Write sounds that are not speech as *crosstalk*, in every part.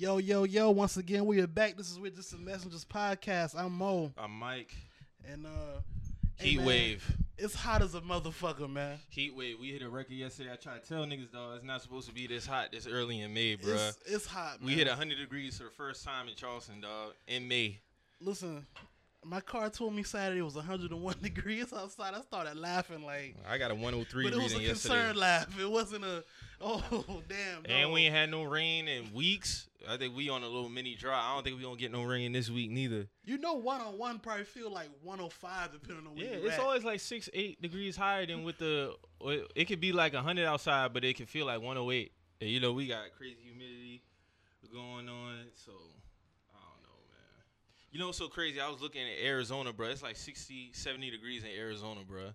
Yo, yo, yo, once again, we are back. This is with Just a Messengers podcast. I'm Mo. I'm Mike. And uh hey, Heat man, wave. It's hot as a motherfucker, man. Heat wave. We hit a record yesterday. I tried to tell niggas, dog, it's not supposed to be this hot this early in May, bruh. It's, it's hot, man. we hit 100 degrees for the first time in Charleston, dog, in May. Listen, my car told me Saturday it was 101 *laughs* degrees outside. I started laughing like I got a 103 but it was a concerned laugh. It wasn't a oh *laughs* damn. And we ain't had no rain in weeks. I think we on a little mini drought. I don't think we gonna get no rain this week neither. You know, one on one probably feel like 105 depending on where Yeah, it's at. always like six, eight degrees higher than with the. It could be like 100 outside, but it can feel like 108. And you know we got crazy humidity going on, so I don't know, man. You know what's so crazy? I was looking at Arizona, bro. It's like 60, 70 degrees in Arizona, bro.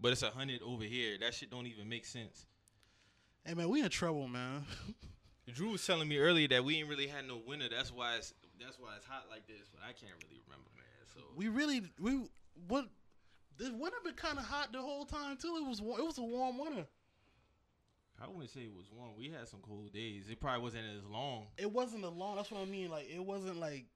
But it's 100 over here. That shit don't even make sense. Hey man, we in trouble, man. *laughs* Drew was telling me earlier that we ain't really had no winter. That's why it's that's why it's hot like this. But I can't really remember, man. So we really we what the winter been kind of hot the whole time too. It was it was a warm winter. I wouldn't say it was warm. We had some cold days. It probably wasn't as long. It wasn't as long. That's what I mean. Like it wasn't like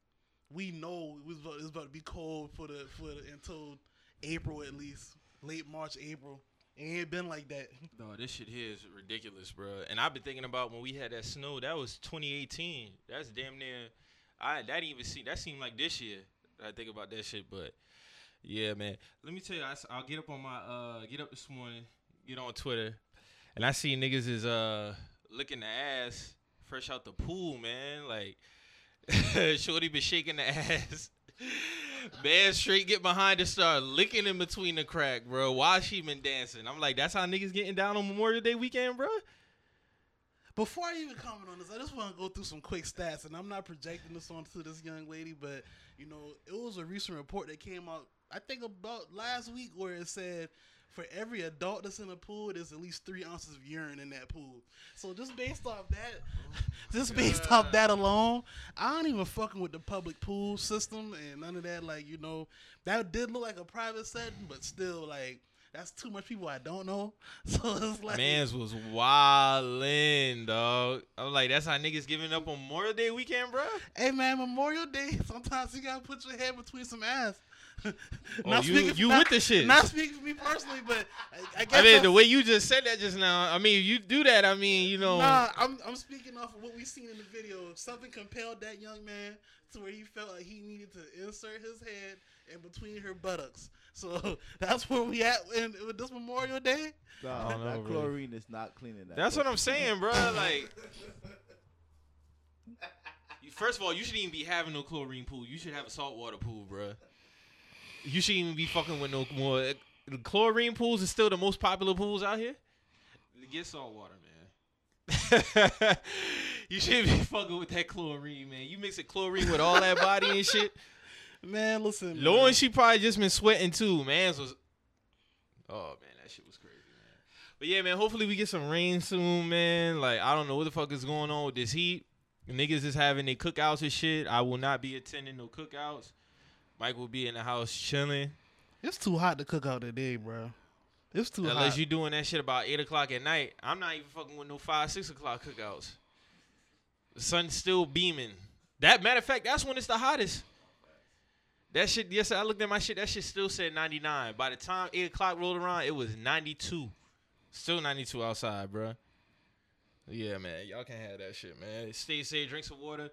we know it was about, it was about to be cold for the for the, until April at least late March April. It ain't been like that. *laughs* No, this shit here is ridiculous, bro. And I've been thinking about when we had that snow. That was 2018. That's damn near. I that even see that seemed like this year. I think about that shit, but yeah, man. Let me tell you, I, will get up on my uh get up this morning, get on Twitter, and I see niggas is uh licking the ass fresh out the pool, man. Like *laughs* Shorty been shaking the ass. *laughs* Man, straight get behind and start licking in between the crack, bro. While she been dancing, I'm like, that's how niggas getting down on Memorial Day weekend, bro. Before I even comment on this, I just want to go through some quick stats, and I'm not projecting this onto this young lady, but you know, it was a recent report that came out, I think about last week, where it said for every adult that's in a pool, there's at least three ounces of urine in that pool. So just based off that, *laughs* just based off that alone, I don't even fucking with the public pool system and none of that. Like you know, that did look like a private setting, but still like. That's too much people I don't know. *laughs* So it's like Mans was wildin', dog. I'm like, that's how niggas giving up on Memorial Day weekend, bro. Hey man, Memorial Day. *laughs* Sometimes you gotta put your head between some ass. *laughs* Oh, you- speaking- you not- with the shit. Not speaking for me personally, but I, I guess I mean, that's- the way you just said that just now, I mean, you do that, I mean, you know. Nah, I'm I'm speaking off of what we seen in the video. Something compelled that young man to where he felt like he needed to insert his head in between her buttocks. So *laughs* that's where we at in, with this Memorial Day. Nah, don't know, that bro. chlorine is not cleaning that. That's what I'm saying, bro. Like, *laughs* first of all, you shouldn't even be having no chlorine pool. You should have a saltwater pool, bro. You shouldn't even be fucking with no more. The chlorine pools is still the most popular pools out here. Get saltwater, man. *laughs* you shouldn't be fucking with that chlorine, man. You mix a chlorine with all that body and shit. *laughs* Man, listen. man. Lauren, she probably just been sweating too. Man's was. Oh man, that shit was crazy, man. But yeah, man. Hopefully we get some rain soon, man. Like I don't know what the fuck is going on with this heat. Niggas is having their cookouts and shit. I will not be attending no cookouts. Mike will be in the house chilling. It's too hot to cook out today, bro. It's too hot. Unless hot. you doing that shit about eight o'clock at night. I'm not even fucking with no five, six o'clock cookouts. The sun's still beaming. That matter of fact, that's when it's the hottest. That shit, yes, I looked at my shit. That shit still said 99. By the time eight o'clock rolled around, it was 92. Still 92 outside, bro. Yeah, man, y'all can't have that shit, man. Stay safe, drink some water.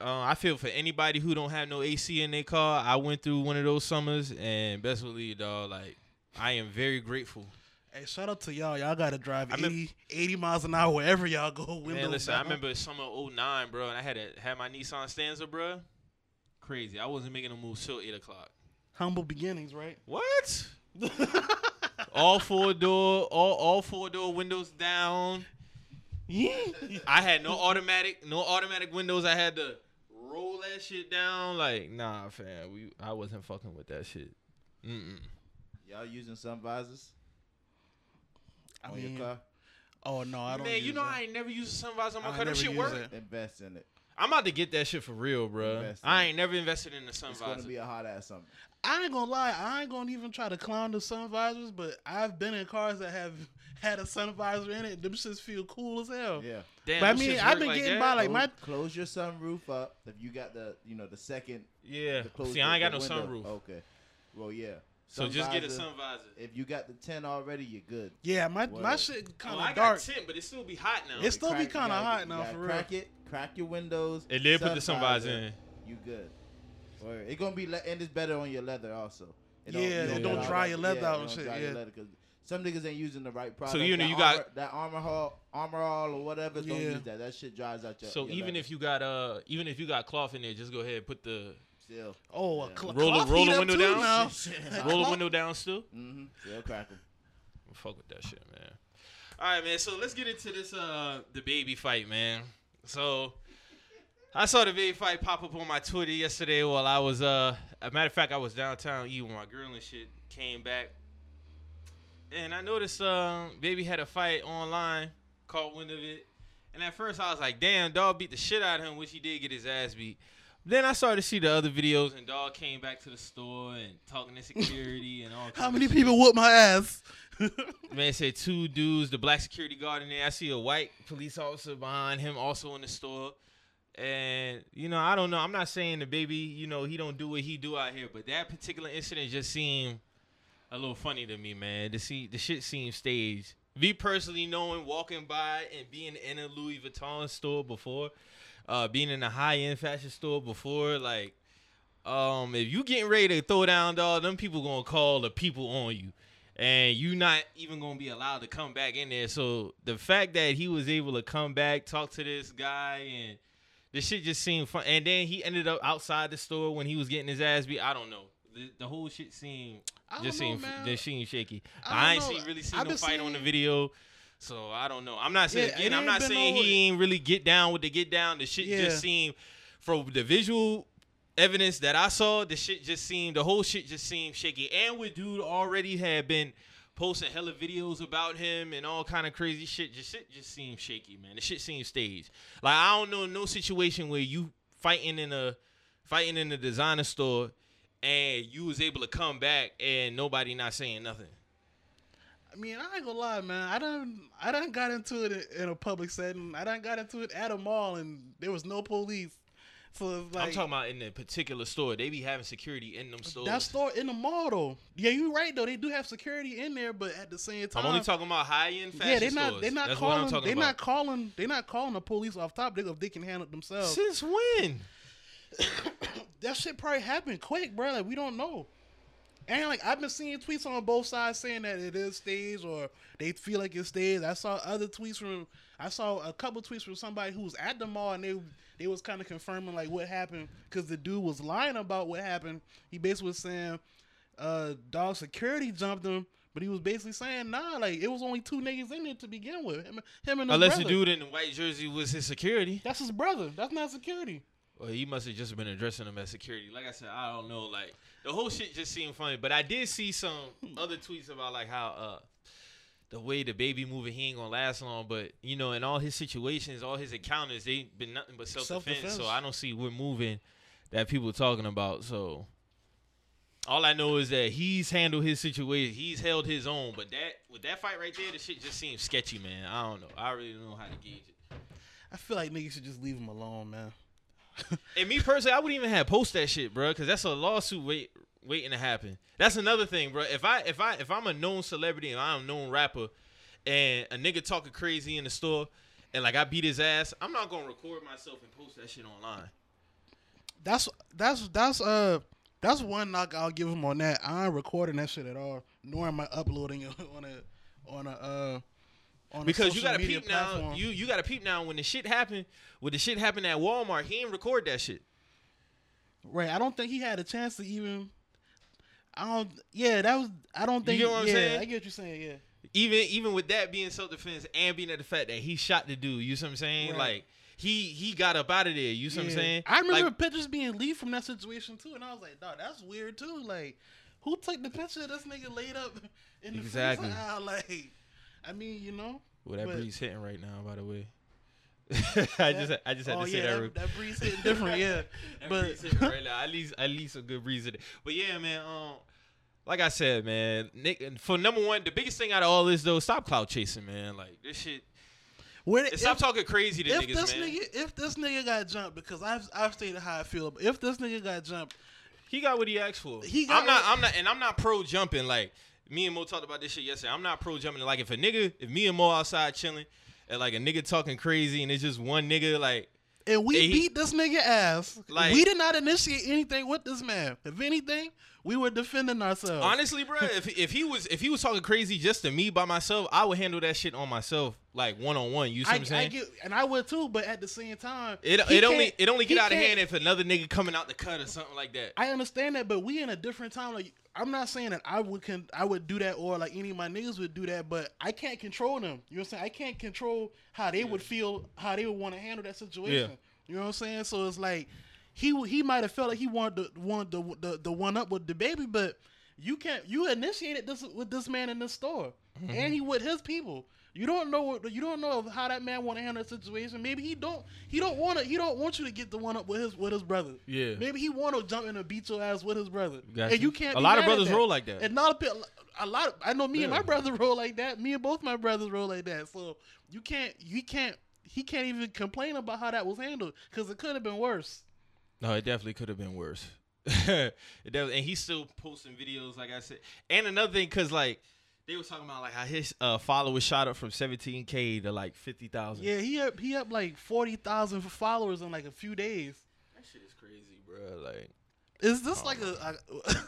Uh, I feel for anybody who don't have no AC in their car. I went through one of those summers, and best believe, dog, like I am very grateful. hey, shout out to y'all. Y'all gotta drive I 80, remem- 80 miles an hour wherever y'all go. *laughs* Windows Man, listen, I remember summer 09, bro, and I had a, had my Nissan Stanza, bro. Crazy. I wasn't making a move till eight o'clock. humble beginnings, right? What? *laughs* all four door, all all four door windows down. *laughs* I had no automatic, no automatic windows. I had to roll that shit down. Like, nah, fam, we I wasn't fucking with that shit. Mm-mm. Y'all using sun visors I on mean, your car? oh no, I don't. Man, you use know that. I ain't never used a sun visor on my I car. That never shit use work. it. Invest in it. I'm about to get that shit for real, bro. Invest in I it. ain't never invested in the sun It's gonna visor. be a hot ass summer. I ain't gonna lie, I ain't gonna even try to clown the sun visors, but I've been in cars that have had a sun visor in it. Them shits feel cool as hell. Yeah. Damn, But I mean, I've been like getting that? by like my close, close your sunroof up if you got the you know the second. Yeah. The close See, I ain't got no window. sunroof. Okay. Well, yeah. So Sun just get a sun visor. If you got the ten already, you're good. yeah, my my shit kind Oh, of I dark. got tint, but it still be hot now. It's still be Crack- you kinda hot now, gotta for real. Crack it, crack your windows. and then put the sun visor in. You good. Or it gonna be le- and it's better on your leather also. It Yeah, you it got don't dry your leather yeah, out and shit, yeah. Leather 'cause some niggas ain't using the right product. So you know, That you got- that armor hall, armor all or whatever. Don't Yeah. use that. That shit dries out your. So your even leather. if you got uh, even if you got cloth in there, just go ahead and put the still, Oh, a Yeah. cl- Roll the- cloth roll the up window too down? now. *laughs* roll the window down still. mm-hmm, still crack 'em. Fuck with that shit, man. All right, man. So let's get into this uh DaBaby fight, man. So I saw DaBaby fight pop up on my Twitter yesterday while I was uh a matter of fact I was downtown eating with my girl and shit. Came back and I noticed um baby had a fight online, caught wind of it. And at first I was like, damn, dog beat the shit out of him, which he did get his ass beat. Then I started to see the other videos, and dog came back to the store and talking to security and all. How many people whooped my ass? *laughs* Man said two dudes, the black security guard in there. I see a white police officer behind him, also in the store. And you know, I don't know. I'm not saying DaBaby, you know, he don't do what he do out here, but that particular incident just seemed a little funny to me, man. To see the shit seemed staged. Me personally knowing, walking by and being in a Louis Vuitton store before, uh, being in a high end fashion store before, like, um, if you getting ready to throw down, dog, them people gonna call the people on you and you not even gonna be allowed to come back in there. So the fact that he was able to come back, talk to this guy, and the shit just seemed fun. And then he ended up outside the store when he was getting his ass beat. I don't know. The, the whole shit seemed I just seemed just seemed shaky. I I, ain't see really seen I've no fight on the video. So I don't know. I'm not saying Yeah, again. I'm not saying no- he ain't really get down with the get down. The shit Yeah. just seemed from the visual evidence that I saw. The shit just seemed the whole shit just seemed shaky. And with dude already had been posting hella videos about him and all kind of crazy shit. Just shit just seemed shaky, man. The shit seemed staged. Like I don't know no situation where you fighting in a fighting in a designer store and you was able to come back and nobody not saying nothing. I mean, I ain't gonna lie, man. I done, I done got into it in a public setting. I done got into it at a mall, and there was no police. So like I'm talking about in the particular store. They be having security in them stores. that store in the mall, though. Yeah, you right though. They do have security in there, but at the same time, I'm only talking about high end fashion yeah, they're not, stores. they not That's calling, talking they about. not calling, They're not calling the police off top. They if they can handle it themselves. Since when? *coughs* that shit probably happened quick, bro. Like we don't know. And like I've been seeing tweets on both sides saying that it is staged or they feel like it's staged. I saw other tweets from I saw a couple tweets from somebody who was at the mall and they they was kind of confirming like what happened because the dude was lying about what happened. He basically was saying uh dog security jumped him, but he was basically saying nah, like it was only two niggas in there to begin with. Him, him and Unless brother. the dude in the white jersey was his security. That's his brother. That's not security. Well, he must have just been addressing him as security. Like I said, I don't know. Like the whole shit just seemed funny. But I did see some *laughs* other tweets about like how uh the way DaBaby moving, he ain't gonna last long. But you know, in all his situations, all his encounters, they been nothing but self defense. So I don't see what moving that people talking about. So all I know is that he's handled his situation. He's held his own. But that with that fight right there, the shit just seems sketchy, man. I don't know. I really don't know how to gauge it. I feel like niggas should just leave him alone, man. *laughs* And me personally, I wouldn't even have post that shit, bro, because that's a lawsuit wait waiting to happen. That's another thing, bro. If I if I if I'm a known celebrity and I'm a known rapper, and a nigga talking crazy in the store, and like I beat his ass, I'm not gonna record myself and post that shit online. That's that's that's uh that's one knock I'll give him on that. I ain't recording that shit at all, nor am I uploading it *laughs* on a on a uh Because you gotta peep now. You you gotta peep now when the shit happened. When the shit happened at Walmart, he didn't record that shit. right. I don't think he had a chance to even. I don't. Yeah, that was. I don't think. You get what I'm yeah, saying? I get what you're saying. Yeah. even even with that being self defense and being at the fact that he shot the dude, you see what I'm saying? Right. Like he he got up out of there. You see what I'm saying? I remember Like, pictures being leaked from that situation too, and I was like, "Dog, that's weird too." Like, who took the picture of this nigga laid up *laughs* in the Exactly. freezer? *laughs* Ah, like, I mean, you know. well, that but- breeze hitting right now, by the way. *laughs* I just I just had oh to say yeah, that. that, that breeze hitting *laughs* different. Yeah, That but breeze hitting right now. At least at least a good breeze. But yeah, man. Um, like I said, man. Nick, for number one, the biggest thing out of all this though, stop cloud chasing, man. Like this shit. when, and stop if, talking crazy to if niggas, this man. nigga, if this nigga got jumped, because I've I've stated how I feel. But if this nigga got jumped, He got what he asked for. He got I'm not. what- I'm not. And I'm not pro jumping. Like me and Mo talked about this shit yesterday. I'm not pro jumping. Like if a nigga, if me and Mo outside chilling, and like a nigga talking crazy, and it's just one nigga, like and we Hey, he- beat this nigga ass, Like- we did not initiate anything with this man. If anything, we were defending ourselves. honestly, bro, if if he was if he was talking crazy just to me by myself, I would handle that shit on myself, like one on one. You see I, what I'm saying? I get, and I would too, but at the same time, it it only it only get out of hand if another nigga coming out the cut or something like that. I understand that, but we in a different time. Like I'm not saying that I would can I would do that or like any of my niggas would do that, but I can't control them. You know what I'm saying? I can't control how they would feel, how they would want to handle that situation. Yeah. You know what I'm saying? So it's like he he might have felt like he wanted the wanted the, the the one up with DaBaby, but you can't. You initiated this with this man in the store, Mm-hmm. and he with his people. You don't know you don't know how that man want to handle that situation. Maybe he don't he don't want to he don't want you to get the one up with his with his brother. Yeah. Maybe he want to jump in and beat your ass with his brother. Gotcha. And you can't. A lot of brothers roll like that. And not a bit. A lot. Of, I know me and my brother *laughs* roll like that. Me and both my brothers roll like that. So you can't. You can't. He can't even complain about how that was handled because it could have been worse. No, it definitely could have been worse. *laughs* it definitely, and he's still posting videos, like I said. And another thing, cause like they were talking about like how his uh, followers shot up from 17k to like 50,000. Yeah, he up. He up like forty thousand followers in like a few days. that shit is crazy, bro. Like, Is this like a?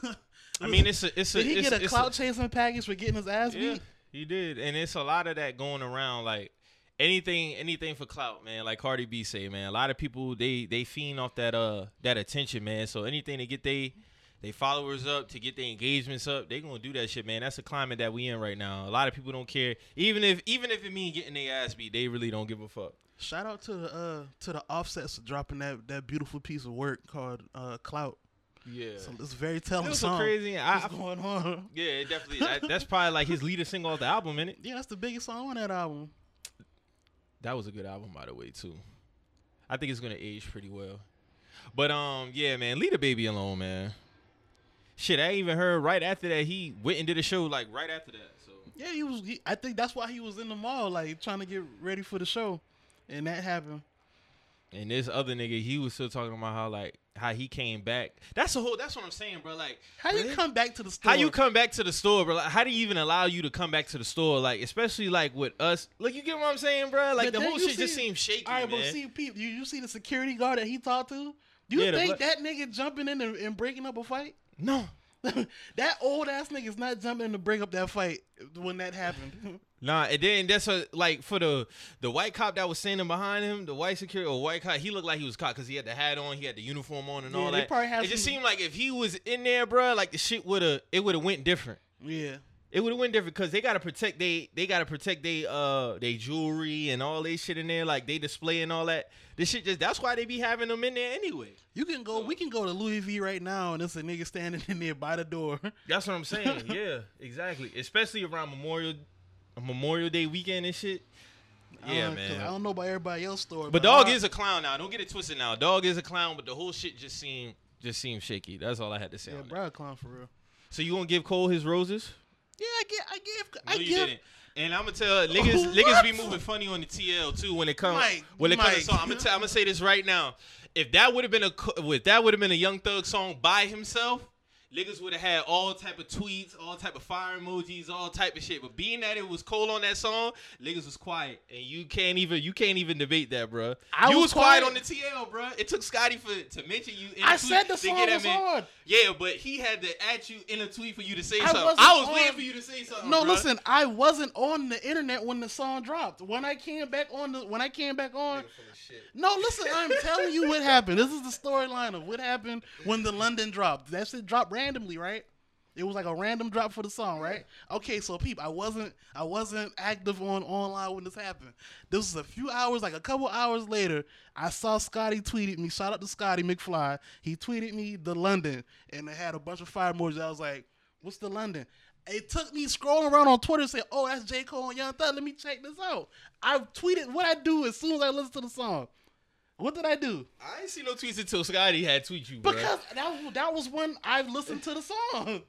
a Oh. Mean, *laughs* it's a, it's a, did he get a it's clout chasing package for getting his ass Yeah, beat? he did, and it's a lot of that going around. Like anything, anything for clout, man. Like Cardi B say, man. A lot of people they they fiend off that uh that attention, man. So anything to get they they followers up, to get their engagements up, they gonna do that shit, man. That's the climate that we in right now. A lot of people don't care, even if even if it mean getting their ass beat, they really don't give a fuck. Shout out to the uh to the offsets for dropping that that beautiful piece of work called uh Clout. Yeah. So it's very telling It was so crazy. I, What's I, going on? yeah, it definitely. that, that's probably like his leading single off the album, in it. *laughs* Yeah, that's the biggest song on that album. That was a good album, by the way, too. I think it's gonna age pretty well. But um, yeah, man, leave DaBaby alone, man. Shit, I even heard right after that he went and did a show like right after that. So Yeah, he was. He, I think that's why he was in the mall, like trying to get ready for the show, and that happened. and this other nigga, he was still talking about how like how he came back. That's the whole. That's what I'm saying, bro. Like How you come back to the store? How you come back to the store, bro? Like, how do you even allow you to come back to the store? Like, especially like with us. Like, you get what I'm saying, bro? Like But the whole shit just seems shaky, All right, man. but see, people, you, you see the security guard that he talked to. Do you Yeah, think that nigga jumping in and, and breaking up a fight? no, *laughs* that old ass nigga's not jumping in to break up that fight when that happened. *laughs* Nah, and then that's what like for the the white cop that was standing behind him, the white security or white cop, he looked like he was caught because he had the hat on, he had the uniform on, and Yeah, all that. probably it just seemed like if he was in there, bro, like the shit would have it would have went different. yeah. It would have went different because they gotta protect they they gotta protect they uh they jewelry and all they shit in there, like they display and all that. This shit just that's why they be having them in there anyway. You can go. We can go to Louis V right now, and it's a nigga standing in there by the door. *laughs* That's what I'm saying. *laughs* yeah, exactly. Especially around Memorial Memorial Day weekend and shit. Yeah, Uh, 'cause man. I don't know about everybody else's story, But dog I- is a clown now. Don't get it twisted now. Dog is a clown, but the whole shit just seemed just seemed shaky. That's all I had to say. yeah, on that. bro, a clown for real. So you gonna give Cole his roses? Yeah, I get, I give, No, I you give. didn't. And I'm gonna tell niggas, *laughs* niggas be moving funny on the TL too when it comes Mike, when it comes to song. I'm gonna tell, I'm gonna say this right now. If that would have been a if that would have been a Young Thug song by himself, niggas would have had all type of tweets, all type of fire emojis, all type of shit. But being that it was Cole on that song, niggas was quiet, and you can't even you can't even debate that, bro. I you was was, quiet. quiet. on the TL, bro. It took Scotty for to mention you. In I said the song was in. hard. Yeah, but he had to at you in a tweet for you to say I something. I was on- waiting for you to say something. No, bruh. listen, I wasn't on the internet when the song dropped. When I came back on the, when I came back on. No, listen, I'm telling you what happened. This is the storyline of what happened when the London dropped. That shit dropped randomly, right? It was like a random drop for the song, right? Okay, so peep, I wasn't I wasn't active on online when this happened. This was a few hours, like a couple hours later. I saw Scotty tweeted me. Shout out to Scotty McFly. He tweeted me the London, and it had a bunch of fire emojis. I was like, "What's the London?" It took me scrolling around on Twitter and saying, "Oh, that's J Cole and Young Thug. Let me check this out." I tweeted what I do as soon as I listen to the song. What did I do? I ain't see no tweets until Scotty had tweet you, bro. Because that was, that was when I listened to the song.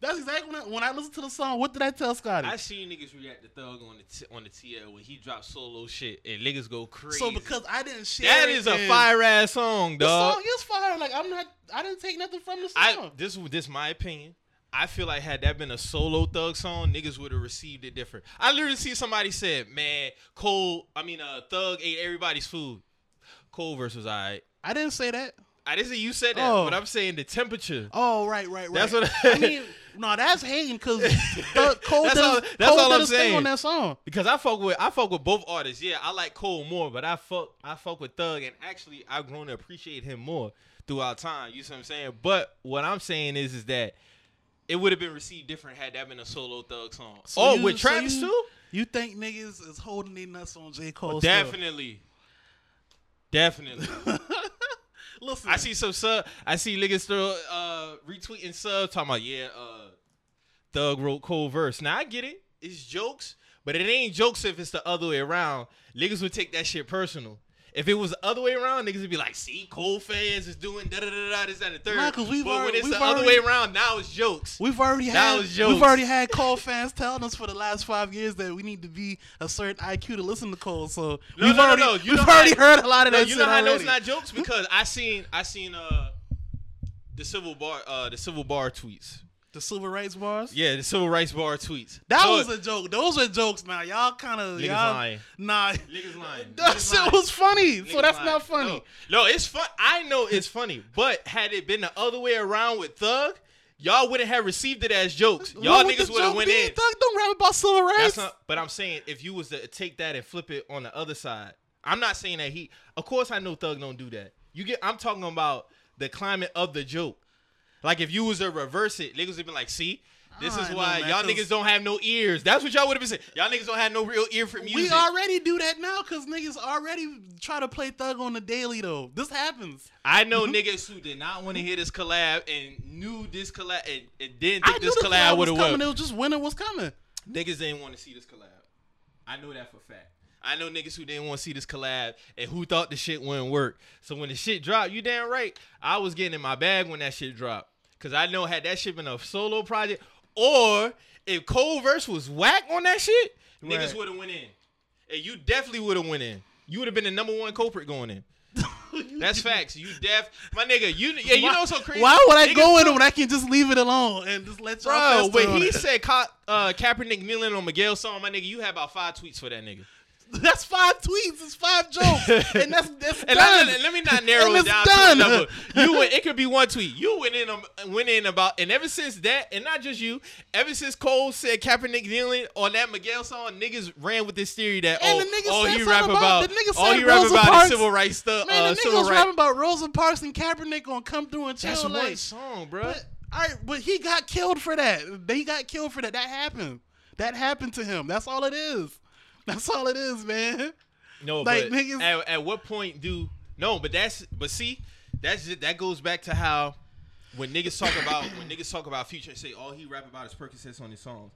That's exactly when I, when I listened to the song. What did I tell Scotty? I seen niggas react to Thug on the t- on the TL when he dropped solo shit and niggas go crazy. so because I didn't share that is a fire ass song, dog. The song is fire. Like I'm not. I didn't take nothing from the song. I this this my opinion. I feel like had that been a solo Thug song, niggas would have received it different. I literally see somebody said, "Man, Cole, I mean, uh, Thug ate everybody's food." Cole was alright. I didn't say that. I didn't say you said that, Oh. but I'm saying the temperature. Oh right, right, right. That's what I mean. *laughs* No, that's hating because Cole That's did, all- that's Cole all did I'm saying. on that song. Because I fuck with I fuck with both artists. Yeah, I like Cole more, but I fuck I fuck with Thug, and actually I've grown to appreciate him more throughout time. You see what I'm saying? But what I'm saying is is that it would have been received different had that been a solo Thug song. So oh, you- with so Travis you- too? You think niggas is holding their nuts on J Cole? Still? definitely, definitely. *laughs* Listen, I see some sub. I see niggas throw uh, retweeting sub talking about yeah. Uh, Thug wrote Cole verse. Now I get it. It's jokes, but it ain't jokes if it's the other way around. Niggas would take that shit personal. If it was the other way around, niggas would be like, "See, Cole fans is doing da da da da this and the third. Nah, 'cause we've but when already- it's we've the other already- way around, now it's jokes. We've already That had jokes. we've already had *laughs* Cole fans telling us for the last five years that we need to be a certain IQ to listen to Cole. So No, we've no, already no. We've already how- heard a lot of that you know how I know it's not jokes because I seen I seen uh the civil bar uh the civil bar tweets. The civil rights bars. Yeah, the civil rights bar tweets. That So- was a joke. Those are jokes now. Y'all kind of Niggas y'all lying. nah. Niggas lying. That Niggas shit lying. was funny. so that's lying. not funny. No, no, it's fun. I know it's funny, but had it been the other way around with Thug, y'all wouldn't have received it as jokes. Y'all would niggas would have went be? in. Thug don't rap about civil rights. That's not. But I'm saying if you was to take that and flip it on the other side, I'm not saying that he. Of course, I know Thug don't do that. You get. I'm talking about the climate of the joke. Like if you was to reverse it, niggas would be like, "See, this ah, I is why man, y'all niggas don't have no ears." That's what y'all would have been saying. Y'all niggas don't have no real ear for music. we already do that now because niggas already try to play Thug on the daily though. This happens. I know *laughs* niggas who did not want to hear this collab and knew this collab and, and didn't think this collab would was have coming. worked. It was just when it was coming. Niggas didn't want to see this collab. I know that for a fact. I know niggas who didn't want to see this collab and who thought the shit wouldn't work. So when the shit dropped, you damn right. I was getting in my bag when that shit dropped. Cause I know had that shit been a solo project, or if Cole verse was whack on that shit, niggas would have went in. And you definitely would have went in. You would have been the number one culprit going in. *laughs* That's facts. You def, my nigga. You yeah. You Why- know so crazy. Why would I Niggas go in when I can just leave it alone and just let y'all Bro, when he it? said Ka- uh, Kaepernick kneeling on Miguel's song, my nigga, you had about five tweets for that nigga. *laughs* That's five tweets. It's five jokes, *laughs* and that's that's And done. let, let me not narrow it down done. to a number. You went, it could be one tweet. You went in, um, went in about, and ever since that, and not just you, ever since Cole said Kaepernick kneeling on that Miguel song, niggas ran with this theory that And oh, all he rap about- about, the nigga all you rap Rosa about Parks- is civil rights stuff, Man, uh, the niggas was rapping about Rosa Parks and Kaepernick gonna come through and chill. That's like, one song, bro. But, all right, but he got killed for that. They got killed for that. That happened. That happened to him. That's all it is. That's all it is, man. No, Like, but niggas- at, at what point do no? But that's but see, that's just, that goes back to how when niggas talk about when niggas talk about future and say all he rap about is Percocets on his songs.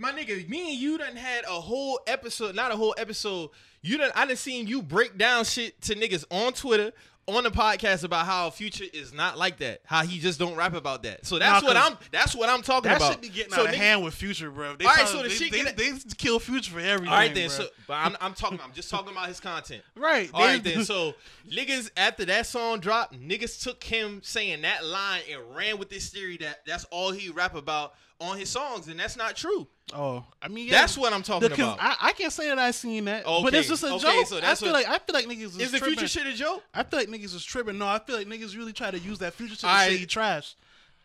My nigga, me and you done had a whole episode, not a whole episode. You done I done seen you break down shit to niggas on Twitter, on the podcast about how Future is not like that. How he just don't rap about that. So that's Nah, what I'm that's what I'm talking That about. should be getting so out of niggas- hand with Future, bro. They All right, so the they, shit they, get- they, kill Future for everything. All right then, bro. so but I'm, I'm talking. I'm just talking about his content. *laughs* right. All right they- then. So niggas after that song dropped, niggas took him saying that line and ran with this theory that that's all he rap about on his songs, and that's not true. oh, I mean, yeah, That's what I'm talking about. I, I can't say that I seen that, but Okay, it's just a okay, joke. so I feel what- like I feel like niggas is, Is the tripping. future shit a joke? I feel like niggas is tripping. No, I feel like niggas really try to use that future shit to Alright. say he trash.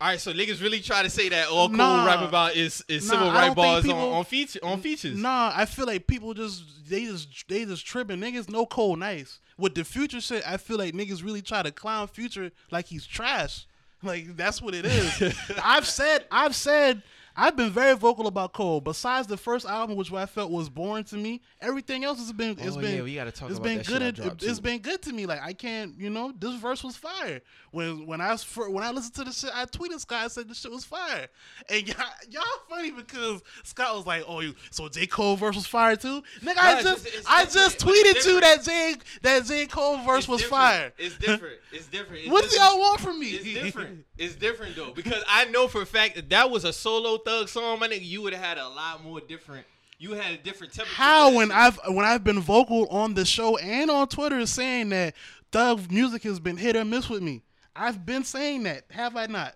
All right, so niggas really try to say that all Nah. rap about is is Nah, civil right bars people- on on feature on features. Nah, I feel like people just they just they just tripping. Niggas no Cole nice. With the future shit, I feel like niggas really try to clown future like he's trash. Like that's what it is. *laughs* I've said I've said I've been very vocal about Cole. Besides the first album, which I felt was boring to me, everything else has been it's Oh, been yeah, we gotta talk it's about been good. shit it, has been good to me. Like I can't, you know, this verse was fire. When when I was when I listened to the shit, I tweeted Scott I said the shit was fire. And *laughs* y'all, y'all funny because Scott was like, "Oh, you so J Cole verse was fire too." Nigga, I just just- it's I just tweeted you different. that J that J Cole verse It's was different. fire. It's different. It's different. *laughs* It's What do y'all want from me? It's different. *laughs* It's different though because I know for a fact that that was a solo thug song, my nigga. You would have had a lot more different. You had a different temperature. How when. I've when I've been vocal on the show and on Twitter saying that Thug music has been hit or miss with me. I've been saying that, have I not?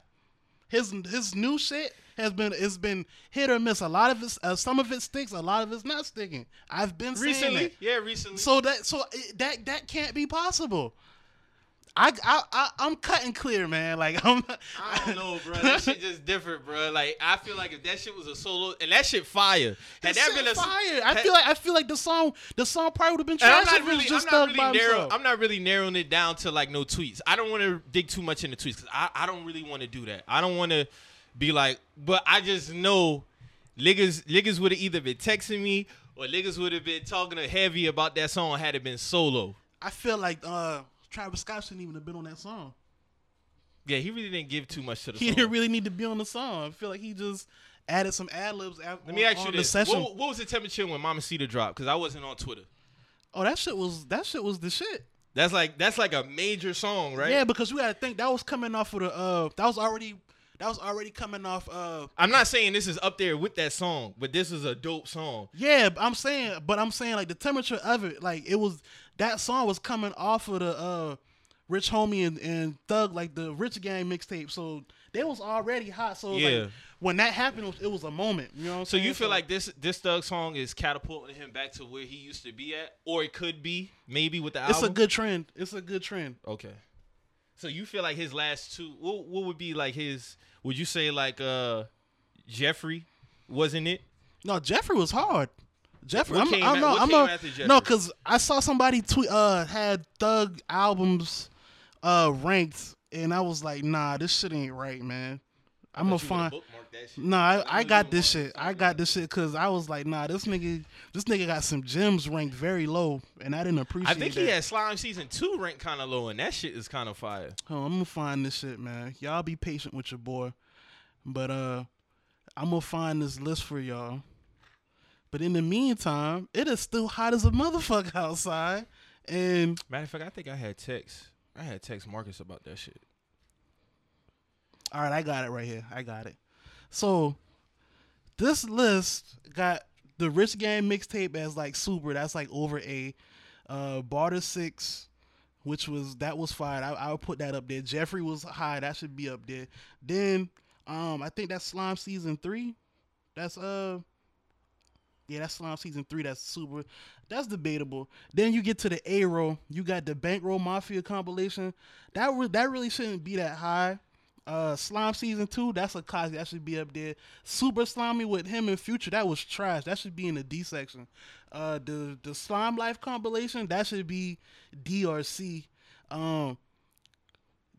His his new shit has been it's been hit or miss. A lot of it, uh, some of it sticks, a lot of it's not sticking. I've been saying recently, yeah, recently. So that so it- that that can't be possible. I I, I I'm cutting clear, man. Like *laughs* I'm. I don't know, bro. That shit *laughs* just different, bro. Like I feel like if that shit was a solo and that shit fire, had that shit been a fire. I had- feel like I feel like the song the song probably would have been trash I'm not really, just I'm not really narrow, himself. I'm not really narrowing it down to like no tweets. I don't want to dig too much into tweets because I, I don't really want to do that. I don't want to be like, but I just know niggas niggas would have either been texting me or niggas would have been talking heavy about that song had it been solo. I feel like uh, Travis Scott shouldn't even have been on that song. Yeah, he really didn't give too much to the *laughs* He song. didn't really need to be on the song. I feel like he just added some ad libs. Let me ask you this: session. what, what was the temperature when Mama Cedar dropped? Because I wasn't on Twitter. Oh, that shit was that shit was the shit. That's like that's like a major song, right? Yeah, because you got to think that was coming off of the uh that was already that was already coming off uh I'm not saying this is up there with that song, but this is a dope song. yeah. I'm saying, but I'm saying like the temperature of it, like it was that song was coming off of the uh Rich Homie and, and Thug like the Rich Gang mixtape, so they was already hot. So Yeah. like, when that happened, it was, a moment. You know what I'm So saying? you feel like this this Thug song is catapulting him back to where he used to be at, or it could be maybe with the album. it's a good trend. It's a good trend. okay. So you feel like his last two, what, what would be like his? Would you say like uh Jeffery wasn't it? No, Jeffery was hard. Jeffery, I'm, I'm, no, I'm no, after Jeffery? no, because I saw somebody tweet uh had Thug albums uh ranked, and I was like, nah, this shit ain't right, man. I'm gonna find. Nah, I, I got this shit. I got this shit because I was like, nah, this nigga, this nigga got some gems ranked very low, and I didn't appreciate. It. I think that. he had Slime season two ranked kind of low, and that shit is kind of fire. Oh, I'm gonna find this shit, man. Y'all be patient with your boy. But uh I'm gonna find this list for y'all. But in the meantime, it is still hot as a motherfucker outside. And Matter of fact, I think I had text. I had text Marcus about that shit. all right, I got it right here. I got it. So this list got the Rich Gang mixtape as like super. That's like over a uh Barter Six, which was that was fine. I I would put that up there. Jeffery was high. That should be up there. Then um I think that's Slime season three. That's uh yeah, that's Slime season three. That's super. That's debatable. Then you get to the A roll. You got the Bankroll Mafia compilation. That re- that really shouldn't be that high. Uh, Slime season two. That's a classic. That should be up there. Super Slimey with him in Future. That was trash. That should be in the D section. Uh, the the Slime Life compilation. That should be DRC. Um.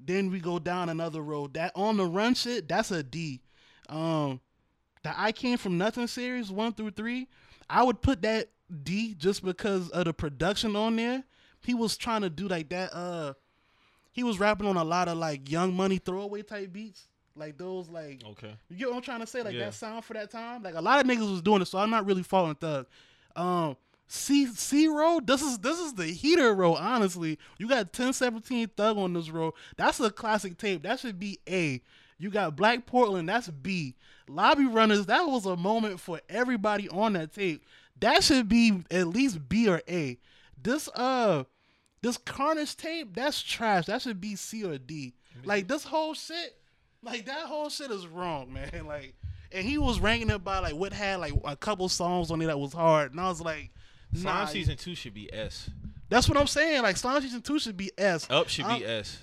Then we go down another road. That on the run shit. That's a D. Um the I Came From Nothing series, one through three, I would put that D just because of the production on there. He was trying to do like that, uh he was rapping on a lot of like young money throwaway type beats. Like those like Okay. you get what I'm trying to say? Like Yeah. that sound for that time. Like a lot of niggas was doing it, so I'm not really faulting Thug. Um C C road, this is this is the heater road, honestly. You got 1017 Thug on this road. That's a classic tape. That should be A. You got Black Portland, that's B. Lobby Runners, that was a moment for everybody on that tape. That should be at least B or A. This uh this Carnage tape, that's trash. That should be C or D. Like this whole shit, like that whole shit is wrong, *laughs* man. Like, and he was ranking it by like what had like a couple songs on it that was hard, and I was like, Slime nah, season two should be S. That's what I'm saying. Like Slime season two should be S. Up should Um, be S.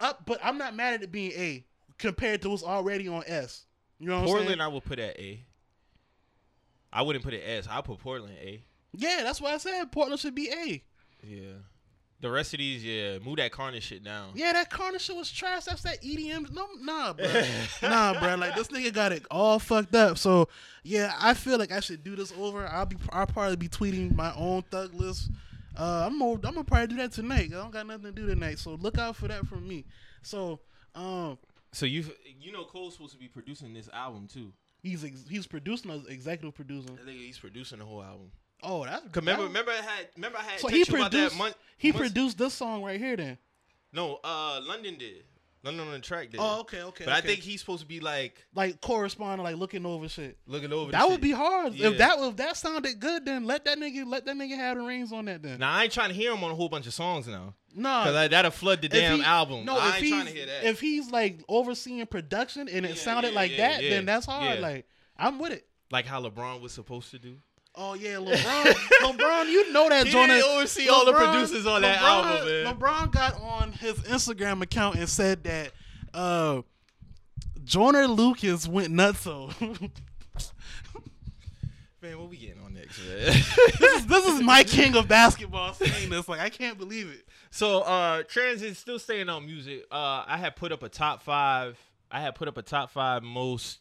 Up, but I'm not mad at it being A compared to what's already on S. You know Portland? I would put at A. I wouldn't put it S. I put Portland A. Yeah, that's why I said Portland should be A. Yeah. The rest of these, yeah, move that Carnage shit down. Yeah, that Carnage shit was trash. That's that EDM. No, nah, bro. *laughs* nah, bro. Like this nigga got it all fucked up. So yeah, I feel like I should do this over. I'll be. I'll probably be tweeting my own thug list. Uh, I'm. Gonna, I'm gonna probably do that tonight. I don't got nothing to do tonight, so look out for that from me. So, um, So you you know Cole's supposed to be producing this album too. he's ex- he's producing, as executive producer. I think he's producing the whole album. Oh, that's 'Cause remember, that- remember I had remember I had So he you about that produced. month. he months- produced this song right here. Then. No, uh, London did. London on the track did. Oh, okay, okay. but I think he's supposed to be like like corresponding, like looking over shit. looking over. That would shit. be hard. Yeah. If that if that sounded good, then let that nigga let that nigga have the reins on that. Then Now I ain't trying to hear him on a whole bunch of songs now, nah, cause that'll flood the damn he- album. No, I if ain't he's trying to hear that. if he's like overseeing production and it Yeah, sounded yeah, like that, then that's hard. Like I'm with it. like how LeBron was supposed to do. Oh yeah, LeBron, LeBron, you know that *laughs* He didn't oversee all the LeBron- producers on that album, man. LeBron got on his Instagram account and said that uh Joyner Lucas went nuts. *laughs* Man, what we getting on next, man? this is this is my *laughs* king of basketball saying this. Like I can't believe it. So uh Transit still staying on music. Uh I had put up a top five. I had put up a top five most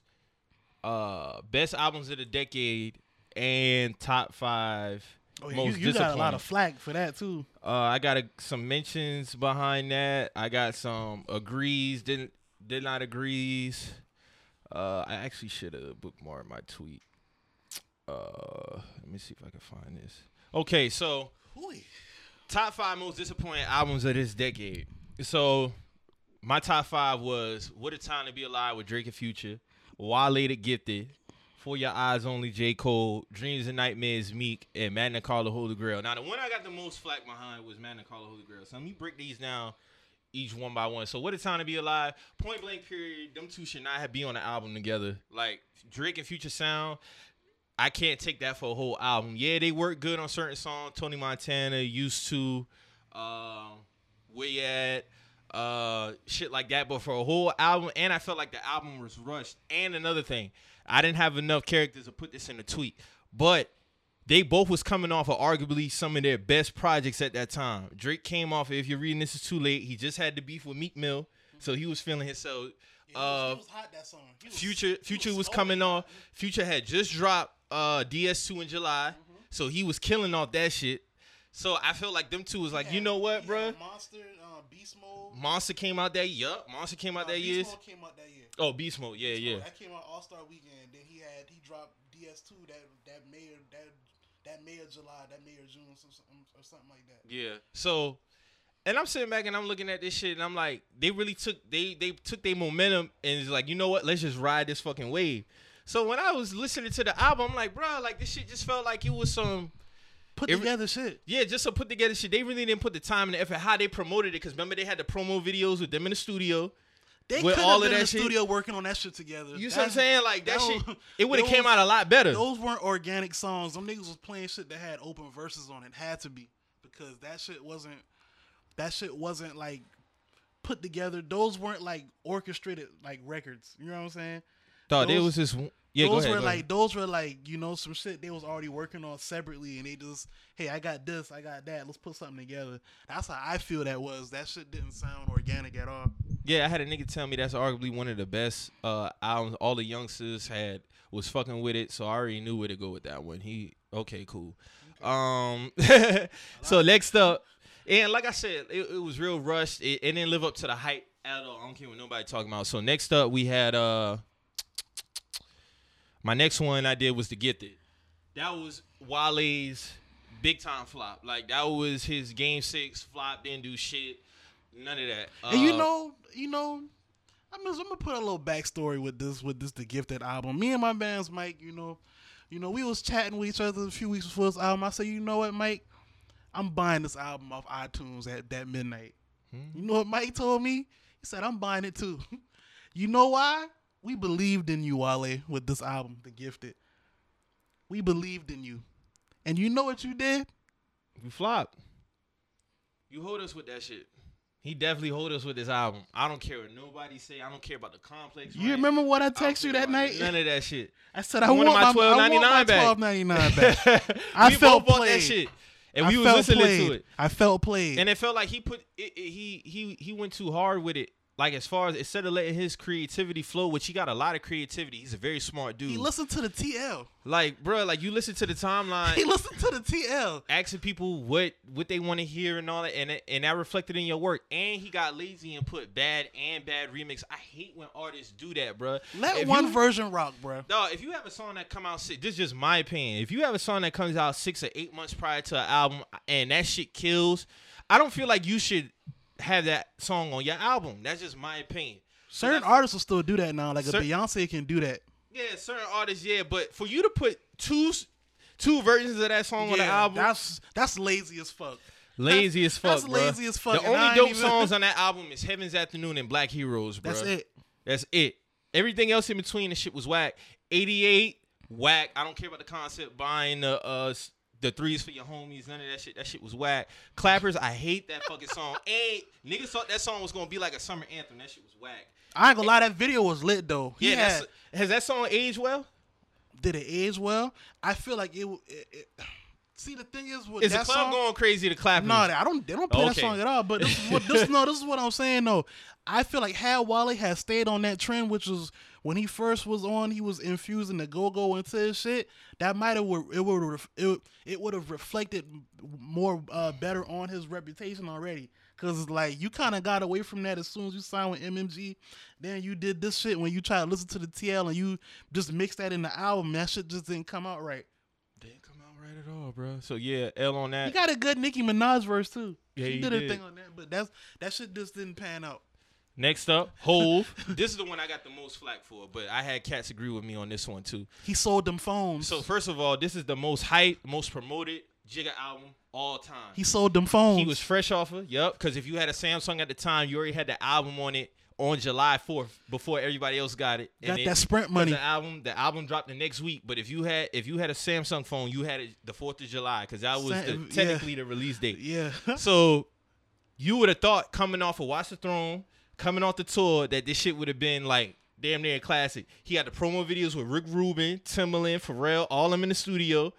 uh best albums of the decade and top five Oh, yeah, most you, you got a lot of flack for that too. Uh I got a, some mentions behind that. I got some agrees, didn't did not agrees. Uh I actually should have bookmarked my tweet. Uh let me see if I can find this. Okay, so top five most disappointing albums of this decade. So my top five was "What a Time to Be Alive" with Drake and Future, "Wale the Gifted," "For Your Eyes Only" J Cole, "Dreams and Nightmares" Meek, and "Magna Carta Holy Grail." Now the one I got the most flack behind was "Magna Carta Holy Grail." So let me break these down each one by one. So "What a Time to Be Alive," Point Blank Period. Them two should not have be on the album together. Like Drake and Future sound. I can't take that for a whole album. Yeah, they work good on certain songs. Tony Montana, used to, um, where at, uh, shit like that. But for a whole album, and I felt like the album was rushed. And another thing, I didn't have enough characters to put this in a tweet, but they both was coming off of arguably some of their best projects at that time. Drake came off. If you're reading this, is too late. He just had the beef with Meek Mill, so he was feeling himself. Uh, hot that song. Was- Future Future was was coming on. Future had just dropped uh DS2 in July. So he was killing off that shit. So I feel like them two was like, you know what, bruh? Monster, uh, Beast Mode. Monster came out that yup. Monster came out Nah, that. Came out that year. Oh, Beast Mode. Yeah, Beast yeah. Mode, That came out All Star Weekend. Then he had he dropped DS2 that that May or that that May or July, that May or June, or something, or something like that. Yeah. So and I'm sitting back and I'm looking at this shit and I'm like, they really took they they took their momentum and it's like, you know what? Let's just ride this fucking wave. So when I was listening to the album, I'm like, bro, like this shit just felt like it was some Put Every- together shit. Yeah, just to put together shit. They really didn't put the time and the effort how they promoted it. Cause remember they had the promo videos with them in the studio. They With could all of that the shit- studio working on that shit together. You see what I'm saying? Like that that shit, it would have came out a lot better. Those weren't organic songs. Them niggas was playing shit that had open verses on it. Had to be because that shit wasn't. That shit wasn't like put together. Those weren't like orchestrated like records. You know what I'm saying? Thought it was just yeah. Go those ahead, were like ahead. those were like you know some shit they was already working on separately, and they just hey I got this, I got that. Let's put something together. That's how I feel that was. That shit didn't sound organic at all. Yeah, I had a nigga tell me that's arguably one of the best uh albums. All the youngsters had was fucking with it, so I already knew where to go with that one. He okay, cool. Um, *laughs* so next up, *laughs* and like I said, it, it was real rushed. It, it didn't live up to the hype at all. I don't care what nobody talking about. So next up, we had uh, my next one I did was the Gifted. That was Wale's big time flop. Like that was his game six flop. Didn't do shit. None of that. And you Uh, know, you know, I'm just, I'm gonna put a little backstory with this with this the gifted album. Me and my band's Mike, you know, you know, we was chatting with each other a few weeks before this album. I said, you know what, Mike, I'm buying this album off iTunes at that midnight. Hmm. You know what Mike told me? He said, I'm buying it too. *laughs* you know why? We believed in you, Wale, with this album, The Gifted. We believed in you. And you know what you did? You flopped. You hold us with that shit. He definitely hold us with this album. I don't care what nobody say. I don't care about the complex. You remember what I I texted you that night? None of that shit. I said I You want my, my I want my $12.99 back. twelve ninety nine back. I *laughs* we felt both played. that shit. and I we was listening played. to it, I felt played. and it felt like he put it, it- he he he went too hard with it. Like as far as instead of letting his creativity flow, which he got a lot of creativity, he's a very smart dude. he listened to the TL. like, bro, like you listen to the timeline. *laughs* He listened to the TL. asking people what what they want to hear and all that, and and that reflected in your work. And he got lazy and put bad and bad remix. I hate when artists do that, bruh. Let If one you- version rock, bro. No, if you have a song that come out six, this is just my opinion. If you have a song that comes out six or eight months prior to an album and that shit kills, I don't feel like you should have that song on your album. That's just my opinion. Certain artists will still do that now. Like a Beyonce can do that. Yeah, certain artists, yeah, but for you to put two two versions of that song on the album, that's that's lazy as fuck. lazy as fuck, that's bruh. lazy as fuck, The only dope even- songs on that album is Heaven's Afternoon and Black Heroes, bro. That's it. That's it. Everything else in between, the shit was whack. 88, whack. I don't care about the concept. Buying the uh the threes for your homies, none of that shit. That shit was whack. Clappers, I hate that fucking song. *laughs* and niggas thought that song was gonna be like a summer anthem. That shit was whack. I ain't gonna lie, that video was lit though. He Yeah, had, has that song aged well? did it age well? I feel like it. it, it *sighs* see, the thing is with Is that the club song. going crazy to clap? No, I don't. They don't play that song at all. But this is what this no. This is what I'm saying though. I feel like had Wale had stayed on that trend, which was when he first was on, he was infusing the go go into his shit. That might have it would it, it would have reflected more uh, better on his reputation already. Cause like you kind of got away from that as soon as you signed with MMG. Then you did this shit when you try to listen to the TL and you just mix that in the album. That shit just didn't come out right. Didn't come out right at all, bro. So yeah, L on that. He got a good Nicki Minaj verse too. Yeah, she he did, a thing on that, but that's that shit just didn't pan out. Next up, Hove. *laughs* this is the one I got the most flack for, but I had cats agree with me on this one too. He sold them phones. So first of all, this is the most hype, most promoted Jigga album all time. he sold them phones. He was fresh off of, yep. Because if you had a Samsung at the time, you already had the album on it on July 4th before everybody else got it. got then- that Sprint money. The album, the album dropped the next week. But if you had, if you had a Samsung phone, you had it the 4th of July because that was the, Sam- yeah. technically the release date. Yeah. *laughs* So you would have thought coming off of Watch the Throne, coming off the tour, that this shit would have been like damn near a classic. He had the promo videos with Rick Rubin, Timbaland, Pharrell, all of them in the studio,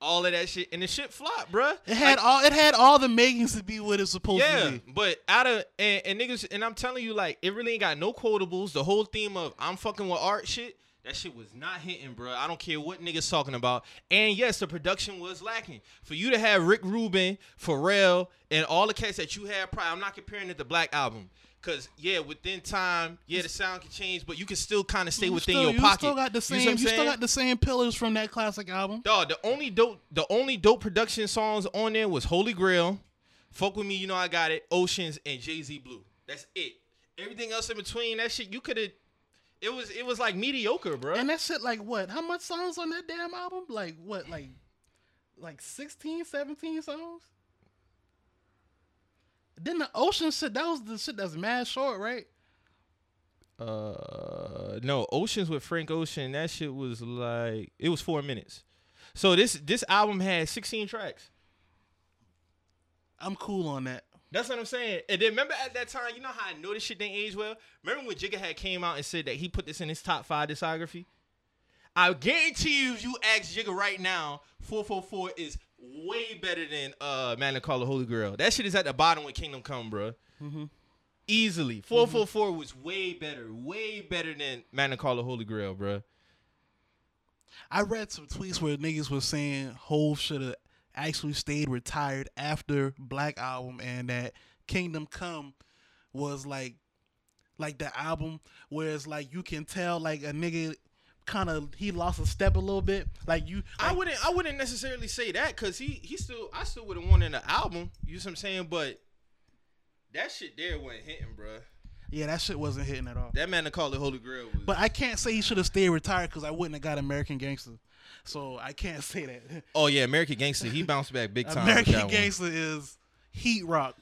all of that shit, and the shit flopped, bruh. it had all it had all the makings to be what it's supposed to Yeah, be. but out of and, and niggas, and I'm telling you, like, it really ain't got no quotables. The whole theme of I'm fucking with art shit. That shit was not hitting, bro. I don't care what niggas talking about. And yes, the production was lacking. For you to have Rick Rubin, Pharrell, and all the cats that you had prior, I'm not comparing it to Black Album. Cause yeah, within time, yeah, the sound can change, but you can still kind of stay You within still, your you pocket. still got the You same. I'm You, still got the same pillars from that classic album. Dog, the only dope, the only dope production songs on there was Holy Grail, Fuck with Me, you know I got it, Oceans, and Jay Z Blue. That's it. Everything else in between, that shit, you could have. It was it was like mediocre, bro. And that shit like what? How much songs on that damn album? Like what? Like like 16, 17 songs? Then the ocean shit, that was the shit that's mad short, right? uh, no, Oceans with Frank Ocean. That shit was like it was four minutes. So this this album had 16 tracks. I'm cool on that. That's what I'm saying. And then remember at that time, you know how I know this shit didn't age well? Remember when Jigga had came out and said that he put this in his top five discography? I guarantee you, if you ask Jigga right now, 444 is way better than uh Carta Holy Grail. That shit is at the bottom with Kingdom Come, bro. Easily. 444 was way better, way better than Carta Holy Grail, bro. I read some tweets where niggas was saying Hove should have actually stayed retired after Black Album and that Kingdom Come was like like the album where it's like you can tell like a nigga kind of he lost a step a little bit. Like you I wouldn't I wouldn't necessarily say that because he he still I still would have wanted an album. You know what I'm saying? But that shit there wasn't hitting, bro. yeah, that shit wasn't hitting at all. That man to call it Holy Grail was. But I can't say he should have stayed retired because I wouldn't have got American Gangster. So I can't *laughs* say that. oh yeah, American Gangster. He bounced back big time. American. Gangster is heat rock.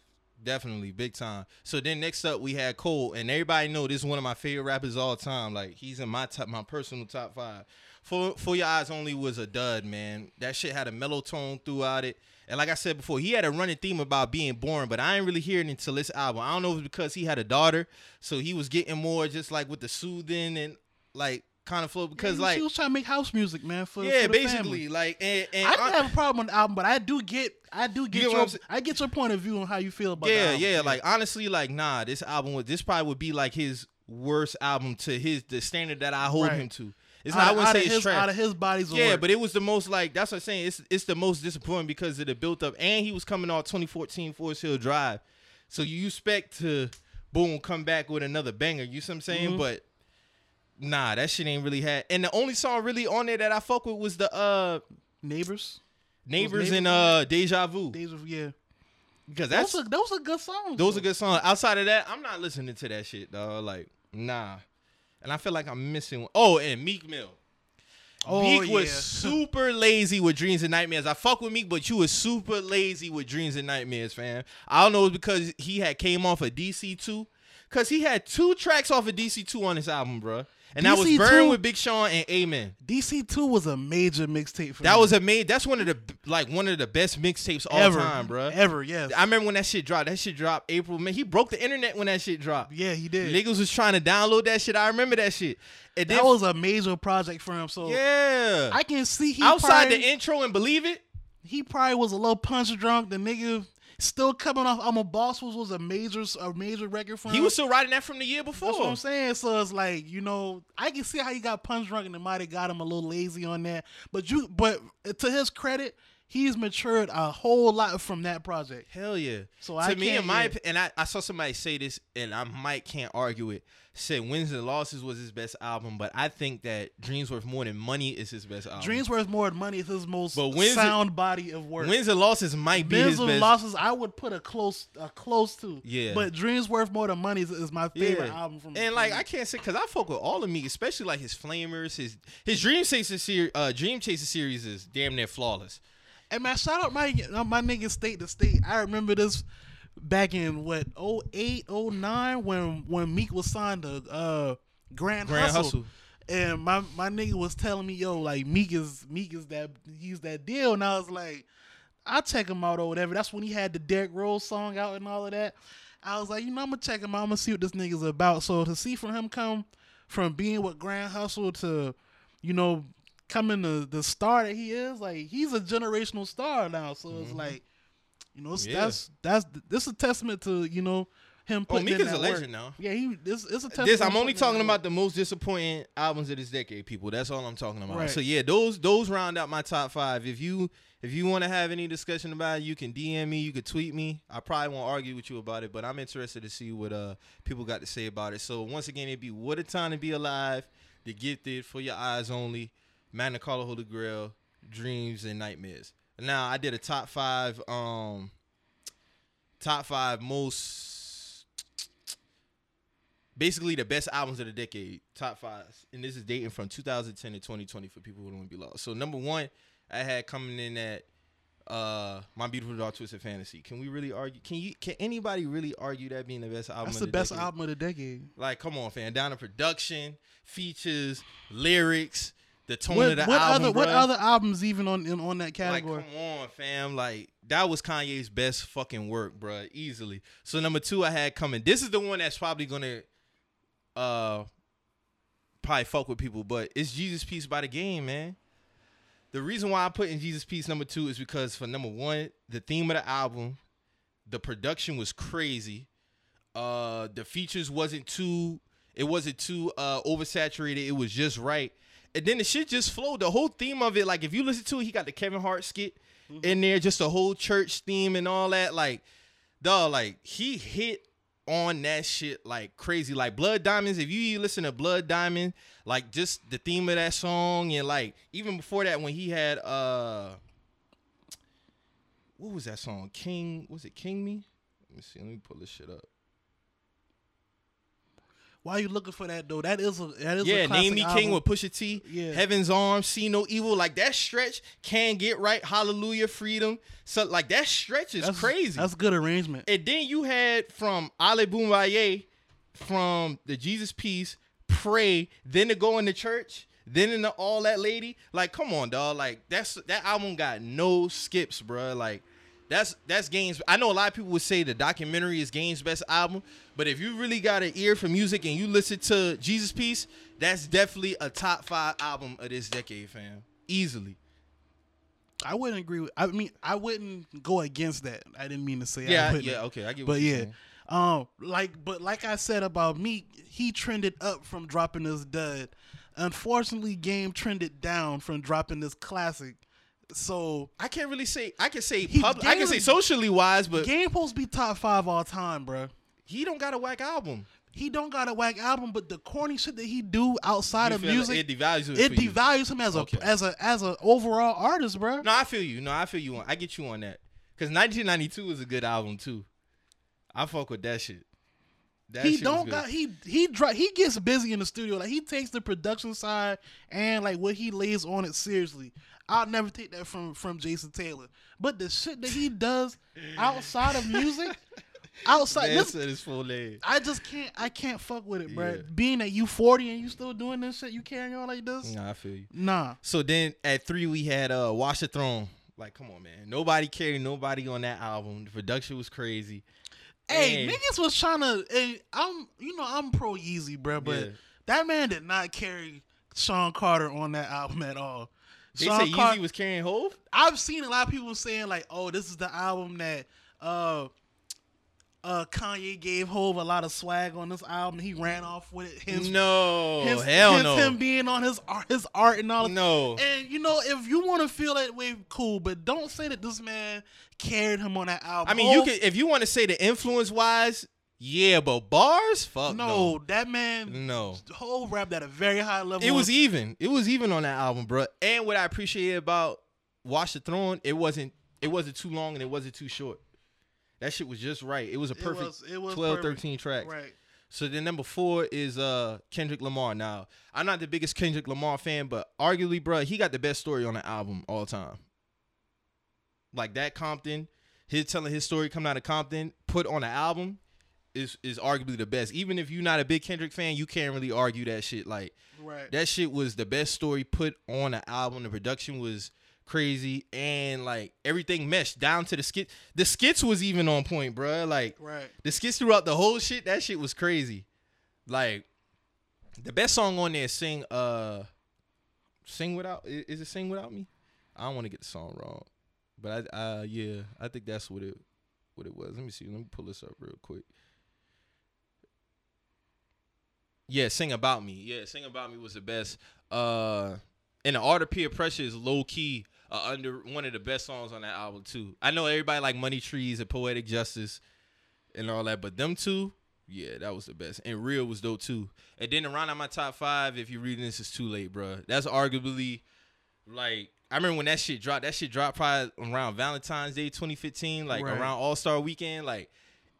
Definitely big time. So then next up we had Cole, and everybody know this is one of my favorite rappers all time. Like he's in my top, my personal top five. For For Your Eyes Only was a dud, man. That shit had a mellow tone throughout it. And like I said before, he had a running theme about being born, but I ain't really hearing it until this album. I don't know if it's because he had a daughter, so he was getting more just like with the soothing and like kind of flow because was- like he was trying to make house music, man. For yeah, for basically family. like and, and I didn't I- have a problem on the album, but I do get, I do get your? I get your point of view on how you feel about. yeah, album. yeah, Like honestly, like nah, this album would this probably would be like his worst album to his the standard that I hold Right. him to. It's out, not. I of- wouldn't out say it's his, trash. out of his bodies. of Yeah, work. but it was the most like that's what I'm saying. It's it's the most disappointing because of the built up, and he was coming off 2014 Forest Hill Drive, so you expect to boom come back with another banger. You see what I'm saying? Mhm. But nah, that shit ain't really had. And the only song really on there that I fuck with was the uh neighbors, neighbors Neighbors and uh Deja Vu days of yeah. because that's those are those are good songs. those though. are good songs. Outside of that, I'm not listening to that shit, dog. Like nah, and I feel like I'm missing. One. Oh, and Meek Mill. Oh, Meek was *laughs* super lazy with dreams and nightmares. I fuck with Meek, but you was super lazy with dreams and nightmares, fam. I don't know it's because he had came off of DC two, cause he had two tracks off of DC two on his album, bruh. And that was DC2 Burn with Big Sean and Amen. DC two was a major mixtape for That me. was a made. That's one of the like one of the best mixtapes all ever time, bruh. Ever, yes. I remember when that shit dropped. That shit dropped April. Man, he broke the internet when that shit dropped. yeah, he did. Niggas was trying to download that shit. I remember that shit. And then, that was a major project for him. So yeah. I can see he Outside probably, the intro and believe it. he probably was a little punch drunk. The nigga still coming off. I'm a boss was was a major a major record for him. He was still writing that from the year before. That's what I'm saying. So it's like you know, I can see how he got punch drunk and it might have got him a little lazy on that. But you, but to his credit, he's matured a whole lot from that project. Hell yeah. So to I me, in my yeah. and I, I saw somebody say this, and I might can't argue it. Said Wins and Losses was his best album, but I think that Dreams Worth More Than Money is his best album. Dreams worth more than money is his most But it- sound body of work. Wins and Losses might be Wins his and best. losses, I would put a close, a close to. Yeah. But Dreams worth more than money is, is my favorite Yeah. album from. and like I can't say because I fuck with all of me, especially like his Flamers, his his Dream Chaser series, uh, Dream Chaser series is damn near flawless. And man, shout out my uh, my nigga state to state. I remember this back in what 08, 09 when when Meek was signed to uh Grand, Grand Hustle. Hustle. And my my nigga was telling me, yo, like Meek is Meek is that he's that deal. And I was like, I'll check him out or whatever. That's when he had the Derrick Rose song out and all of that. I was like, you know, I'm gonna check him out. I'm gonna see what this nigga's about. So to see from him come from being with Grand Hustle to, you know, coming to the star that he is, like he's a generational star now. So it's like, you know, it's, Mm-hmm. Yeah. that's that's this is a testament to you know him. Oh, Putting Meek is a that work. legend now. Yeah, he this it's a testament. This I'm only talking about the most disappointing albums of this decade, people. That's all I'm talking about. Right. So yeah, those those round out my top five. If you if you want to have any discussion about it, you can DM me, you can tweet me. I probably won't argue with you about it, but I'm interested to see what uh people got to say about it. So once again, it'd be what a time to be alive, the gifted for your eyes only, Magna Carta Holy Grail, dreams and nightmares. Now I did a top five um top five most basically the best albums of the decade, top five. And this is dating from 2010 to 2020 for people who don't want to be lost. So number one, I had coming in at uh My Beautiful Dark Twisted Fantasy. Can we really argue? Can you? Can anybody really argue that being the best album? That's of the the best decade? album of the decade. Like, come on, fan Down to production, features, lyrics, the tone What, of the what album. other what other albums even on in, on that category? Like, come on, fam. Like, that was Kanye's best fucking work, bro. Easily. So number two, I had coming. This is the one that's probably gonna uh probably fuck with people, but it's Jesus Piece by the game, man. The reason why I put in Jesus Piece number two is because for number one, the theme of the album, the production was crazy. Uh the features wasn't too it wasn't too uh oversaturated. It was just right. And then the shit just flowed. The whole theme of it, like if you listen to it, he got the Kevin Hart skit in there, just the whole church theme and all that. Like, dog, like he hit on that shit like crazy. Like Blood Diamonds, if you listen to Blood Diamond, like just the theme of that song, and like even before that when he had uh what was that song? King was it King Me? Let me see, let me pull this shit up. Why are you looking for that though? That is a that is yeah, a Name Me album. King with Pusha T. Yeah. Heaven's Arms, See No Evil. Like that stretch can get right. Hallelujah, Freedom. So like that stretch is that's, crazy. That's good arrangement. and then you had from Ali Bomaye, from the Jesus Piece, Pray, then to go into church, then into All That Lady. Like, come on, dog. Like that's that album got no skips, bruh. Like That's that's Game's. I know a lot of people would say the documentary is Game's best album, but if you really got an ear for music and you listen to Jesus Piece, that's definitely a top five album of this decade, fam. Easily. I wouldn't agree with. I mean, I wouldn't go against that. I didn't mean to say. Yeah, wouldn't. yeah, okay, I get what But you're yeah, saying. um, like, but like I said about Meek, he trended up from dropping this dud. Unfortunately, Game trended down from dropping this classic. So I can't really say. I can say He- pub, I can say socially wise, but Game supposed to be top five all time, bruh. he don't got a whack album. He don't got a whack album, but the corny shit that he do outside You of feel like music, it devalues it. it you. devalues him as a as a as a overall artist, bruh. No, I feel you. No, I feel you on. I get you on that. Cause 1992 is a good album too. I fuck with that shit. That he shit don't got he he dri- he gets busy in the studio. Like he takes the production side and like what he lays on it seriously. I'll never take that from from Jayceon Taylor. But the shit that he does outside of music, *laughs* outside Man this, said his full name. I just can't I can't fuck with it, bruh. Yeah. Being that you 40 and you still doing this shit, you carrying on like this? Nah, I feel you. Nah. So then at three we had uh Watch the Throne. Like, come on, man. Nobody carried nobody on that album. The production was crazy. Hey, And- niggas was trying to. And I'm, you know, I'm pro Yeezy, bro, but Yeah. that man did not carry Shawn Carter on that album at all. They Sean say Yeezy was carrying Hove. I've seen a lot of people saying like, "Oh, this is the album that uh uh Kanye gave Hove a lot of swag on this album. He ran off with it. His, no, his, hell his- no. him being on his art, his art and all. no. And you know, if you want to feel that way, cool. But don't say that this man carried him on that album. I mean, you could if you want to say the influence wise, yeah, but bars, fuck no, no. that man. No. Whole rap at a very high level. It was even. It was even on that album, bro. And what I appreciated about Watch the Throne, it wasn't it wasn't too long and it wasn't too short. That shit was just right. It was a It perfect was- it was 12, perfect. 13 tracks. right. So then number four is uh Kendrick Lamar. Now, I'm not the biggest Kendrick Lamar fan, but arguably, bro, he got the best story on the album all time. Like that Compton, his telling his story coming out of Compton, put on the album is is arguably the best. Even if you're not a big Kendrick fan, you can't really argue that shit. Like Right. that shit was the best story put on the album. The production was crazy and like everything meshed down to the skit. The skits was even on point, bro. Like right. the skits throughout the whole shit, that shit was crazy. Like the best song on there, sing uh, sing without is it sing without me? I don't want to get the song wrong, but I uh yeah, I think that's what it what it was. Let me see. Let me pull this up real quick. Yeah, sing about me. Yeah, sing about me was the best. Uh, and the art of peer pressure is low key uh, under one of the best songs on that album too. I know everybody like Money Trees and Poetic Justice and all that, but them two, yeah, that was the best. And Real was dope too. And then around on my top five, if you're reading this, it's too late, bro. That's arguably like I remember when that shit dropped. That shit dropped probably around Valentine's Day 2015, like Right. around All Star Weekend, like.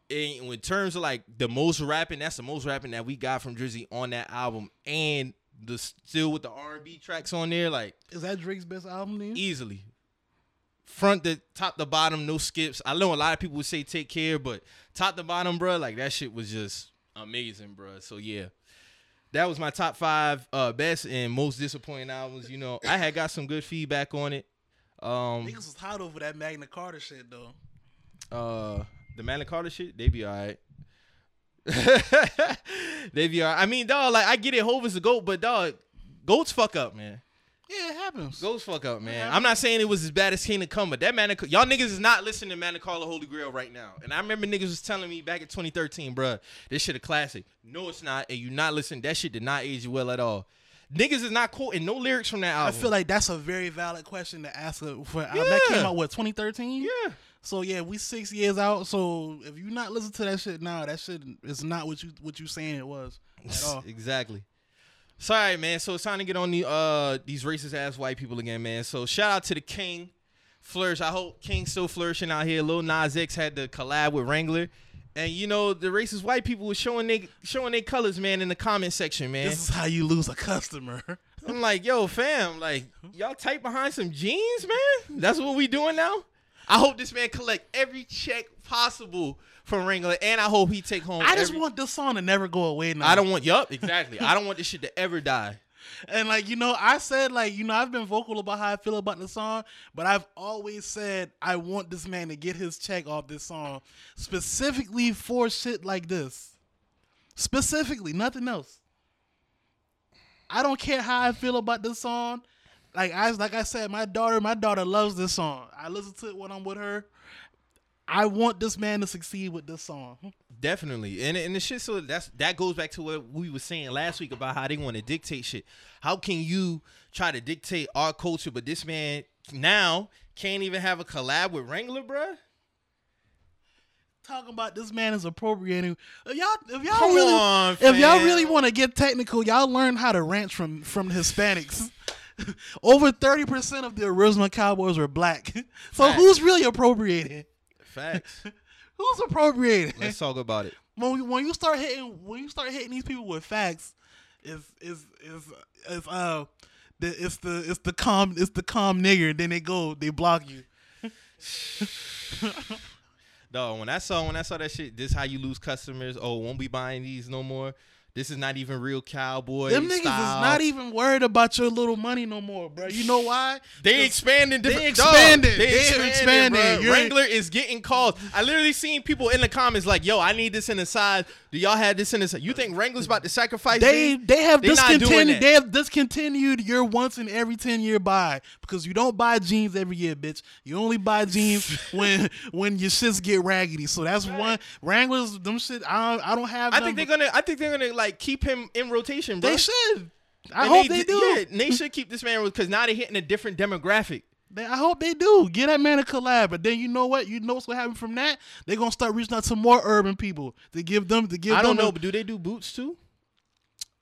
In, in terms of like the most rapping, that's the most rapping that we got from Drizzy on that album, and the still with the R and B tracks on there, like Is that Drake's best album? Then? easily. Front to top to bottom, no skips. I know a lot of people would say take care, but top to bottom, bro, like that shit was just amazing, bro. So yeah, that was my top five uh, best and most disappointing albums. You know, I had got some good feedback on it. Um, Niggas was hot over that Magna Carta shit though. uh, the Magna Carta shit, they be alright. *laughs* they be alright. I mean, dog, like I get it, Hov is a goat, but dog, goats fuck up, man. Yeah, it happens. Goats fuck up, man. I'm not saying it was as bad as Kingdom Come, but that man, y'all niggas is not listening to Magna Carta Holy Grail right now. And I remember niggas was telling me back in 2013, bruh, this shit a classic. No, it's not. And you not listening. That shit did not age you well at all. Niggas is not quoting no lyrics from that album. I feel like that's a very valid question to ask. For Yeah. that came out what 2013. yeah. So yeah, we six years out. So if you not listen to that shit now, that shit is not what you what you saying it was at *laughs* all. exactly. Sorry, man. So it's time to get on the uh these racist ass white people again, man. So shout out to the King. Flourish. I hope King's still flourishing out here. Lil Nas X had to collab with Wrangler. And you know, the racist white people was showing they showing their colors, man, in the comment section, man. This is how you lose a customer. I'm like, yo, fam, like y'all tight behind some jeans, man. That's what we doing now. I hope this man collect every check possible from Wrangler, and I hope he take home. I just every- want this song to never go away now. I don't want. Yup, exactly. I don't want this shit to ever die. *laughs* And like you know, I said like you know I've been vocal about how I feel about the song, but I've always said I want this man to get his check off this song specifically for shit like this. Specifically, nothing else. I don't care how I feel about this song. Like I like I said, my daughter, my daughter loves this song. I listen to it when I'm with her. I want this man to succeed with this song. Definitely, and and the shit. So that's that goes back to what we were saying last week about how they want to dictate shit. How can you try to dictate our culture, but this man now can't even have a collab with Wrangler, bruh? Talking about this man is appropriating. If y'all, if y'all Come really, on, if y'all really want to get technical, y'all learn how to ranch from from Hispanics. *laughs* Over thirty percent of the original Cowboys were black. *laughs* So Facts. who's really appropriating? Facts. *laughs* Who's appropriating? Let's talk about it. when we, when you start hitting when you start hitting these people with facts, is is is is uh the it's the it's the calm it's the calm nigger. Then they go they block you. Dog, when I saw when I saw that shit, this how you lose customers. Oh, won't be buying these no more. This is not even real cowboy. Them niggas style. is not even worried about your little money no more, bro. You know why? They expanding. They expanded. Dog, They they have expanded. expanded. Wrangler is getting calls. I literally seen people in the comments like, "Yo, I need this in the size. Do y'all have this in the size? You think Wrangler's about to sacrifice? They me? they have They discontinued they have discontinued your once in every ten year buy because you don't buy jeans every year, bitch. You only buy jeans *laughs* when when your shits get raggedy. So that's one Wranglers. Them shit. I don't, I don't have. I think they're gonna. I think they're gonna like keep him in rotation, bro. They should. I And hope they, do. Yeah, they should keep this man because now they're hitting a different demographic. They- I hope they do. Get that man a collab. But then you know what? You know what's gonna happen from that? They're gonna start reaching out to more urban people to give them to give I don't know, a- but do they do boots too?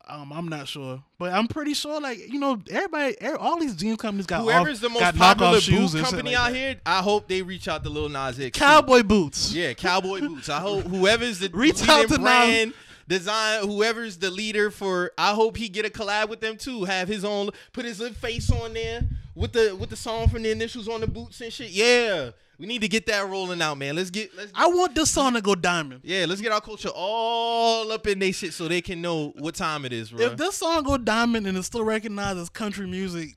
um, I'm not sure, but I'm pretty sure. Like you know, everybody, er- all these jeans companies got Whoever's off, the most popular knockoff shoes boot company like out that. here, I hope they reach out to Lil Nas X. Cowboy boots. Yeah, cowboy boots. I hope *laughs* whoever's the Reach out to Nas. Design, whoever's the leader for. I hope he get a collab with them too. Have his own, put his little face on there with the with the song from the initials on the boots and shit. Yeah, we need to get that rolling out, man. Let's get let's. I want this song to go diamond. yeah, let's get our culture all up in they shit so they can know what time it is, bro. If this song go diamond and it's still recognized as country music,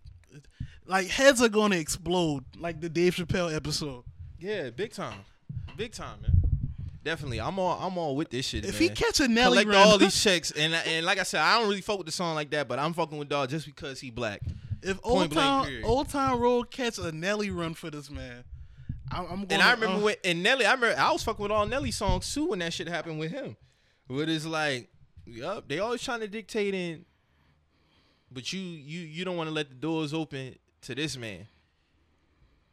like heads are gonna explode, like the Dave Chappelle episode. yeah, big time, big time, man. Definitely, I'm all I'm all with this shit. If man. he catch a Nelly collect run, all these checks, and and like I said, I don't really fuck with the song like that, but I'm fucking with dog just because he black. if point Old Town. Old Town Road catch a Nelly run for this man, I'm, I'm going. And I remember uh, when and Nelly, I remember I was fucking with all Nelly songs too when that shit happened with him. Where it's like, yup, they always trying to dictate in, but you you you don't want to let the doors open to this man.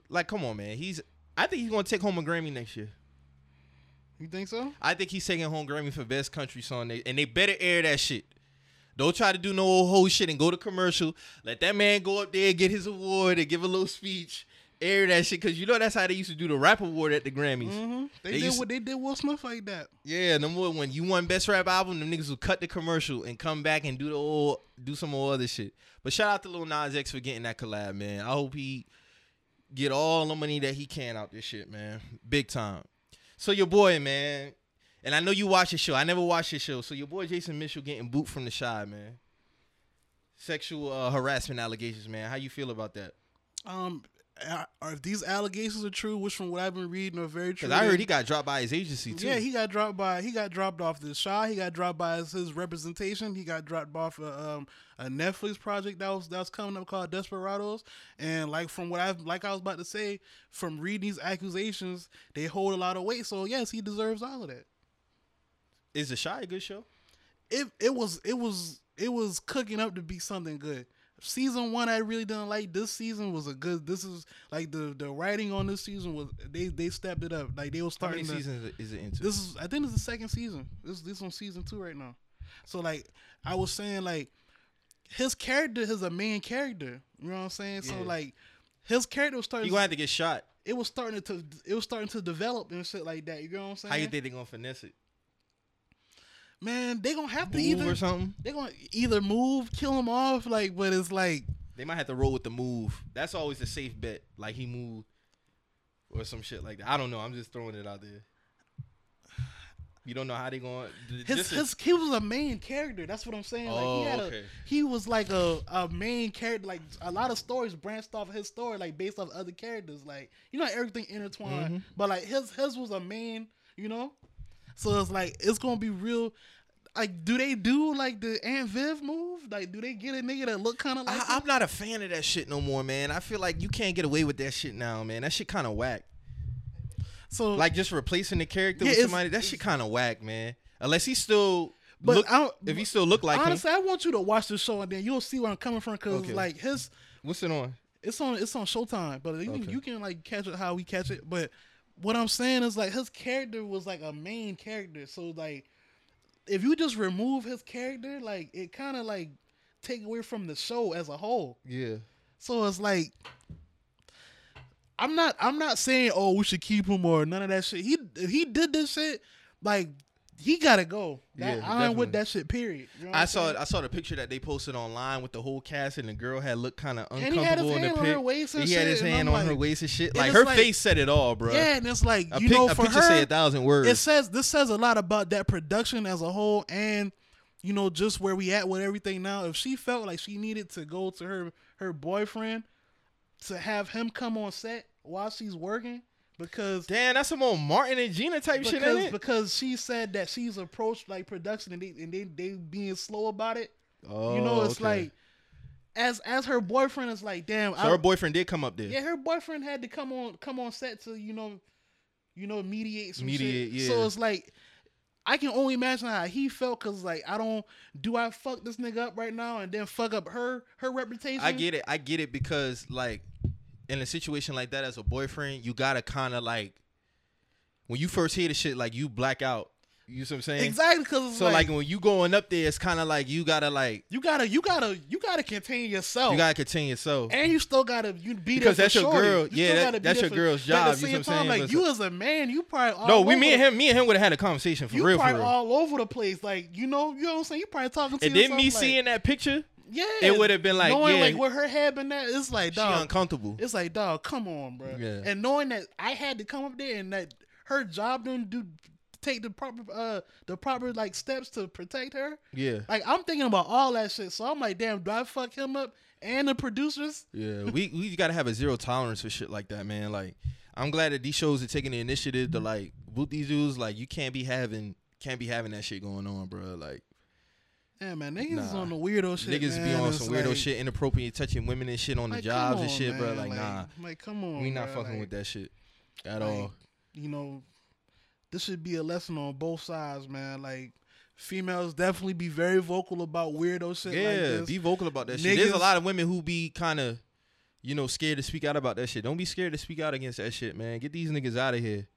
Like, come on, man. He's I think he's gonna take home a Grammy next year. You think so? I think he's taking home Grammy for best country song, and they better air that shit. Don't try to do no old whole shit and go to commercial. Let that man go up there, get his award, and give a little speech. Air that shit, cause you know that's how they used to do the rap award at the Grammys. Mm-hmm. They, They did used- what they did Will Smith like that. Yeah, no more when you won best rap album, the niggas will cut the commercial and come back and do the old, do some more other shit. But shout out to Lil Nas X for getting that collab, man. I hope he get all the money that he can out this shit, man. Big time. So your boy, man, and I know you watch his show. I never watched his show. So your boy Jason Mitchell getting boot from the Chi, man. Sexual uh, harassment allegations, man. How you feel about that? Um, are, are these allegations are true? Which from what I've been reading are very true. Because I heard he got dropped by his agency too. Yeah, he got dropped by he got dropped off the Shaw. He got dropped by his, his representation. He got dropped off a, um, a Netflix project that was that was coming up called Desperados. And like from what I've like I was about to say, from reading these accusations, they hold a lot of weight. So yes, he deserves all of that. Is the Chi a good show? It it was it was it was cooking up to be something good. Season one I really didn't like. This season was a good. This is like the the writing on this season was they they stepped it up. Like they were How many starting to, seasons is it into? This is I think it's the second season. This this on season two right now. So like I was saying like his character is a main character. You know what I'm saying? So like his character was starting gonna have to get shot. it was starting to it was starting to develop and shit like that. You know what I'm saying? How you think they gonna finesse it? Man, they gonna have to Move either or something? they gonna either move, kill him off, like but it's like They might have to roll with the move. That's always a safe bet. Like he moved or some shit like that. I don't know. I'm just throwing it out there. You don't know how they going. His, his he was a main character. That's what I'm saying. Like he had Oh, okay. a he was like a, a main character. Like a lot of stories branched off his story, like based off other characters. Like you know everything intertwined. Mm-hmm. But like his his was a main. You know, so it's like it's gonna be real. Like, do they do like the Aunt Viv move? Like, do they get a nigga that look kind of like? I, I'm not a fan of that shit no more, man. I feel like you can't get away with that shit now, man. That shit kind of whack. so Like just replacing the character Yeah, with somebody, that shit kind of whack, man. Unless he still But look, I don't- if he still look like him. honestly, I want you to watch the show and then you'll see where I'm coming from. Cause Okay. like his What's it on? it's on it's on Showtime, but you, Okay. you can like catch it how we catch it. But what I'm saying is like his character was like a main character, so like if you just remove his character, like it kind of like take away from the show as a whole. Yeah. So it's like I'm not I'm not saying oh we should keep him or none of that shit. He he did this shit like he gotta go. That, Yeah, I'm with that shit. Period. You know I saw saying? I saw the picture that they posted online with the whole cast and the girl had looked kind of And he had his uncomfortable in the hand on her pic. waist and he had his and hand on her waist and shit. Like it's her like- face said it all, bro. Yeah, and it's like a, you pic- know a for picture her, say a thousand words. it says this says a lot about that production as a whole and you know just where we at with everything now if she felt like she needed to go to her her boyfriend to have him come on set while she's working because Damn, that's some old Martin and Gina type shit, because, ain't it? because she said that she's approached like production and they and they, they being slow about it Oh, you know oh, it's okay. like as as her boyfriend is like damn so I, her boyfriend did come up there. yeah, her boyfriend had to come on come on set to you know, you know mediate some Mediate, shit. yeah. So it's like I can only imagine how he felt because like I don't do I fuck this nigga up right now and then fuck up her her reputation. I get it. I get it because like in a situation like that as a boyfriend, you gotta kind of like when you first hear the shit, like you black out. You see what I'm saying? exactly because So like, when you going up there, it's kind of like you gotta like you gotta you gotta you gotta contain yourself. you gotta contain yourself. and you still gotta you be Because there that's for your shorty. girl. You Yeah, that- that's your for- girl's but at job, the you same what I'm time, saying? like you as a man, you probably all no, we over me and him, me and him would have had a conversation for You real, for probably real. all over the place, like you know, you know what I'm saying. You probably talking to and then me like, seeing that picture, Yeah, It would've been like, knowing yeah, like where her head been at. It's like she dog. uncomfortable. It's like dog. Come on, bro. Yeah. And knowing that I had to come up there and that her job didn't do take the proper uh the proper like steps to protect her. Yeah, Like I'm thinking about all that shit. So I'm like, damn, do I fuck him up and the producers? yeah. we *laughs* we gotta have a zero tolerance for shit like that, man. Like, I'm glad that these shows are taking the initiative to like boot these dudes. Like, you can't be having can't be having that shit going on, bro. Like, Yeah, man, niggas is Nah. on the weirdo shit. niggas be man. on It's some weirdo like- shit, inappropriate touching women and shit on the jobs come and on, shit, bro. man. Like, nah, Like, come on. we not bro. fucking Like, with that shit at like, all. You know, this should be a lesson on both sides, man. Like, females definitely be very vocal about weirdo shit Yeah, like this. be vocal about that shit. There's a lot of women who be kind of, you know, scared to speak out about that shit. Don't be scared to speak out against that shit, man. Get these niggas out of here.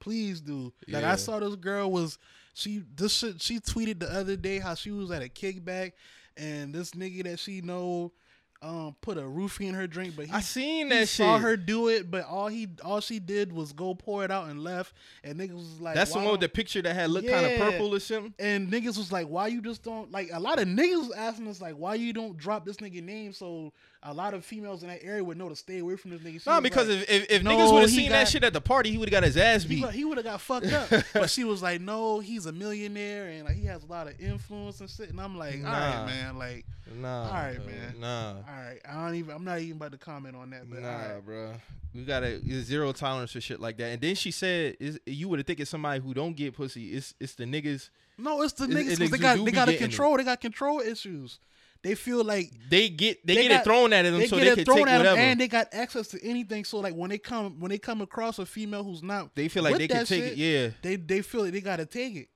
Please do. Like Yeah. I saw this girl was she this she tweeted the other day how she was at a kickback and this nigga that she know um put a roofie in her drink, but he, I seen that saw shit. her do it, but all he all she did was go pour it out and left, and niggas was like, That's the one with the picture that had looked kind of purple or something. And niggas was like, why you just don't like a lot of niggas was asking us like why you don't drop this nigga name so a lot of females in that area would know to stay away from this nigga. She No, was because like, if if, if no, niggas would have he seen that shit at the party, he would have got his ass beat. would- he would have got fucked up. *laughs* but she was like, no, he's a millionaire and like he has a lot of influence and shit. And I'm like, all Nah. right, man, like, Nah, All right, bro. man. Nah, all right, I don't even, I'm not even about to comment on that. But nah, right. bro. We got a zero tolerance for shit like that. And then she said, "Is you would have think it's somebody who don't get pussy? It's it's the niggas. no, it's the niggas. it's 'cause niggas they got they got a getting it. control. They got control issues. They feel like They get they, They get got- it thrown at them, they so get they it can thrown take at them, whatever. and they got access to anything. So like when they come when they come across a female who's not, they feel like they can take shit, it. Yeah, they they feel like they gotta take it.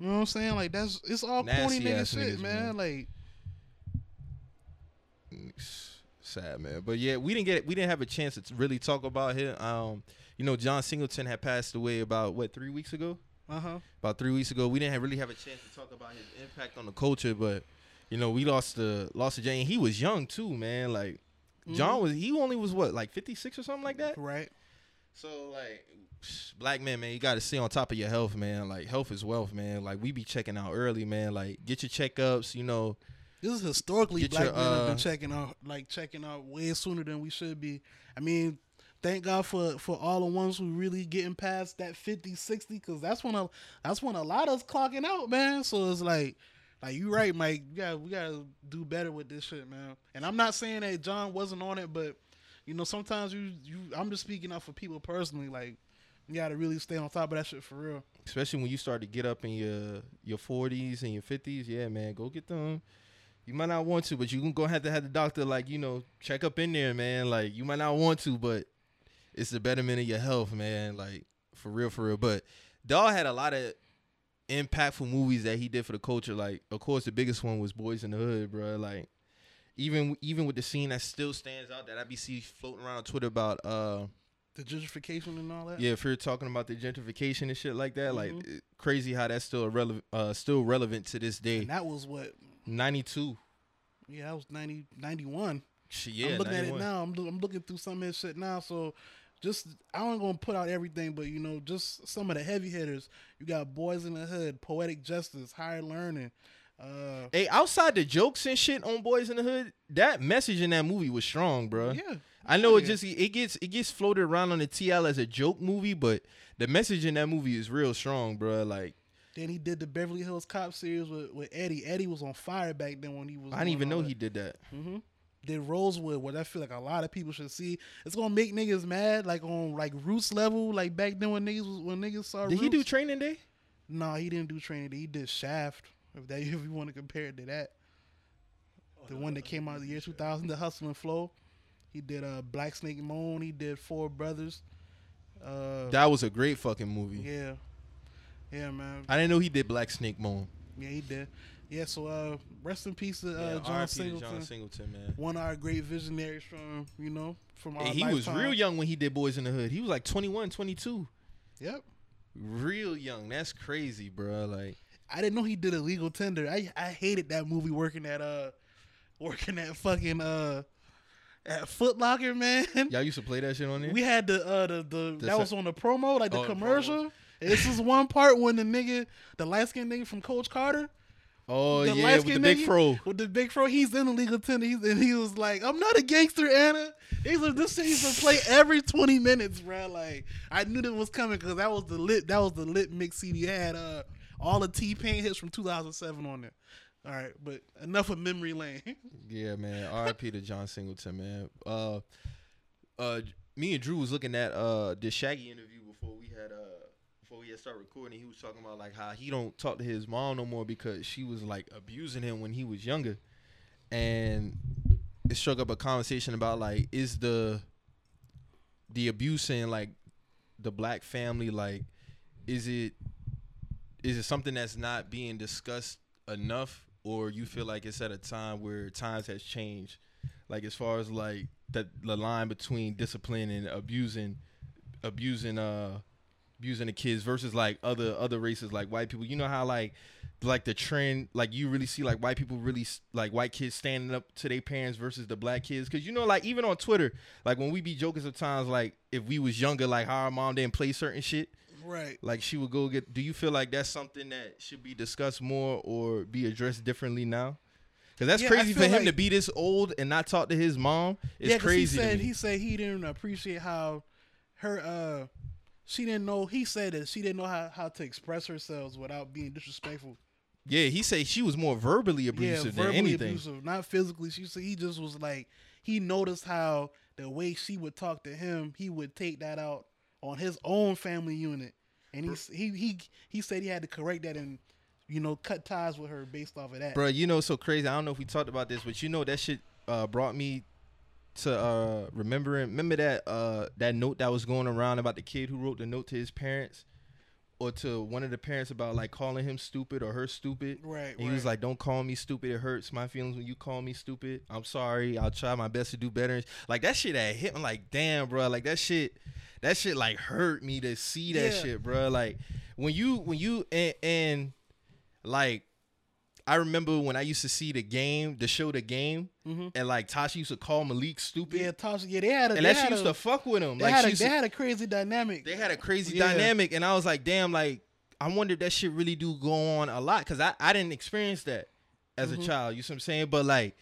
You know what I'm saying? Like that's it's all corny nigga shit, niggas, man. man. Like sad man. But yeah, we didn't get we didn't have a chance to really talk about him. Um, you know, John Singleton had passed away about what three weeks ago. uh huh. About three weeks ago, we didn't have, really have a chance to talk about his impact on the culture. But you know, we lost the lost to Jane. He was young too, man. Like John was he only was what like fifty six or something like that. Right. So like black men, man, you got to stay on top of your health, man. Like health is wealth, man. Like we be checking out early, man. Like get your checkups, you know. This is historically black your, men have uh, been checking out like checking out way sooner than we should be. I mean, thank God for for all the ones who really getting past that 50, 60, because that's when a that's when a lot of us clocking out, man. So it's like. Like you right, Mike. Got we gotta do better with this shit, man. And I'm not saying that John wasn't on it, but you know sometimes you you I'm just speaking up for people personally. Like you gotta really stay on top of that shit for real. especially when you start to get up in your your forties and your fifties. Yeah, man, go get them. You might not want to, but you gonna have to have the doctor like you know check up in there, man. Like you might not want to, but it's the betterment of your health, man. Like for real, for real. But Dawg had a lot of impactful movies that he did for the culture. Like, of course, the biggest one was Boys in the Hood, bro. Like, even even with the scene that still stands out that I be see floating around on Twitter about uh The gentrification and all that. yeah, if you're talking about the gentrification and shit like that, like Mhm. it- crazy how that's still relevant, uh, still relevant to this day. And that was what Ninety two, yeah, that was 90, 91. yeah, I'm looking at it now. I'm, I'm looking through some of this shit now. So just I don't gonna put out everything, but you know, just some of the heavy hitters. You got Boys in the Hood, Poetic Justice, Higher Learning. Uh, Hey, outside the jokes and shit on Boys in the Hood, that message in that movie was strong, bro. yeah, I know it just it gets it gets floated around on the TL as a joke movie, but the message in that movie is real strong, bro. Like Then he did the Beverly Hills Cop series with, with Eddie. Eddie was on fire back then when he was. I didn't even know he did that. Mm-hmm. Did Rosewood, what I feel like a lot of people should see. It's gonna make niggas mad, like on like Roots level, like back then when niggas was, when niggas saw. Did he do Training Day? No, he didn't do Training Day. He did Shaft. If that, *laughs* if you want to compare it to that, the one that came out of the year 2000, the Hustle and Flow. He did uh Black Snake Moan. He did Four Brothers. Uh, That was a great fucking movie. yeah, yeah, man. I didn't know he did Black Snake Moan. Yeah, he did. Yeah, so uh, rest in peace to uh, Yeah, John Singleton. John Singleton, man. one of our great visionaries from you know from our Hey, he was real young when he did Boys in the Hood. He was like 21, 22. Yep. Real young. That's crazy, bro. Like, I didn't know he did illegal tender. I I hated that movie working at uh working at fucking uh at Foot Locker, man. *laughs* y'all used to play that shit on there? We had the uh the, the, The that was on the promo, like the Oh, the commercial. This is one part when the nigga, the light skinned nigga from Coach Carter, oh, the yeah, with the light-skinned big nigga fro. with the big fro, he's in illegal tender. He's and he was like, "I'm not a gangster, Anna." He's like, "This shit used to play every 20 minutes, bro." Like I knew that was coming because that was the lit. That was the lit mix CD. It had uh all the T Pain hits from 2007 on there. All right, but enough of memory lane. *laughs* Yeah, man. R.I.P. to John Singleton, man. Uh, uh, me and Drew was looking at uh the Shaggy interview before we had uh before we had started recording. He was talking about like how he don't talk to his mom no more because she was like abusing him when he was younger, and it struck up a conversation about like is the the abuse in like the black family like is it is it something that's not being discussed enough or you feel like it's at a time where times has changed like as far as like the, the line between discipline and abusing abusing uh abusing the kids versus like other other races like white people. You know how like like the trend like you really see like white people really like white kids standing up to their parents versus the black kids? Because you know like even on twitter like when we be joking sometimes like if we was younger like how our mom didn't play certain shit right. like she would go get do you feel like that's something that should be discussed more or be addressed differently now? Because that's Yeah, crazy for him to be this old and not talk to his mom it's yeah, crazy He said he said he didn't appreciate how her uh she didn't know. He said that she didn't know how, how to express herself without being disrespectful. yeah he said she was more verbally abusive yeah, than verbally anything abusive, not physically. She said he just was like he noticed how the way she would talk to him, he would take that out on his own family unit, and he he he he said he had to correct that and you know cut ties with her based off of that. bro you know so crazy i don't know if we talked about this but you know that shit uh brought me to uh remembering remember that uh that note that was going around about the kid who wrote the note to his parents or to one of the parents about like calling him stupid or her stupid Right, And he was like, "Don't call me stupid. It hurts my feelings when you call me stupid. I'm sorry. I'll try my best to do better." Like that shit that hit me. Like, damn, bro. Like that shit. That shit like hurt me to see that Yeah. shit, bro. Like when you when you and, and like I remember when I used to see the game, the show, the game, Mhm. and like Tasha used to call Malik stupid, yeah, Tasha. Yeah, they had a and that had used a, to fuck with him. they Like had she a, they to- had a crazy dynamic. they had a crazy Yeah. dynamic and i was like damn like i wonder if that shit really do go on a lot because I, I didn't experience that as Mhm. a child you see what i'm saying but like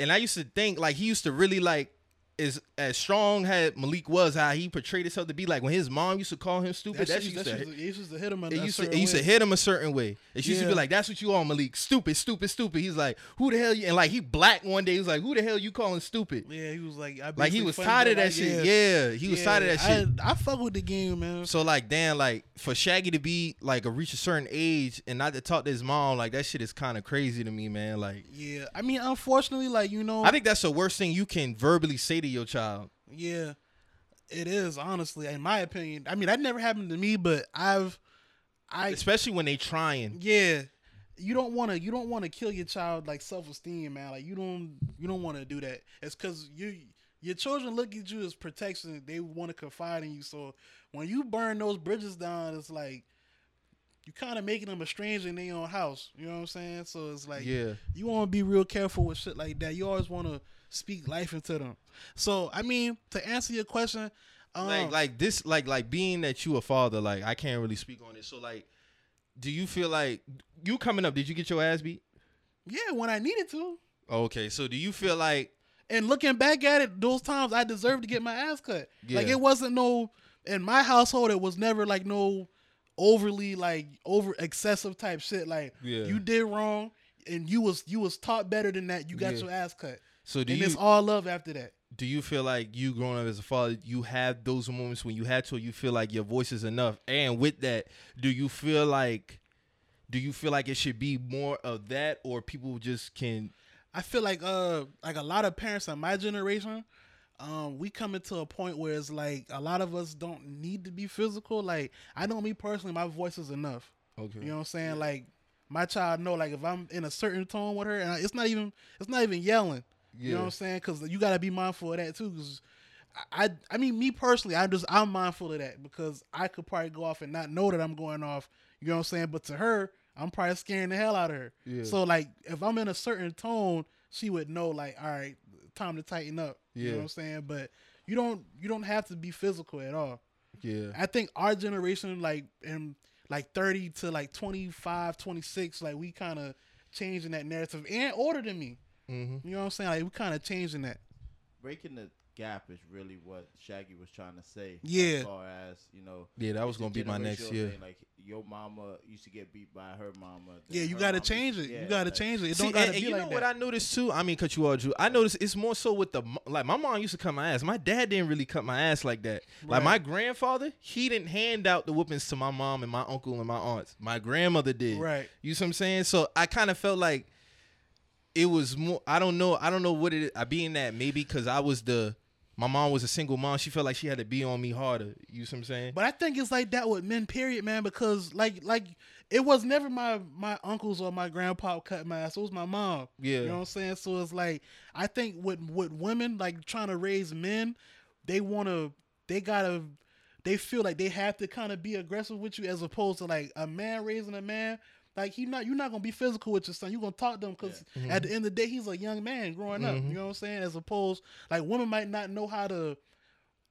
and i used to think like he used to really like as as strong had Malik was, how he portrayed himself to be, like when his mom used to call him stupid, that, that to used to- used to hit him. a- it used to, it used to hit him a certain way. It used to be like, "That's what you on, Malik? Stupid, stupid, stupid." He's like, "Who the hell you?" And like he black one day. He was like, "Who the hell you calling stupid?" Yeah, he was like, I Like he was tired of that like, shit. Yeah, he was tired of that shit. I, I fuck with the game, man. So like, damn, like for Shaggy to be like a reach a certain age and not to talk to his mom, like that shit is kind of crazy to me, man. Like, Yeah, I mean, unfortunately, like you know, I think that's the worst thing you can verbally say to your child. yeah, it is honestly, in my opinion. I mean, that never happened to me, but I've, I, especially when they trying. yeah, you don't want to, you don't want to kill your child like self esteem, man. Like you don't, you don't want to do that. It's because you, your children look at you as protection. They want to confide in you. So when you burn those bridges down, it's like. You kind of making them a stranger in their own house, you know what I'm saying? So it's like, yeah, you want to be real careful with shit like that. You always want to speak life into them. So, I mean, to answer your question, um, like like this, like like being that you a father, like I can't really speak on it. So like, do you feel like you coming up? Did you get your ass beat? yeah, when I needed to. Okay, so do you feel like And looking back at it, those times I deserved to get my ass cut. Like it wasn't no in my household. It was never like no overly like over excessive type shit. Like Yeah. you did wrong, and you was you was taught better than that. You got Yeah. your ass cut, so? Do and you it's all love after that. do you feel like you growing up as a father, you have those moments when you had to, or you feel like your voice is enough? And with that, do you feel like, do you feel like it should be more of that, or people just can? I feel like uh like a lot of parents in my generation, um, we coming to a point where it's like a lot of us don't need to be physical. Like I know me personally, my voice is enough. Okay. You know what I'm saying? Like my child know like if I'm in a certain tone with her, and it's not even it's not even yelling. You know what I'm saying? Because you got to be mindful of that too. Because I, I mean me personally, I just I'm mindful of that because I could probably go off and not know that I'm going off. You know what I'm saying? But to her, I'm probably scaring the hell out of her. Yeah. So like if I'm in a certain tone, she would know like all right, time to tighten up. You know what I'm saying? But you don't you don't have to be physical at all. Yeah. I think our generation, like in like 30 to like 25, 26, like we kind of changing that narrative and older than me. Mm-hmm. You know what I'm saying? Like we kind of changing that. Breaking the gap is really what Shaggy was trying to say. Yeah. As far as you know. Yeah, that was gonna be my next year. thing, Like your mama used to get beat by her mama. Yeah, you got to change it. yeah, you got to like- change it. It See, don't got to and, and be you like know that. what I noticed too? I mean, cut you all, Drew. I noticed it's more so with the like my mom used to cut my ass. My dad didn't really cut my ass like that. Like my grandfather, he didn't hand out the whoopings to my mom and my uncle and my aunts. My grandmother did. Right. You see what I'm saying? So I kind of felt like it was more. I don't know. I don't know what it. Is. I being that maybe because I was the. My mom was a single mom. She felt like she had to be on me harder. You see what I'm saying? But I think it's like that with men, period, man. Because like like it was never my my uncles or my grandpa cut my ass. It was my mom. Yeah. you know what I'm saying. So it's like I think with with women like trying to raise men, they want to they gotta they feel like they have to kind of be aggressive with you as opposed to like a man raising a man. Like he not you're not gonna be physical with your son. You're gonna talk to him because at the end of the day he's a young man growing up. You know what I'm saying? As opposed like women might not know how to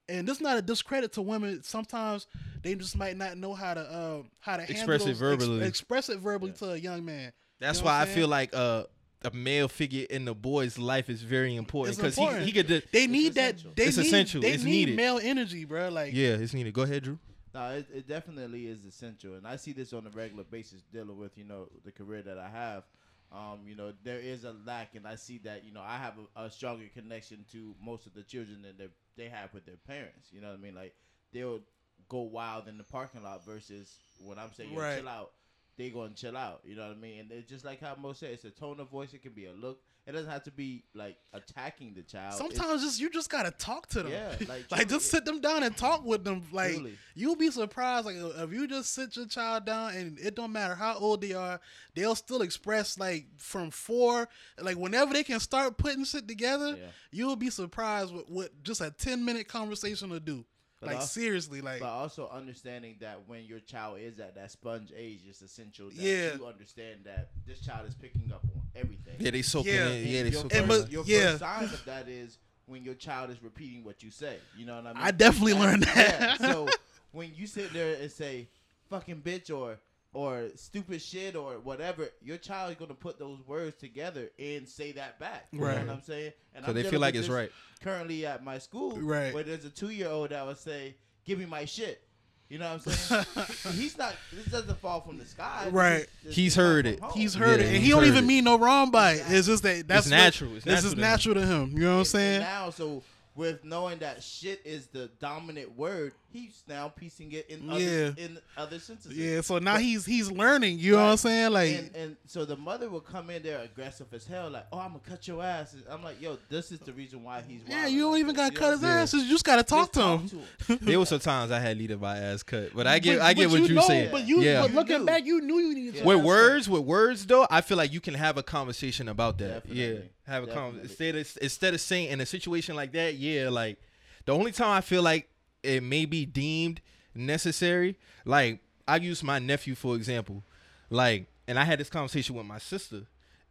and this is not a discredit to women. Sometimes they just might not know how to uh, how to Express handle it those- verbally. Ex- express it verbally to a young man. That's You know why I feel like uh, a male figure in the boy's life is very important because he, he could. do- They need that. essential. They It's need, essential. They It's need needed. male energy, bro. Like yeah, it's needed. Go ahead, Drew. No, it, it definitely is essential, and I see this on a regular basis dealing with you know the career that I have. Um, you know, there is a lack, and I see that you know I have a, a stronger connection to most of the children than they they have with their parents. You know what I mean? Like they'll go wild in the parking lot versus when I'm saying Right. chill out, they go and chill out. You know what I mean? And it's just like how Mo said, it's a tone of voice. It can be a look. It doesn't have to be like attacking the child. It's- sometimes just you just gotta talk to them. Yeah, *laughs* like, like just sit them down and talk with them. Like you'll be surprised. Like if you just sit your child down and it don't matter how old they are, they'll still express like from four. Like whenever they can start putting shit together, Yeah. you'll be surprised with what just a ten minute conversation will do. But like also- seriously, like but also understanding that when your child is at that sponge age, it's essential that Yeah. you understand that this child is picking up on everything. Yeah, they soaking Yeah. in. Yeah, they your soaking. And but- your yeah. first sign of that is when your child is repeating what you say. You know what I mean? I definitely learned that. Yeah. So *laughs* when you sit there and say "fucking bitch" or or stupid shit or whatever, your child is gonna put those words together and say that back. You Right. know what I'm saying? And Because I'm they feel like it's right. Currently at my school, Right. where there's a two year old that would say, "Give me my shit." You know what I'm saying? *laughs* He's not. This doesn't fall from the sky. Right. is- this He's is heard it. He's heard Yeah, it, and he don't even it. mean no wrong by it. It's just that that's what- natural. It's this is natural to him. natural to him. You know what I'm saying? now, so with knowing that shit is the dominant word, he's now piecing it in other, Yeah. in other sentences. Yeah. So now But- he's he's learning. You know what I'm saying? Like, and, and so the mother will come in there aggressive as hell, like, "Oh, I'm gonna cut your ass." And I'm like, "Yo, this is the reason why he's." yeah, you don't like even got to You cut his know ass. You just got to talk to saying? him. To him. *laughs* There was some times I had needed my ass cut, but I get But- I get what you know, saying. But you, yeah. but looking knew. back, you knew you needed to. Yeah. with ask words, with words though, I feel like you can have a conversation about that. Yeah, Definitely. Have a conversation instead of instead of saying in a situation like that. Yeah, like the only time I feel like it may be deemed necessary, like I use my nephew for example, like, and I had this conversation with my sister,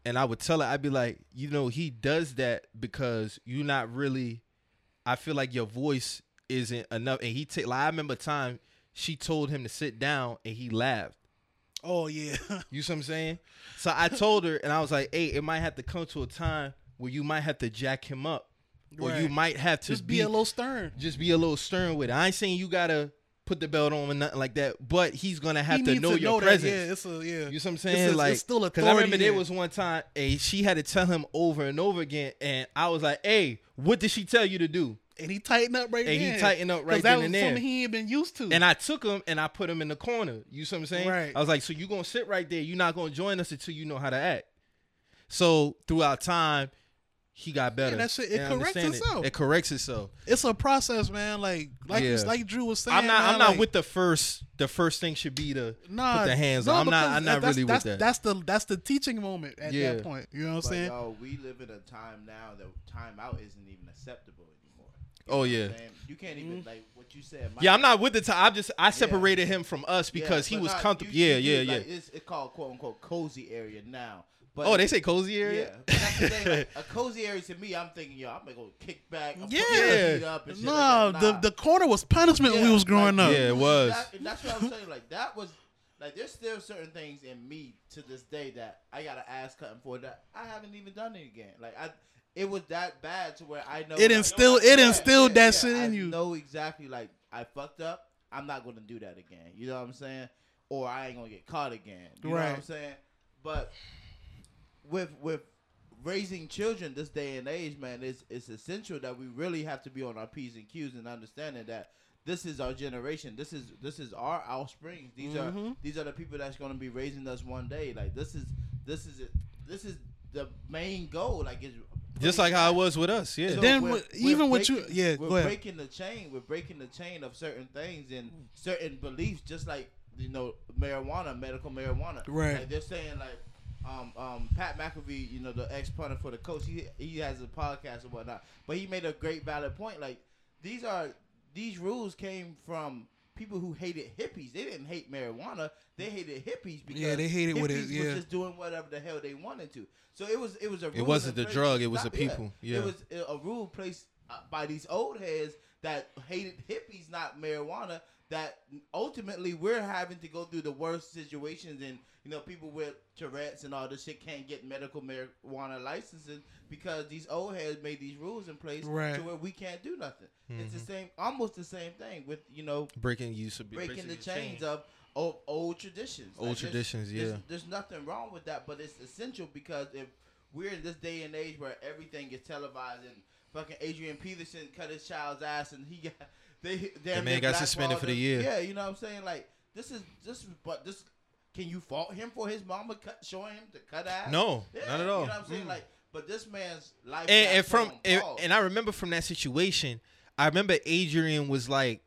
and I would tell her, I'd be like, you know, he does that because you're not really. I feel like your voice isn't enough, and he take like I remember a time she told him to sit down, and he laughed. Oh yeah. *laughs* You see what I'm saying? So I told her, and I was like, "Hey, it might have to come to a time where you might have to jack him up, or you might have to just be a little stern. just be a little stern with it. I ain't saying you gotta put the belt on or nothing like that, but he's gonna have he to know to your know presence. that. Yeah, it's a yeah. You see what I'm It's saying? a- it's like, still I authority remember there here. was one time, hey, she had to tell him over and over again, and I was like, "Hey, what did she tell you to do?" And he tightened up right there. And he tightened up right that then was and there. something he ain't been used to. And I took him and I put him in the corner. You see what I'm saying? Right. I was like, so you gonna sit right there. You're not gonna join us until you know how to act. So throughout time, he got better. that shit- it and corrects itself. It. corrects itself. it's a process, man. Like like Yeah. like Drew was saying. I'm not. man, I'm not like, with the first. The first thing should be to nah, put the hands no, on. I'm not. I'm not that's, really that's, with that. That's the that's the teaching moment at Yeah. that point. You know what I'm saying? yo, we live in a time now that timeout isn't even acceptable anymore. You Oh, know yeah. I'm you can't even Mm-hmm. like what you said. Mike, yeah, I'm not with the time. I just I separated him from us Yeah, because he was not- comfortable. you- Yeah, you yeah, did, yeah. like, it's, it's called quote unquote cozy area now. But Oh, they say cozy yeah. area. But that's the thing. Like, *laughs* a cozy area to me, I'm thinking, yo, I'm gonna go kick back. I'm Yeah. putting my up and shit No, like that. the Nah. the corner was punishment when we was growing like, up. Yeah, it was. That, and that's what I'm saying. Like that was like there's still certain things in me to this day that I got to ass cutting for that I haven't even done it again. Like I, it was that bad to where I know It like, instilled- it Yeah, instilled yeah, that yeah, shit in I you. Know exactly. Like I fucked up. I'm not gonna do that again. You know what I'm saying? Or I ain't gonna get caught again. You know what I'm saying? But with with raising children this day and age, man, it's it's essential that we really have to be on our p's and q's and understanding that this is our generation. This is this is our offspring. These Mhm. are these are the people that's going to be raising us one day. Like this is this is it. This is the main goal. Like it's Just like how it was with us. Yeah. so Then we're- we're even with you- yeah, we're go ahead. breaking the chain. We're breaking the chain of certain things and certain beliefs, just like you know marijuana, medical marijuana. Right. Like they're saying like. Um, um, Pat McAfee, you know the ex punter for the Colts, he he has a podcast and whatnot, but he made a great valid point. Like these are these rules came from people who hated hippies. They didn't hate marijuana; they hated hippies because Yeah, they hated hippies what it- was just doing whatever the hell they wanted to. So it was it was a It wasn't the drug, it was the people. Yeah. it was a a rule placed uh, by these old heads that hated hippies, not marijuana. That ultimately we're having to go through the worst situations, and you know people with Tourette's and all this shit can't get medical marijuana licenses because these old heads made these rules in place Right. to where we can't do nothing. It's Mm-hmm. the same, almost the same thing with you know breaking used to be breaking the chain. chains of old, old traditions. Old there's- traditions, there's, yeah. There's nothing wrong with that, but it's essential because if we're in this day and age where everything is televised and fucking Adrian Peterson cut his child's ass and he got they damn man got suspended for the year. Yeah, you know what I'm saying? Like this is this is but this can you fault him for his mama cut, showing him to cut ass? No, Yeah, not at all. You know what I'm saying? Mm. Like, but this man's life and, and from and, and I remember from that situation, I remember Adrian was like,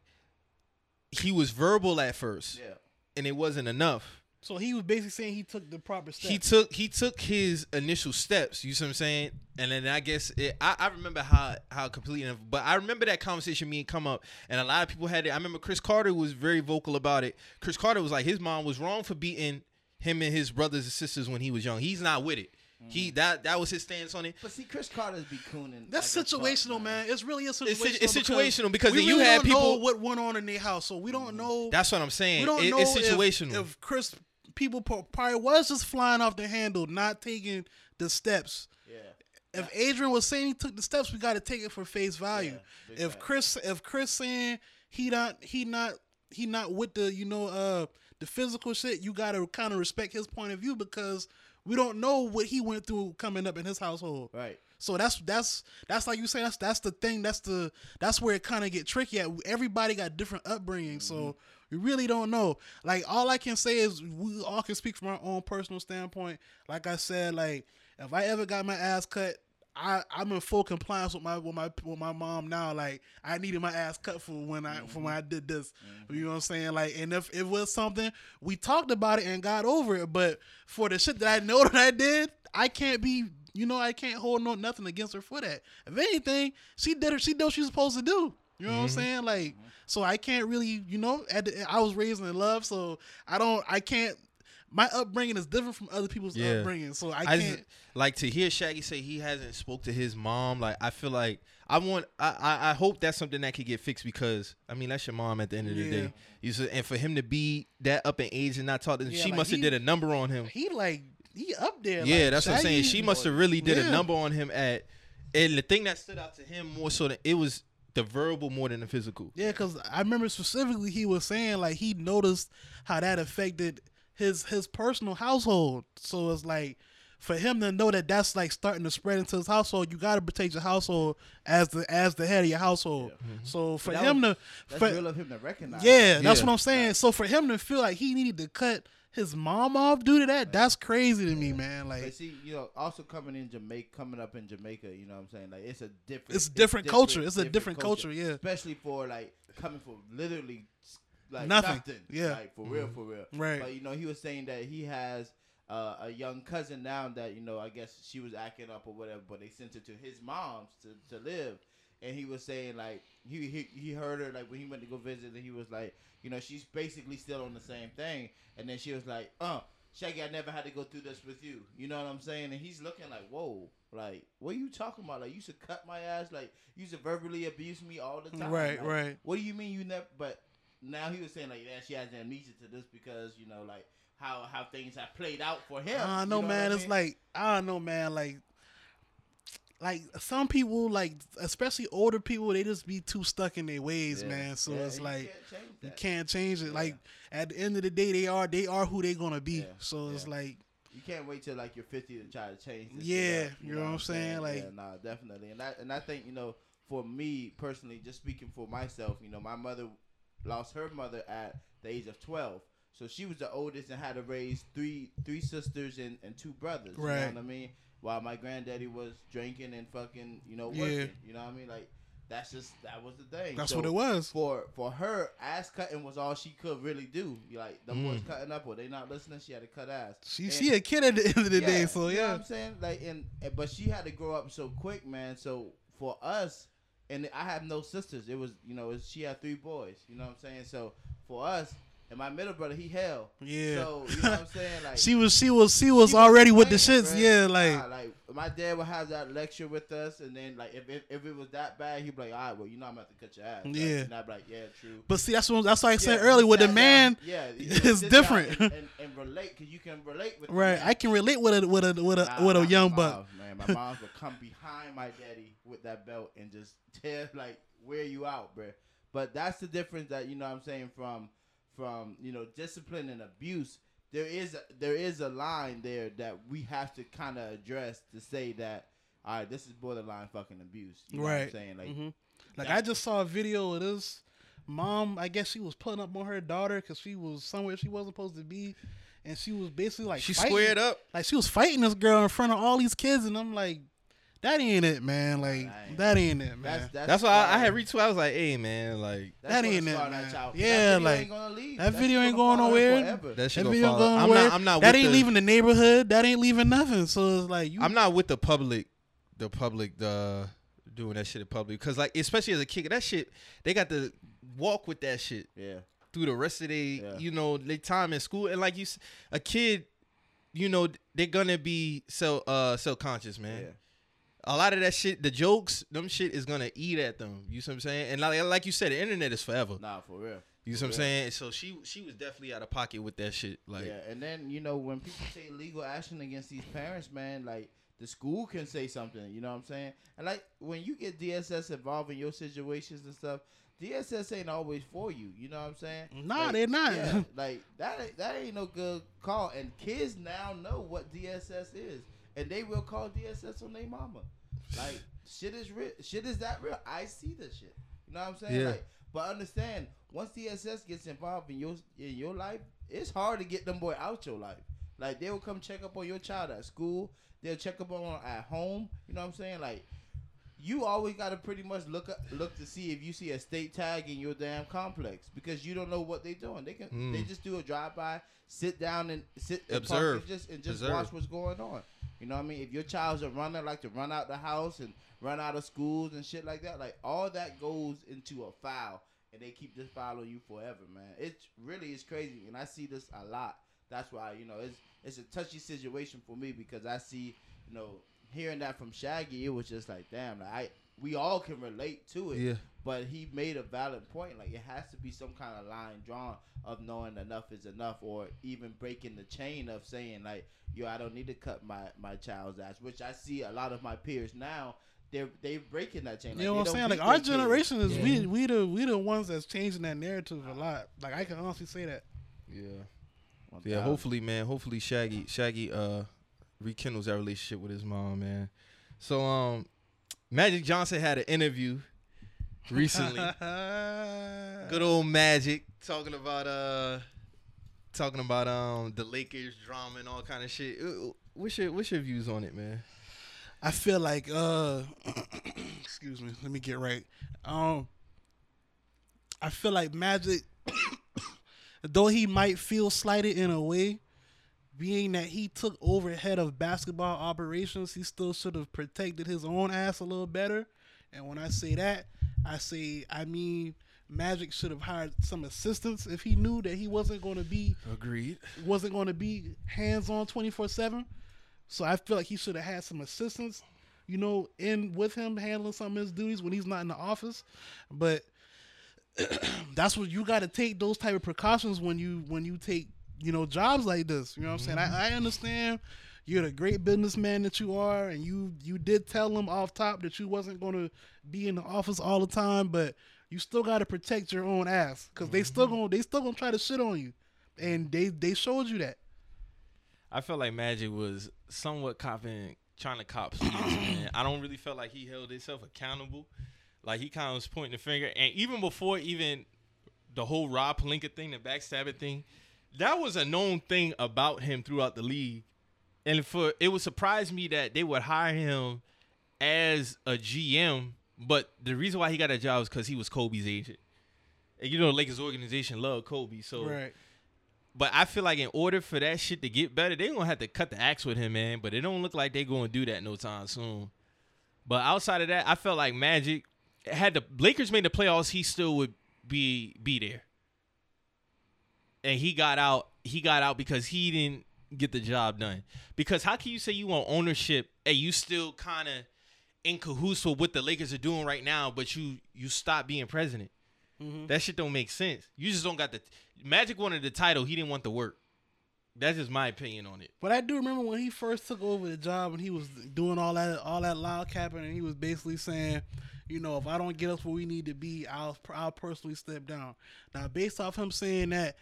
he was verbal at first, yeah. and it wasn't enough. So he was basically saying he took the proper steps. He took he took his initial steps. You see what I'm saying? And then I guess it, I I remember how how completely. But I remember that conversation me and come up, and a lot of people had it. I remember Cris Carter was very vocal about it. Cris Carter was like his mom was wrong for beating him and his brothers and sisters when he was young. He's not with it. He mm-hmm. that that was his stance on it. But see, Cris Carter's be cooning. That's like a fuck, situational, man. It's really a situational. It's, it's situational because we then you had don't know people. what went on in their house, so we don't mm-hmm. know. That's what I'm saying. we don't It- know it's if- If, Cris people pro- probably was just flying off the handle, not taking the steps. Yeah. If Adrian was saying he took the steps, we got to take it for face value. Yeah, if. Cris, if Cris saying he not he not he not with the you know uh the physical shit, you got to kind of respect his point of view because we don't know what he went through coming up in his household. Right. So that's that's that's like you say that's that's the thing that's the that's where it kind of get tricky at. Everybody got different upbringing, so mm-hmm. we really don't know. Like all I can say is we all can speak from our own personal standpoint. Like I said, like if I ever got my ass cut, I I'm in full compliance with my with my with my mom now. Like I needed my ass cut for when I for when I mm-hmm. did this. Mm-hmm. You know what I'm saying? Like and if it was something we talked about it and got over it, but for the shit that I know *laughs* that I did, I can't be you know, I can't hold no nothing against her for that. If anything, she did her. She did what she's supposed to do. You know what I'm mm-hmm. saying? Like, so I can't really, you know, at the, I was raised in love, so I don't, I can't. My upbringing is different from other people's Yeah. upbringing, so I I can't. like to hear Shaggy say he hasn't spoke to his mom. Like I feel like I want. I, I I hope that's something that could get fixed because I mean that's your mom at the end of the Yeah. day. You said, and for him to be that up in age and not talk to Yeah, she like must have did a number on him. he like he up there. Yeah, like, that's what I'm saying. She must have really did Yeah. a number on him at, and the thing that stood out to him more so than it was the verbal more than the physical. Yeah, because I remember specifically he was saying like he noticed how that affected his his personal household. So it's like for him to know that that's like starting to spread into his household, you got to protect your household as the as the head of your household. Mm-hmm. So for him was- to, That's for, real of him to recognize. yeah, that's Yeah. what I'm saying. So for him to feel like he needed to cut his mom off due to that, that's crazy to me, man. But Like see, you know, also coming in Jamaica, coming up in Jamaica, you know what I'm saying? Like it's a different, it's different culture. It's a different culture. Yeah, especially for like coming from literally like Nothing. nothing. Yeah. like for real, for real. Right. But you know, he was saying that he has uh, a young cousin now that you know, I guess she was acting up or whatever, but they sent her to his mom's to, to live. And he was saying like he, he he heard her like when he went to go visit, and he was like, you know, she's basically still on the same thing. And then she was like, uh. Shaggy, I never had to go through this with you. You know what I'm saying? And he's looking like, whoa, like, what are you talking about? Like, you should cut my ass. Like, you should verbally abuse me all the time. Right, Like, right. What do you mean you never? But now he was saying like, yeah, she has amnesia to this because you know, like how how things have played out for him. I you know, man. I It's like I don't know, man. Like, like some people, like especially older people, they just be too stuck in their ways, Yeah. man. So Yeah, it's you like can't you can't change it. Yeah. Like at the end of the day, they are they are who they gonna be. So it's like You can't wait till like you're 50 to try to change. This Yeah, you know what I'm saying? Like- yeah, nah, definitely. And I and I think you know, for me personally, just speaking for myself, you know, my mother lost her mother at the age of 12. So she was the oldest and had to raise three three sisters and, and two brothers. You Right. know what I mean? While my granddaddy was drinking and fucking, you know, Yeah. working. You know what I mean? Like that's just that was the thing. that's So what it was. for for her, ass cutting was all she could really do. Like the boys Mm. cutting up, or they not listening. She had to cut ass. She And- she a kid at the end of the day. So you know what yeah, I'm saying like, and but she had to grow up so quick, man. So for us, and I have no sisters. It was you know, it, she had three boys. You know what I'm saying? So for us, and my middle brother, he hell. yeah. So you know what I'm saying? Like *laughs* she was she was she was she already with the shits. bruh. Yeah, like Nah, like my dad would have that lecture with us, and then like if if, if it was that bad, he'd be like, all right, well, you know, I'm about to cut your ass. Yeah. and I'd be like, yeah, true. But see, that's what that's why I said Yeah, earlier with the man. down- yeah, *laughs* it's just sit down different. and, and, and relate because you can relate with. Right. I can relate with a with a with a Nah, with a young buck. man. My *laughs* moms would come behind my daddy with that belt and just tear like wear you out, bruh. But that's the difference that you know what I'm saying from from you know discipline and abuse. There is a, there is a line there that we have to kind of address to say that all right, this is borderline fucking abuse. You know what I'm Right. saying? Like Mhm. Like I just saw a video of this mom. I guess she was putting up on her daughter because she was somewhere she wasn't supposed to be, and she was basically like She fighting- squared up. Like she was fighting this girl in front of all these kids, and I'm like, that ain't it, man. Like That ain't that ain't it, man. that's that's, That's why I, I had why- retweet. I was like, "Hey, man, like that ain't it, man. that child. Yeah, that video like, ain't gonna leave. that That video ain't gonna going follow her nowhere. forever. that shit that gonna video fall." going I'm nowhere. not. I'm not. that with ain't the, leaving the neighborhood. That ain't leaving nothing. So it's like you. I'm not with the public. The public, the doing that shit in public, because like, especially as a kid, that shit they got to walk with that shit Yeah. through the rest of their, Yeah. you know, their time in school. And like you, s- a kid, you know, they're gonna be so uh self conscious, man. Yeah. A lot of that shit, the jokes, them shit is gonna eat at them. You see what I'm saying? And like, like you said, the internet is forever. Nah, for real. You know what I'm Yeah. saying? So she she was definitely out of pocket with that shit. Like, yeah, and then you know when people say legal action against these parents, man, like the school can say something. You know what I'm saying? And like when you get DSS involved in your situations and stuff, DSS ain't always for you. You know what I'm saying? Nah, Like, they're not. Yeah, *laughs* like that. That ain't no good call. And kids now know what DSS is, and they will call DSS on their mama. Like shit is real. Shit is that real. I see this shit. You know what I'm saying? Yeah. Like, but understand, once DSS gets involved in your in your life, it's hard to get them boy out your life. Like they will come check up on your child at school. They'll check up on at home. You know what I'm saying? Like you always got to pretty much look up, look to see if you see a state tag in your damn complex because you don't know what they're doing. They can Mm. they just do a drive by, sit down and sit Observe. and just and just Observe. watch what's going on. You know what I mean? If your child's a runner, like to run out the house and run out of schools and shit like that, like all that goes into a file, and they keep this file on you forever, man. It really is crazy, and I see this a lot. That's why you know it's it's a touchy situation for me because I see you know hearing that from Shaggy, it was just like damn, like I we all can relate to it. yeah, But he made a valid point. Like it has to be some kind of line drawn of knowing enough is enough, or even breaking the chain of saying like, "Yo, I don't need to cut my my child's ass." Which I see a lot of my peers now. They're they breaking that chain. You know what I'm saying? Like our their kids. generation is Yeah. we we the we the ones that's changing that narrative a lot. Like I can honestly say that. yeah, One yeah. thousand. Hopefully, man. Hopefully, Shaggy Shaggy uh rekindles that relationship with his mom, man. So, um, Magic Johnson had an interview recently. *laughs* Good old Magic talking about uh talking about um the Lakers drama and all kind of shit. Uh, What's your what's your views on it, man? I feel like uh *coughs* excuse me, let me get right. Um I feel like Magic *coughs* though he might feel slighted in a way, being that he took over head of basketball operations, he still should have protected his own ass a little better. And when I say that, I say I mean Magic should have hired some assistants if he knew that he wasn't going to be Agreed. wasn't going to be hands on 24 7. So I feel like he should have had some assistants, you know, in with him handling some of his duties when he's not in the office. But *clears throat* that's what you got to take those type of precautions when you when you take you know jobs like this. You know what I'm saying? I, mm-hmm. I understand you're the great businessman that you are, and you you did tell him off top that you wasn't going to be in the office all the time, but you still got to protect your own ass because they still mm-hmm. gonna they still gonna try to shit on you, and they they showed you that. I felt like Magic was somewhat copping, trying to cop speeds, man. *clears throat* I don't really feel like he held himself accountable. Like he kind of was pointing the finger, and even before even the whole Rob Pelinka thing, the backstabbing thing, that was a known thing about him throughout the league. And for it would surprise me that they would hire him as a GM, but the reason why he got that job is because he was Kobe's agent. And you know, the Lakers organization loved Kobe, so Right. but I feel like in order for that shit to get better, they gonna have to cut the axe with him, man. But it don't look like they gonna do that no time soon. But outside of that, I felt like Magic had the Lakers made the playoffs, he still would be be there. And he got out. He got out because he didn't get the job done. Because how can you say you want ownership and you still kind of in cahoots with what the Lakers are doing right now, but you you stop being president? Mhm. That shit don't make sense. You just don't got the Magic wanted the title. He didn't want the work. That's just my opinion on it. But I do remember when he first took over the job and he was doing all that all that loud capping and he was basically saying, you know, if I don't get us where we need to be, I'll I'll personally step down. Now, based off him saying that,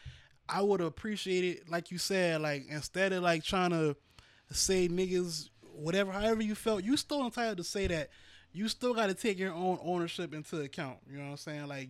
I would appreciate it, like you said, like instead of like trying to say niggas whatever, however you felt, you still entitled to say that. You still got to take your own ownership into account. You know what I'm saying? Like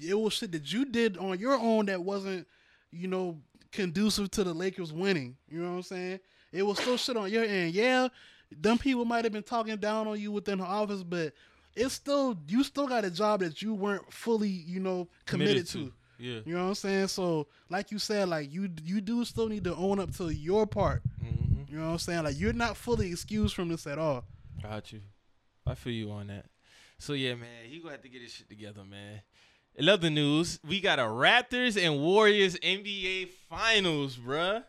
it was shit that you did on your own that wasn't, you know, conducive to the Lakers winning. You know what I'm saying? It was still shit on your end. Yeah, them people might have been talking down on you within the office, but it's still you still got a job that you weren't fully, you know, committed, to. Yeah. You know what I'm saying? So, like you said, like you you do still need to own up to your part. Mm-hmm. You know what I'm saying? Like you're not fully excused from this at all. Got you. I feel you on that. So yeah, man, he gonna have to get his shit together, man. In other news, we got a Raptors and Warriors NBA Finals, bruh.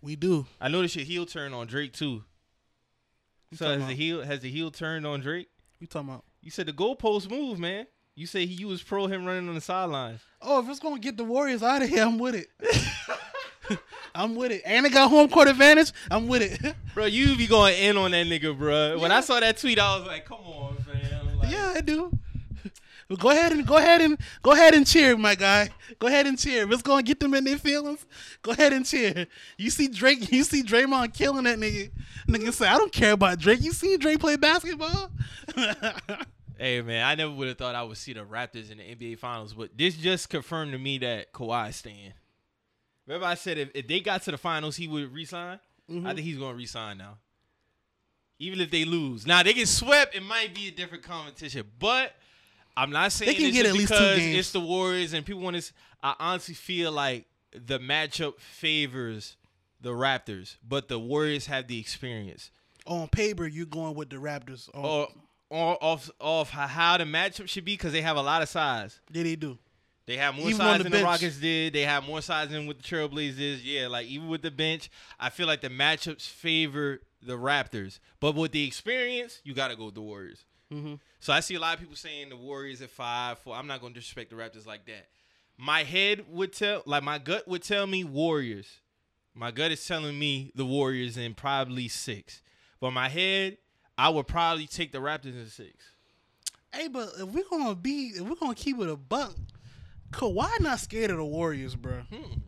We do. I noticed your heel turn on Drake too. You So has the heel has the heel turned on Drake? You talking about? You said the goalpost move, man. You say he, you was pro him running on the sidelines. Oh, if it's gonna get the Warriors out of here, I'm with it. *laughs* I'm with it. And they got home court advantage. I'm with it. *laughs* Bro, you be going in on that nigga, bro. When I saw that tweet, I was like, come on, fam. Like, yeah, I do. But *laughs* go ahead and go ahead and go ahead and cheer, my guy. Go ahead and cheer. If it's gonna get them in their feelings, go ahead and cheer. You see Drake, you see Draymond killing that nigga. Nigga say, I don't care about Drake. You see Drake play basketball? Hey man, I never would have thought I would see the Raptors in the NBA Finals, but this just confirmed to me that Kawhi staying. Remember, I said if, if they got to the finals, he would resign. Mm-hmm. I think he's going to resign now. Even if they lose, now they get swept, it might be a different competition. But I'm not saying they can get at least two games. it's the Warriors and people want to. I honestly feel like the matchup favors the Raptors, but the Warriors have the experience. On paper, you're going with the Raptors. Oh, Or, or off off how- the matchup should be because they have a lot of size. yeah, they do. They have more Even size the than the. Rockets did. They have more size than what the Trailblazers. Yeah, like even with the bench, I feel like the matchups favor the Raptors. But with the experience, you got to go with the Warriors. Mm-hmm. So I see a lot of people saying the Warriors at five, four. I'm not going to disrespect the Raptors like that. My head would tell, like my gut would tell me Warriors. My gut is telling me the Warriors in probably six. But my head, I would probably take the Raptors in six. Hey, but if we're gonna be, if we're gonna keep it a buck, Kawhi not scared of the Warriors, bro. Hmm.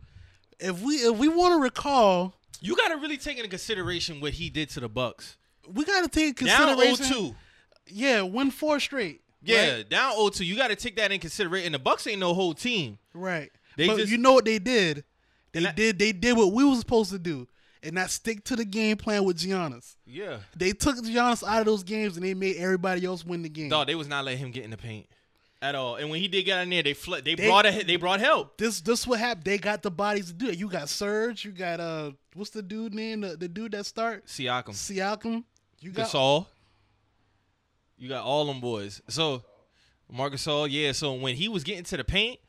If we if we want to recall, You got to really take into consideration what he did to the Bucks. we got to take Down consideration. 0-2. Yeah, win four straight. Yeah, right? down 0-2. You got to take that in consideration. And the Bucks ain't no whole team. right. They but just- you know what they did? They I- did. They did what we was supposed to do, and not stick to the game plan with Giannis. Yeah. They took Giannis out of those games, and they made everybody else win the game. Dog, they was not letting him get in the paint at all. And when he did get in there, they flood. They, They- brought a, they brought help. This this what happened. They got the bodies to do it. You got Serge. You got uh, what's the dude name? The, the dude that start Siakam, Siakam. You got Gasol. You got all them boys. So Marcus Gasol, yeah. So when he was getting to the paint,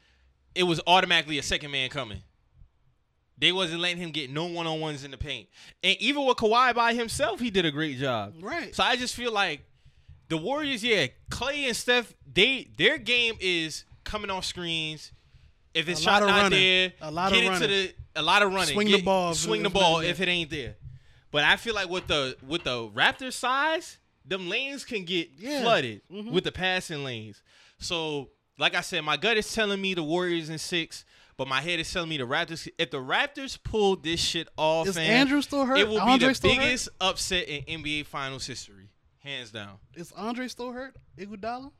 it was automatically a second man coming. They wasn't letting him get no one on ones in the paint. And even with Kawhi by himself, he did a great job. right. So I just feel like the Warriors, yeah, Clay and Steph, they their game is coming off screens. If it's A shot of not running. there, A lot of get into running. the a lot of running. Swing Get- the ball Swing the ball if it ain't there. But I feel like with the with the Raptors size, them lanes can get Yeah. flooded Mhm. with the passing lanes. So, like I said, my gut is telling me the Warriors in six, but my head is telling me the Raptors. If the Raptors pull this shit off, Is man, Andrew still hurt? it will Andre be the still hurt? biggest upset in NBA Finals history, hands down. Is Andre still hurt? Iguodala?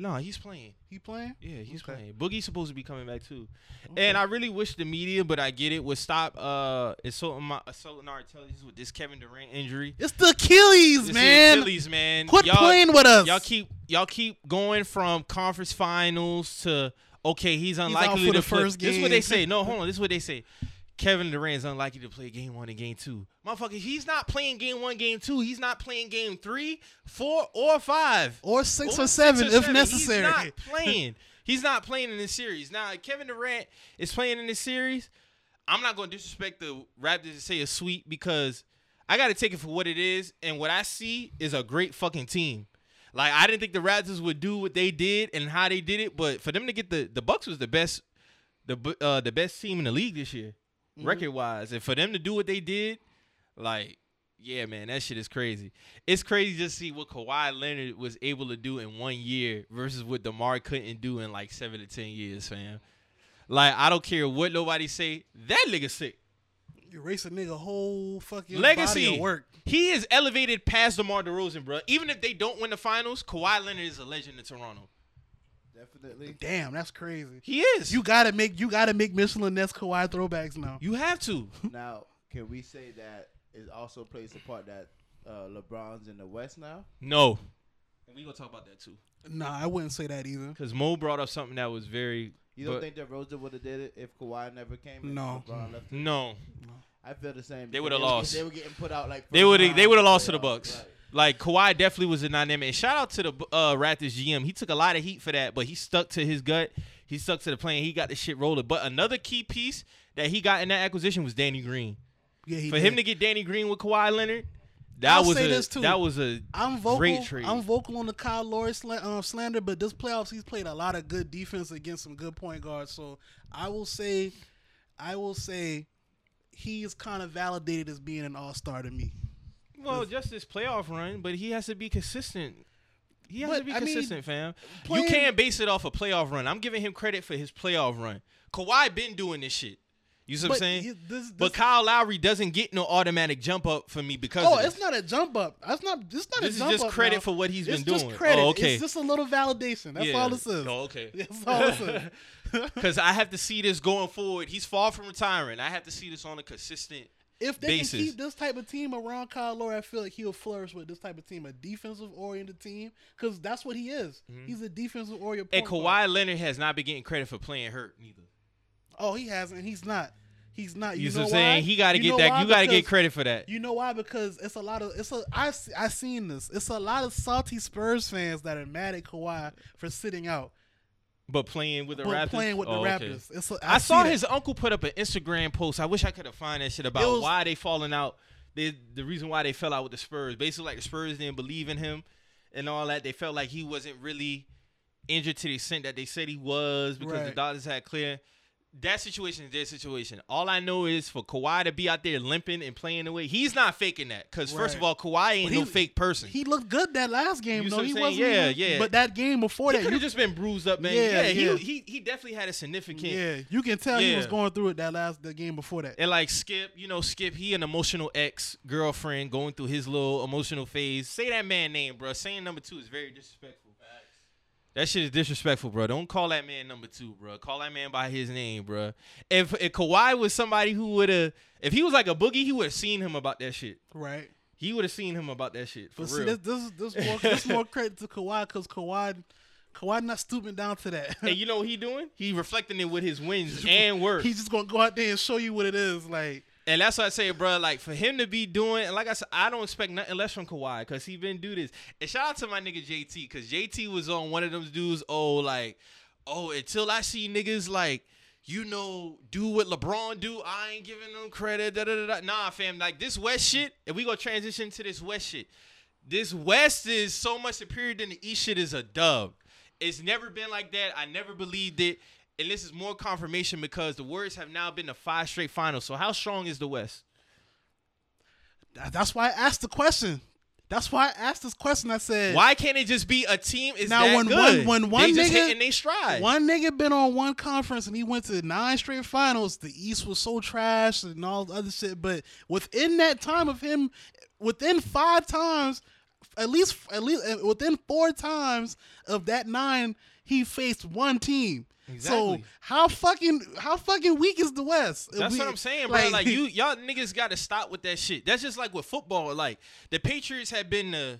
No, he's playing. He playing? Yeah, he's Okay. playing. Boogie's supposed to be coming back too. And I really wish the media, but I get it, would stop uh assaulting my assaulting our intelligence with this Kevin Durant injury. It's the Achilles, is man. Achilles, man. Quit Y'all- playing with us. Y'all keep y'all keep going from conference finals to okay, he's unlikely for to the play. first This is what they say. No, *laughs* hold on. This is what they say. Kevin Durant's unlikely to play game one and game two. Motherfucker, he's not playing game one, game two. He's not playing game three, four, or five. or six Or or seven six or if seven. necessary. He's not *laughs* playing. He's not playing in this series. Now, Kevin Durant is playing in this series. I'm not going to disrespect the Raptors to say a sweep because I got to take it for what it is. And what I see is a great fucking team. Like I didn't think the Raptors would do what they did and how they did it, but for them to get the the Bucks was the best, the uh the best team in the league this year, record wise, and for them to do what they did, like yeah, man, that shit is crazy. It's crazy just to see what Kawhi Leonard was able to do in one year versus what DeMar couldn't do in like seven to ten years, fam. Like I don't care what nobody say, that nigga sick. You erase a nigga whole fucking body Legacy. of work. He is elevated past DeMar DeRozan, bro. Even if they don't win the finals, Kawhi Leonard is a legend in Toronto. Definitely. Damn, that's crazy. He is. You gotta make you gotta make Mitchell & Ness Kawhi throwbacks now. you have to. *laughs* Now, can we say that it also plays a part that uh, LeBron's in the West now? No. And we gonna talk about that too. Nah, I wouldn't say that either. Because Mo brought up something that was very. You don't but- think that Rosa would have did it if Kawhi never came? and No. LeBron left? no. I feel the same. They would've lost. They were getting put out like They would they would have lost to the Bucks. right. Like Kawhi definitely was a dynamic. And shout out to the uh, Raptors GM. He took a lot of heat for that, but he stuck to his gut. He stuck to the plan. He got the shit rolling. But another key piece that he got in that acquisition was Danny Green. Yeah, he For did. him to get Danny Green with Kawhi Leonard, that I'll was say a this, too. that was a I'm vocal. Great trade. I'm vocal on the Kyle Lowry sla- um, slander, but this playoffs he's played a lot of good defense against some good point guards. So I will say, I will say, he is kind of validated as being an all star to me. well just this playoff run, but he has to be consistent. He has But, to be I mean, consistent, fam. playing- you can't base it off a playoff run. I'm giving him credit for his playoff run. Kawhi been doing this shit. You see what I'm saying? he- this- but Kyle Lowry doesn't get no automatic jump up for me because Oh, this. it's not a jump up. That's not. It's not This a is jump just up credit now. for what he's it's been just doing. Credit. Oh, okay. It's just a little validation. That's all this is. Oh, okay. *laughs* That's all this is. *laughs* *laughs* Because I have to see this going forward. He's far from retiring. I have to see this on a consistent. If they basis. can keep this type of team around Kyle Lowry, I feel like he'll flourish with this type of team, a defensive oriented team, because that's what he is. Mm-hmm. He's a defensive oriented. And point guard. Kawhi Leonard has not been getting credit for playing hurt neither. Oh, he hasn't. He's not. He's not. You, You, know what I'm saying? why? He got to get that. why? You got to get credit for that. You know why? Because it's a lot of it's a I see- I seen this. It's a lot of salty Spurs fans that are mad at Kawhi for sitting out, But playing with the but Raptors. playing with the Oh, okay. Raptors. It's a, I, see saw that. his uncle put up an Instagram post. I wish I could have found that shit about was- why they falling out. They, the reason why they fell out with the Spurs. Basically, like the Spurs didn't believe in him and all that. They felt like he wasn't really injured to the extent that they said he was because the doctors had clear. That situation is their situation. All I know is for Kawhi to be out there limping and playing the way he's not faking that. Because first of all, Kawhi ain't he- no fake person. He looked good that last game. You though he wasn't. Yeah, yeah. But that game before he that, could you, just been bruised up, man. Yeah, Yeah, yeah. He, he he definitely had a significant yeah, you can tell he was going through it that last the game before that. And like Skip, you know, Skip, he an emotional ex girlfriend going through his little emotional phase. Say that man name, bro. Saying number two is very disrespectful. That shit is disrespectful, bro. Don't call that man number two, bro. Call that man by his name, bro. If if Kawhi was somebody who would have, if he was like a boogie, he would have seen him about that shit. Right. He would have seen him about that shit for But see, real. this this this more this more credit to Kawhi because Kawhi Kawhi not stooping down to that. and you know what he doing? He reflecting it with his wins *laughs* and work. He's just gonna go out there and show you what it is. Like And that's what I say, bro. Like for him to be doing, and like I said, I don't expect nothing less from Kawhi because he been do this. And shout out to my nigga JT because JT was on one of them dudes. Oh, like, oh, until I see niggas like, you know, do what LeBron do, I ain't giving them credit. Da, da, da. Nah, fam. Like this West shit. If we gonna transition to this West shit, this West is so much superior than the East shit is a dub. It's never been like that. I never believed it. And this is more confirmation because the Warriors have now been to five straight finals. So how strong is the West? that's why I asked the question. That's why I asked this question. I said, Why can't it just be a team is Now, that when good? one- when one they just nigga- hitting they stride. One nigga been on one conference and he went to nine straight finals. The East was so trash and all the other shit. But within that time of him, within five times, at least at least uh, within four times of that nine, he faced one team. So Exactly. how fucking how fucking weak is the West? That's We- what I'm saying, bro. Like, you, *laughs* y'all niggas got to stop with that shit. That's just like with football. Like the Patriots have been the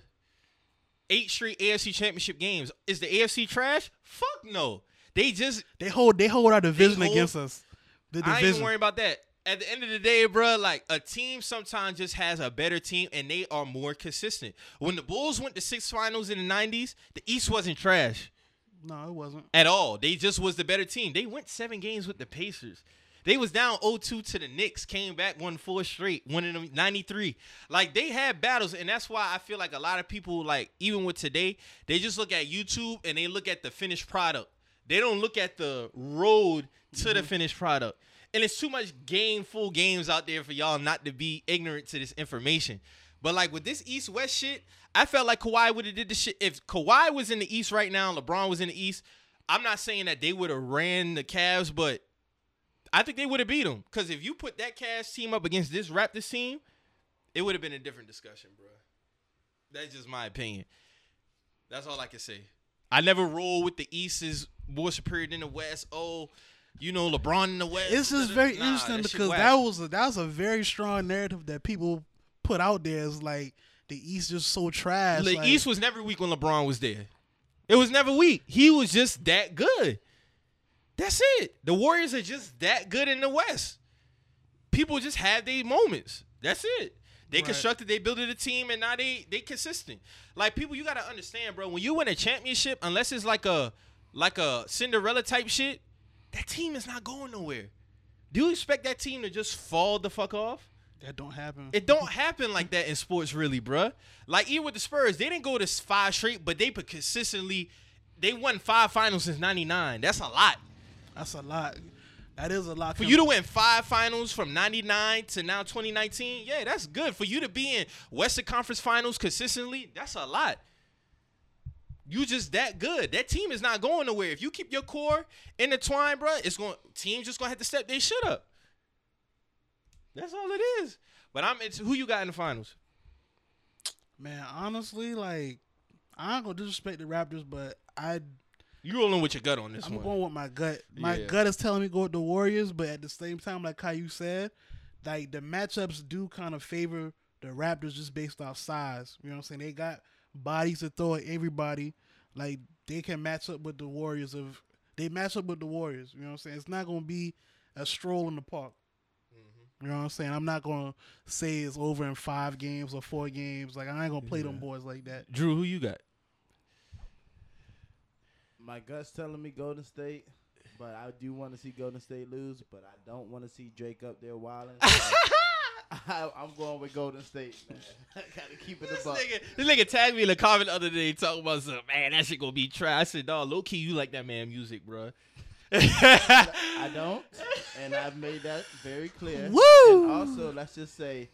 eight straight AFC Championship games. Is the AFC trash? Fuck no. They just they hold they hold our division hold- against us. The I ain't even division. worrying about that. At the end of the day, bro, like a team sometimes just has a better team and they are more consistent. When the Bulls went to six finals in the '90s, the East wasn't trash. No, it wasn't. at all. They just was the better team. They went seven games with the Pacers. They was down 0-2 to the Knicks, came back, won four straight, winning them 93. Like they had battles, and that's why I feel like a lot of people, like even with today, they just look at YouTube and they look at the finished product. They don't look at the road to the mm-hmm. finished product. And it's too much game full games out there for y'all not to be ignorant to this information. But like with this East West shit, I felt like Kawhi would have did the shit. If Kawhi was in the East right now, LeBron was in the East. I'm not saying that they would have ran the Cavs, but I think they would have beat them. Because if you put that Cavs team up against this Raptors team, it would have been a different discussion, bro. That's just my opinion. That's all I can say. I never roll with the East is more superior than the West. Oh, you know LeBron in the West. It's just very Nah, interesting that because that was a, that was a very strong narrative that people put out there. Is like the East just so trash. The like, East was never weak when LeBron was there. It was never weak. He was just that good. That's it. The Warriors are just that good in the West. People just have their moments. That's it. They Right. constructed, they built a team, and now they they consistent. Like people, you gotta understand, bro. When you win a championship, unless it's like a like a Cinderella type shit, that team is not going nowhere. Do you expect that team to just fall the fuck off? That don't happen. It don't happen like that in sports, really, bruh. Like even with the Spurs, they didn't go to five straight, but they put consistently. They won five finals since '99. That's a lot That's a lot. That is a lot for you to win five finals from '99 to now 2019. Yeah, that's good for you to be in Western Conference Finals consistently. That's a lot. You just that good. That team is not going nowhere. If you keep your core intertwined, bruh, it's going. Teams just gonna have to step their shit up. That's all it is. But I'm. It's who you got in the finals. Man, honestly, like I ain't gonna disrespect the Raptors, but I You rolling with your gut on this I'm one. going with my gut. My Yeah. gut is telling me go with the Warriors, but at the same time, like how you said, like the matchups do kind of favor the Raptors just based off size. You know what I'm saying? They got bodies to throw at everybody. Like they can match up with the Warriors of they match up with the Warriors. You know what I'm saying? It's not gonna be a stroll in the park. You know what I'm saying? I'm not gonna say it's over in five games or four games. Like I ain't gonna play them boys like that. Drew, who you got? My gut's telling me Golden State, but I do want to see Golden State lose. But I don't want to see Drake up there wilding. *laughs* I, I'm going with Golden State, man. *laughs* I gotta keep it This above. nigga, this nigga tagged me in the comment the other day talking about some man that shit gonna be trash. I said, dog, low key, you like that man music, bro. *laughs* I don't, and I've made that very clear. Woo! And also, let's just say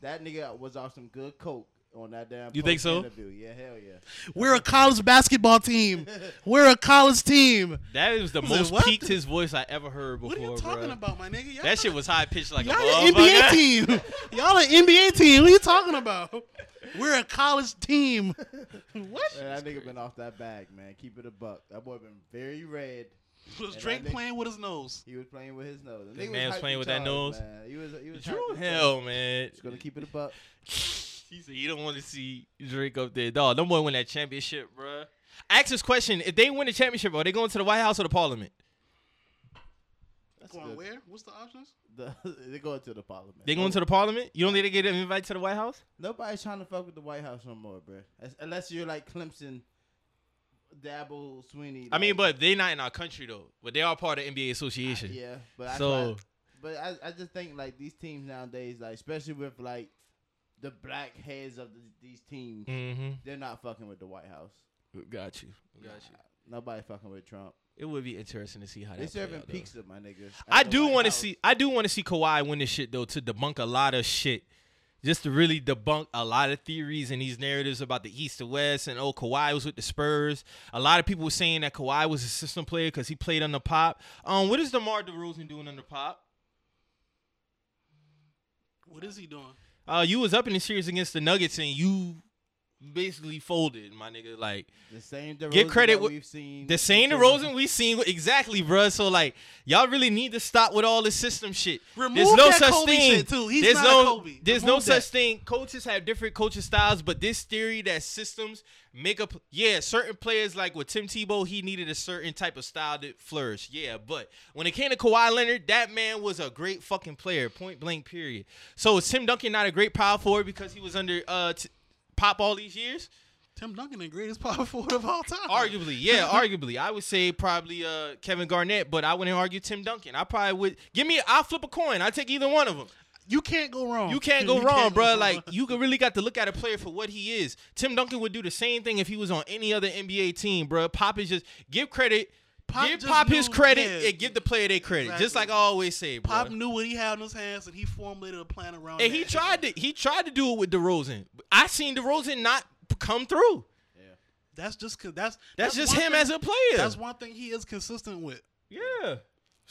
that nigga was off some good coke on that damn. You think so? Interview. Yeah, hell yeah. We're a college basketball team. We're a college team. That was the most what? peaked his voice I ever heard before, What are you talking bro. about, my nigga? Y'all That shit was high pitched like Y'all a an NBA team. *laughs* Y'all an NBA team. What are you talking about? We're a college team. *laughs* what? Man, that nigga been off that bag, man. Keep it a buck. That boy been very red. Was And Drake playing with his nose? He was playing with his nose. The nigga man was hyped playing with that nose? Man. He was. He was. Drew, hyped hell, charge. man. Just gonna keep it a buck. *laughs* He said you don't want to see Drake up there. Dog, them boy win that championship, bruh. Ask this question: If they win the championship, are they going to the White House or the Parliament? That's Going good. where? What's the options? The, *laughs* they going to the parliament. They going to the Parliament? You don't think they get an invite to the White House? Nobody's trying to fuck with the White House no more, bro. As- Unless you're like Clemson, Dabo, Swinney. I mean, but they're not in our country though. But they are part of NBA Association. yeah, but So- why- but I, I just think like these teams nowadays, like especially with like the black heads of the, these teams, Mm-hmm. they're not fucking with the White House. Got you. Got you. Nobody fucking with Trump. It would be interesting to see how They that play serving out, though. pizza, my nigga. I do want to see. I do want to see Kawhi win this shit though to debunk a lot of shit, just to really debunk a lot of theories and these narratives about the East to West and oh Kawhi was with the Spurs. A lot of people were saying that Kawhi was a system player because he played under Pop. Um, what is DeMar DeRozan doing under Pop? What is he doing? Uh, you was up in the series against the Nuggets and you basically folded, my nigga. Like The same Get DeRozan credit that with- we've seen. the same until- DeRozan we seen exactly, bruh. So like, y'all really need to stop with all this system shit. Remove there's no that such Kobe thing. shit, too. He's there's not no, Kobe. there's no Remove such that. thing. Coaches have different coaching styles, but this theory that systems make up, yeah, certain players like with Tim Tebow, he needed a certain type of style to flourish. Yeah, but when it came to Kawhi Leonard, that man was a great fucking player, point blank. Period. So is Tim Duncan not a great power forward because he was under uh t- Pop all these years? Tim Duncan, the greatest power *laughs* forward of all time. Arguably, yeah, *laughs* arguably. I would say probably uh Kevin Garnett, but I wouldn't argue Tim Duncan. I probably would give me. I'll flip a coin. I take either one of them. You can't go wrong. You can't *laughs* go You wrong, can't bro. go Like you really got to look at a player for what he is. Tim Duncan would do the same thing if he was on any other NBA team, bro. Pop is just give credit. Pop give just Pop his credit yeah. and give the player their credit. Just like I always say, bro. Pop knew what he had in his hands, and he formulated a plan around. It. And that. he tried to he tried to do it with DeRozan. I seen DeRozan not come through. Yeah. That's just cause that's That's, just him thing- as a player. That's one thing he is consistent with. yeah.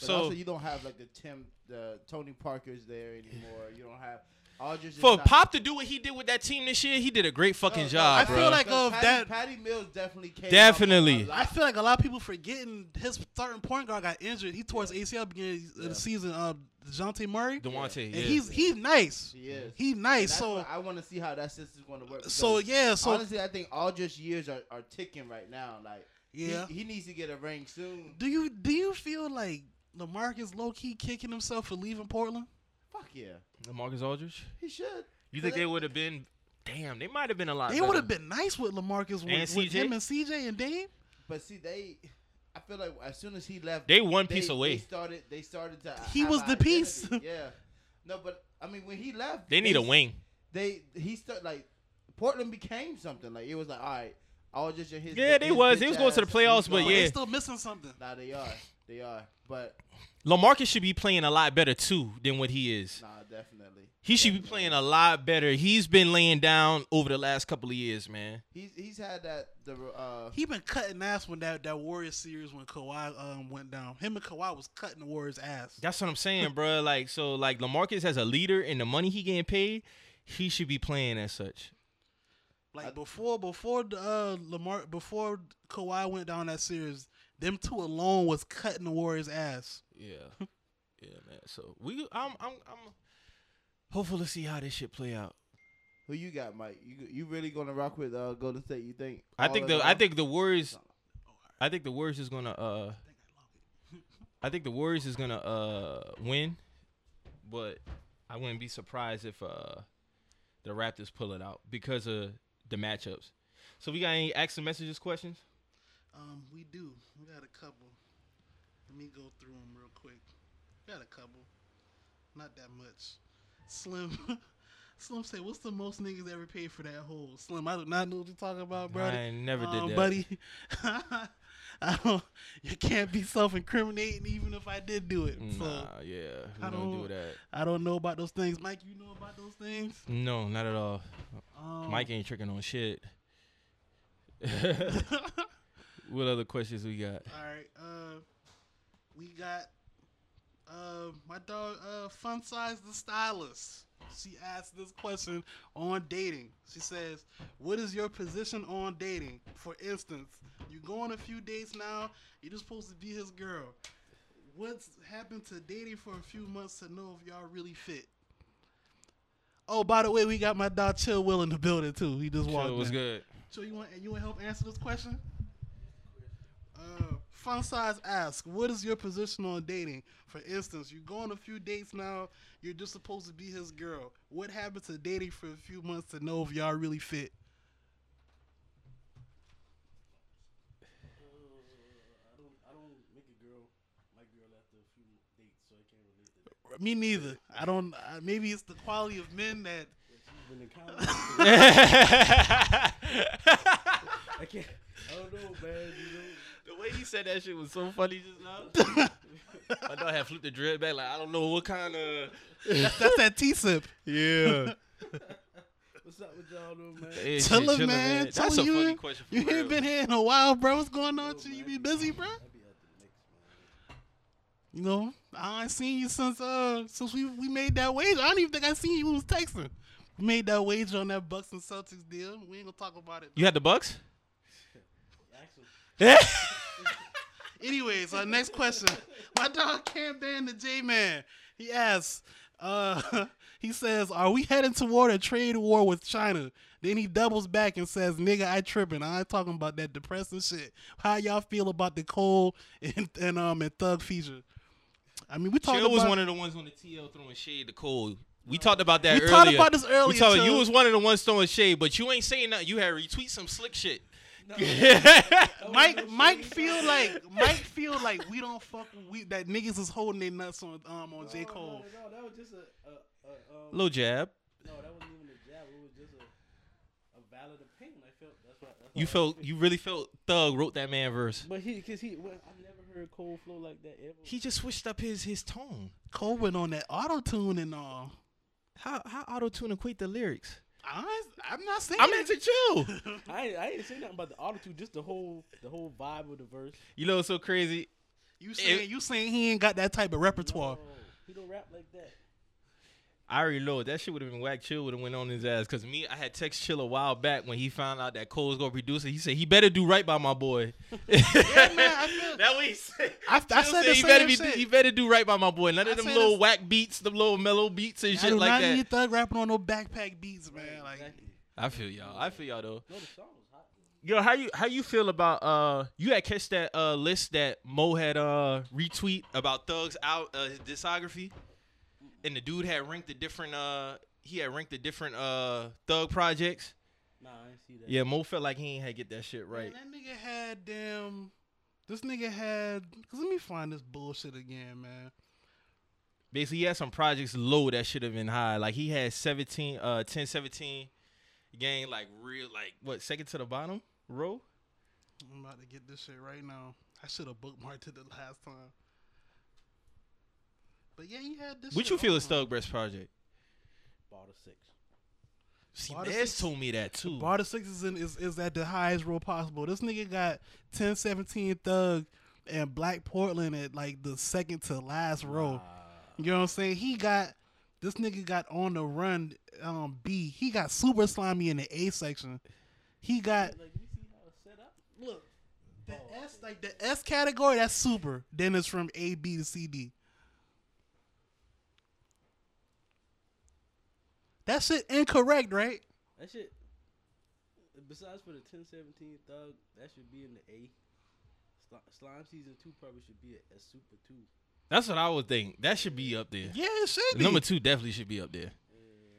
But so also, you don't have like the Tim, the Tony Parkers there anymore. You don't have Aldridge. for not- Pop to do what he did with that team this year, he did a great fucking No, no, job, I bro. feel like, Because uh, Patty, that- Patty Mills definitely came. Definitely. up a I lot. feel like a lot of people forgetting his starting point guard got injured. He tore his ACL beginning of Yeah. the season. Uh, Dejounte Murray, Devontae, and yeah. he's he's nice. He is. He's nice. that's So what I want to see how that system's going to work. so because yeah. So honestly, I think Aldridge's years are, are ticking right now. Like yeah. he, he needs to get a ring soon. Do you do you feel like LaMarcus low key kicking himself for leaving Portland? Fuck yeah, Marcus Aldridge. he should. You think they- they would have been? Damn, they might have been a lot. They would have been nice with LaMarcus with, And with CJ? him and CJ and Dame. But see, they. I feel like as soon as he left, They one they, piece away. They started. They started to. He was an the piece. *laughs* yeah. No, but I mean, when he left, They need a wing. They he started like Portland became something. Like it was like, all right, I was just in his. Yeah, they his was. They was going to the playoffs, but gone. yeah. They still missing something. Nah, they are. They are. But LaMarcus should be playing a lot better too than what he is. nah, definitely. He should be playing a lot better. He's been laying down over the last couple of years, man. He's he's had that the uh. He been cutting ass when that, that Warriors series when Kawhi um went down. Him and Kawhi was cutting the Warriors ass. That's what I'm saying, *laughs* bro. Like so, like LaMarcus as a leader and the money he getting paid, he should be playing as such. Like before before the, uh Lamar before Kawhi went down that series, them two alone was cutting the Warriors ass. Yeah, *laughs* yeah, man. So we, I'm, I'm, I'm hopeful to see how this shit play out. Who you got, Mike? You you really gonna rock with uh Golden State? You think? I think the, all? I think the Warriors, I think the Warriors is gonna, uh, I think the Warriors is gonna uh win, but I wouldn't be surprised if uh the Raptors pull it out because of the matchups. So we got any ask the messages questions? Um, we do. We got a couple. Let me go through them real quick. Got a couple. Not that much. Slim. *laughs* Slim say, "What's the most niggas ever paid for that hole?" Slim, I do not know what you're talking about, bro. I never did um, that, buddy. *laughs* I don't. You can't be self-incriminating, even if I did do it. So Nah, yeah, I don't do don't- that. I don't know about those things. Mike, you know about those things? No, not at all. Um, Mike ain't tricking on shit. *laughs* what other questions we got? All right. Uh, we got uh my dog uh Fun Size the Stylist. She asked this question on dating. She says, "What is your position on dating? For instance, you go on a few dates now. You're just supposed to be his girl. What's happened to dating for a few months to know if y'all really fit?" Oh, by the way, we got my dog Chill Will in the building too. He just walked. Chill was in. good. So you want you want to help answer this question? Uh, Fun size asks, "What is your position on dating? For instance, you go on a few dates now. You're just supposed to be his girl. What happened to dating for a few months to know if y'all really fit?" I don't I don't make a girl my girl after a few dates, so I can't relate to that. Me neither. I don't. Uh, maybe it's the quality of men that. Been in college. *laughs* I can't. I don't know, man. You know. The way he said that shit was so funny just now. *laughs* My dog had flipped the dread back like I don't know what kind of That's, that's that T sip. yeah. *laughs* What's up with y'all, though, man? Hey, shit, Chillin', chillin', man. That's a you, funny question. For You real. ain't been here in a while, bro. What's going on? with you? You be busy, bro. I be out the mix, man. You know, I ain't seen you since uh since we we made that wager. I don't even think I seen you when we was texting. We made that wager on that Bucks and Celtics deal. We ain't gonna talk about it. You had the Bucks? *laughs* Anyways, our next question. My dog can't ban the J Man. He asks, uh, *laughs* he says, Are we heading toward a trade war with China? Then he doubles back and says, Nigga, I tripping. I ain't talking about that depressing shit. How y'all feel about the Cole and, and um and Thug feature? I mean, we talked Chill about was one of the ones on the TL throwing shade to Cole. We talked about that we earlier. talked about this earlier. we talked, you was one of the ones throwing shade, but you ain't saying nothing. You had retweet some slick shit. *laughs* Mike Mike feel like Mike feel like we don't fuck we that niggas is holding their nuts on um on J Cole. No, no, that was just a, a, a um, Little jab. no, that wasn't even a jab. It was just a, a valid opinion. I felt that's what that's You how I felt you really felt Thug wrote that man verse. But he, cause he, well, I've never heard Cole flow like that ever. He just switched up his his tone. Cole went on that auto tune and all. How how auto tune equate the lyrics? I, I'm not saying. I'm asking chill. *laughs* I, ain't- I ain't say nothing about the auto tune, just the whole, the whole vibe of the verse. You know what's so crazy? You saying you saying he ain't got that type of repertoire? No, he don't rap like that. I already know that shit would have been whack. Chill would have went on his ass. Cause me, I had text Chill a while back when he found out that Cole's gonna produce it. He said he better do right by my boy. *laughs* Yeah, man. I feel. *laughs* that what he said. I, I said said the he same better be shit. he better do right by my boy. None I of them little this- whack beats, them little mellow beats and I shit do like not that. need Thug rapping on no backpack beats, man. Like, exactly. I feel y'all. I feel y'all though. No, the song was hot. Yo, how you how you feel about uh you had catch that uh list that Mo had uh retweet about Thug's out uh, his discography, and the dude had ranked the different uh he had ranked the different uh Thug projects. Nah, I didn't see that. Yeah, Mo felt like he ain't had get that shit man, right. that nigga had damn. This nigga had. Cause let me find this bullshit again, man. basically he had some projects low that should have been high. Like he had 17, uh, 10, 17 game, like real, like what second to the bottom row. I'm about to get this shit right now. I should have bookmarked it the last time. But yeah, he had this. What you feel on. is Thug Breast project? Ball to six. See, Barter Nez told me that too. Barter Six is, in, is is at the highest roll possible. This nigga got 10, 17 Thug and Black Portland at like the second to last row. You know what I'm saying? He got this nigga got on the run um B. He got Super Slimey in the A section. He got Like, you see how it's set up? look the S like the S category that's super. Then it's from A B to C D. That it. incorrect, right? That shit. Besides for the 10 17 thug, that should be in the A. Sli- Slime season two probably should be a, a super two. That's what I would think. That should be up there. Yeah, it should be. Number two definitely should be up there.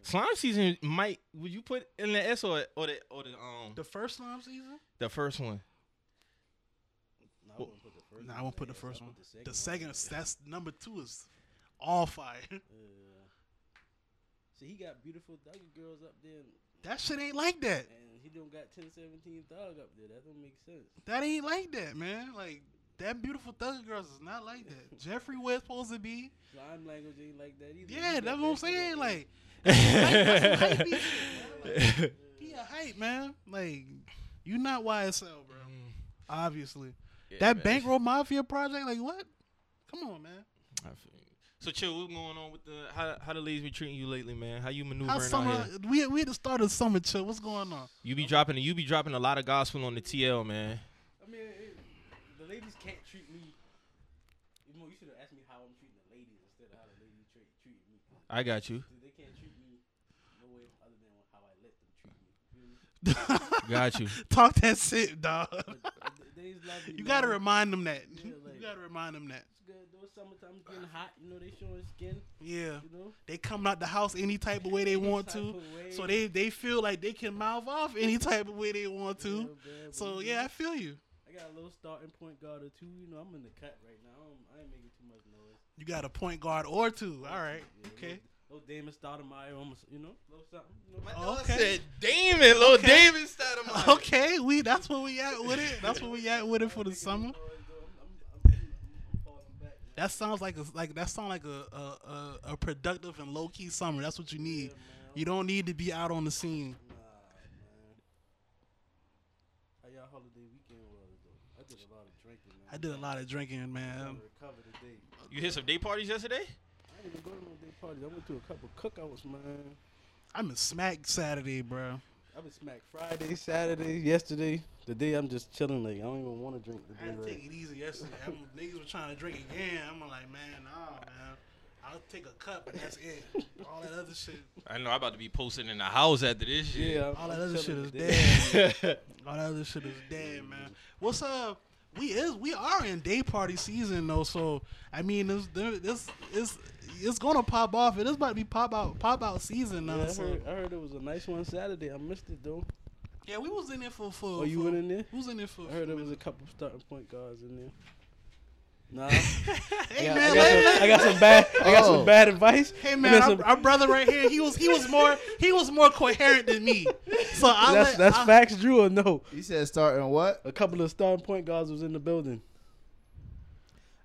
Slime season might. Would you put in the S or or the or the um the first slime season? the first one? No, I wouldn't put the first. Nah, one won't put the A, first I'll one. The second. second, that's number two is all fire. Uh, see, he got Beautiful Thugger Girls up there, and, That shit ain't like that. and he don't got 10 17 thug up there. That don't make sense. That ain't like that, man. Like that Beautiful Thugger Girls is not like that. *laughs* Jeffery West supposed to be. Slime language ain't like that either. Yeah, that's what I'm saying. Like there. that's some hypey shit. Like, *laughs* he a hype, man. Like you not YSL, bro. Mm-hmm. Obviously. Yeah, that man. bankroll mafia project, like what? Come on, man. I feel you. So chill. What's going on with the how how the ladies be treating you lately, man? How you maneuvering How out here? We we at the start of summer chill. What's going on? You be dropping you be dropping a lot of gospel on the TL, man. I mean, it, the ladies can't treat me. You know, you should have asked me how I'm treating the ladies instead of how the ladies treat treat me. I got you. They can't treat me no way other than how I let them treat me. You feel? Got you. *laughs* Talk that shit, dog. But the- they just love me, You gotta man. remind them that. Yeah, like- you gotta remind them that. It's good though. Summertime it's getting hot. You know, they showing skin. Yeah, You know. they come out the house any type of way they want to, so they they feel like they can mouth off any type of way they want Yeah, to. man, So you yeah, I feel you. I got a little starting point guard or two. You know, I'm in the cut right now. I, don't- I ain't making too much noise. You got a point guard or two. All right, Yeah, okay. Little, little Damon Stoudemire, almost. You know, little something. You know. Oh, dog Okay. Damon, little Okay. David Stoudemire. Okay, we that's where we at with it. That's where we at with it for the *laughs* summer. I'm, I'm, I'm, I'm falling back. man. That sounds like a like that sound like a a, a, a productive and low key summer. That's what you need. Yeah. You don't need to be out on the scene. Nah, man. How y'all holiday weekend was though? I did a lot of drinking, man. I did a lot of drinking, man. recover today. You hit some day parties yesterday? I didn't even go to no day parties. I went to a couple cookouts, man. I'm in smack Saturday, bro. I've been smacked Friday, Saturday, yesterday. Today I'm just chilling. Like I don't even want to drink I today. had to Right? take it easy yesterday. I'm, niggas were trying to drink again. I'm like, man, nah, man. I'll take a cup, but that's it. All that other shit, I know I'm about to be posting in the house after this shit. Yeah, all that other shit is today. dead. *laughs* all that other shit is dead, man. What's up? We is we are in day party season though, so I mean, this this is it's gonna pop off. It is about to be pop out pop out season now. Yeah, I, so heard, I heard it was a nice one Saturday. I missed it though. yeah, we was in there for for. Oh, you for, went in there? Was in there for. I heard there was a couple starting point guards in there. Nah, *laughs* Hey I, got, man, I, got let- some, let- I got some bad. I got Oh. some bad advice. Hey man, our, some- our brother right here, he was he was more he was more coherent than me. So I that's let, that's I, facts, Drew. Or no? he said starting what? A couple of starting point guards was in the building.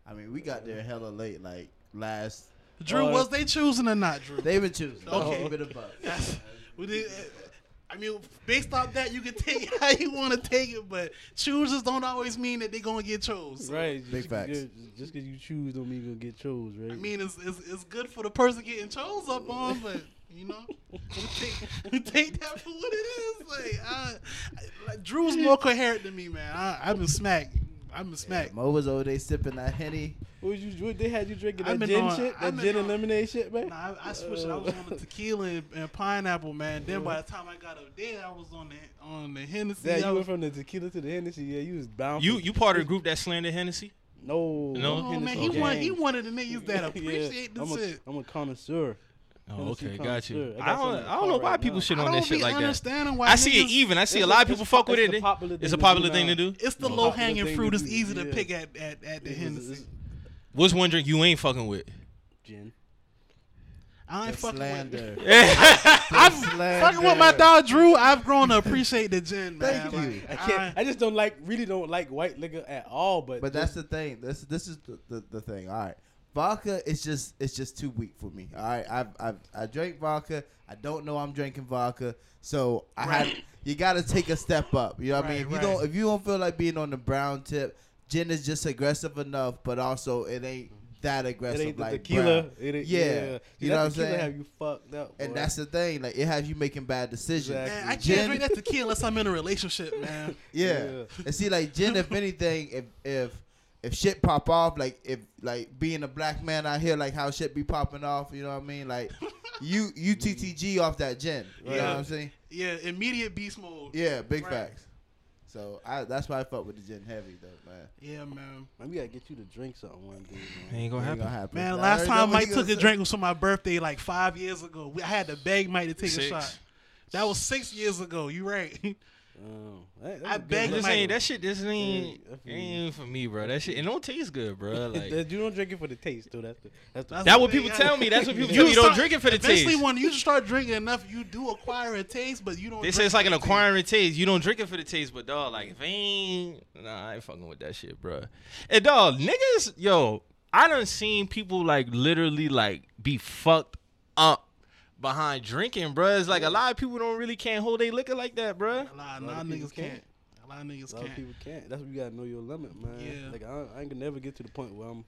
I mean, we got there hella late, like last. Drew, Uh, was they choosing or not, Drew? They been choosing. Okay. Okay, bit of buck. We did, I mean, based off that, you can take *laughs* how you want to take it, but choosers don't always mean that they're gonna get chose. Right. Big just, facts. Just because you choose don't mean you're gonna get chose, right? I mean, it's, it's it's good for the person getting chose up on, but you know, we take, we take that for what it is. Like, I, I, like Drew's more coherent than me, man. I, I've been smacked. I've been smacked. Mo was over there sipping that henny. What was you? What they had you drinking that gin on- shit, that been gin and lemonade shit, man. Nah, I, I switched. I was on the tequila and, and pineapple, man. Then by the time I got up there, I was on the on the Hennessy. Yeah, I you went from the tequila to the Hennessy. Yeah, you was bound. You you part of the group that slandered Hennessy? no, No? Oh man, he gang. one he one of the niggas that *laughs* Yeah, appreciate the I'm a, shit. I'm a connoisseur. Oh, okay, got you. connoisseur. I I don't, some in the I don't know why right people now. shit on don't shit like that. why I see it even. I see a lot of people fuck with it. It's a thing to do popular thing to do. It's the low hanging fruit. to It's easy to pick at at, at the It's- Hennessy. It's What's one drink you ain't fucking with? Gin. I ain't The fucking with. slander. *laughs* I'm slander. fucking with my dog Drew. I've grown to appreciate the gin, man. Thank Like, you. I can't. I just don't like. Really don't like white liquor at all. But But that's the thing. This this is the, the, the thing. All right, vodka is just it's just too weak for me. All right, I've, I've I drank vodka. I don't know I'm drinking vodka, so I had Right. you got to take a step up. You know what I mean? Right, If you don't if you don't feel like being on the brown tip, gin is just aggressive enough, but also it ain't that it aggressive ain't the like tequila. brown. It ain't, Yeah. yeah, You know what I'm saying? Have you fucked up? And that's the thing. Like it has you making bad decisions. Exactly. Man, I can't Gin- drink that tequila unless I'm in a relationship, man. *laughs* Yeah. Yeah. And see, like gin, if anything, if if if shit pop off, like if like being a black man out here, like how shit be popping off, you know what I mean? Like *laughs* you you TTG off that gin. You know Yeah. what I'm saying? Yeah, immediate beast mode. Yeah, big Right. facts. So I that's why I fuck with the gin heavy though, man. Yeah, man. Man, we gotta get you to drink something one day, man. Ain't gonna Ain't happen. gonna happen. Man, I last time what Mike took a say. drink was for my birthday like five years ago. I had to beg Mike to take Six. a shot. That was six years ago. You right. *laughs* Um, that- that's I a good beg look. This Mike- ain't that shit. This ain't Yeah, ain't for me, bro. That shit it don't taste good, bro. *laughs* Like you don't drink it for the taste, though. That's the that's the That's that the what thing, people yeah. tell me. That's what *laughs* people You tell me. You don't drink it for the Eventually, taste. when you start drinking enough, you do acquire a taste, but you don't. They say it's like an the taste. acquiring taste. You don't drink it for the taste, but dog, like if I ain't, nah, I ain't fucking with that shit, bro. And dog, niggas, yo, I done seen people like literally like be fucked up behind drinking, bro. It's like a lot of people don't really can't hold their liquor like that, bro. A lot, a A lot lot of of niggas can't. can't. A lot of niggas A lot can't. people can't. That's what you gotta know your limit, man. Yeah. Like I, I ain't gonna never get to the point where I'm.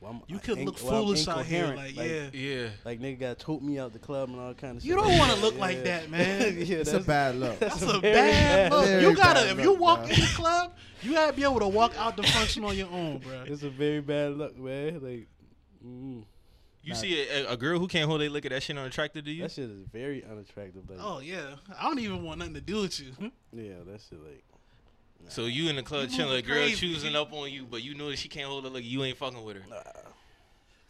Where I'm You could look where foolish out here, incoherent. like, yeah. Yeah. Like nigga got tote me out the club and all kind of stuff. You shit. don't want to look *laughs* Yeah. like that, man. *laughs* yeah, It's a bad *laughs* look. That's a bad bad. look. Very You gotta, bad if you walk bro. in the club, you gotta be able to walk out the function on your own, bro. It's a very bad look, man. Like, mm, You Nah. see a, a girl who can't hold their liquor, that shit unattractive to you? that shit is very unattractive. Like, Oh yeah, I don't even want nothing to do with you. *laughs* yeah, that shit like. So you in the club You chilling, a girl crazy. choosing up on you, but you know that she can't hold her liquor. You ain't fucking with her. Nah,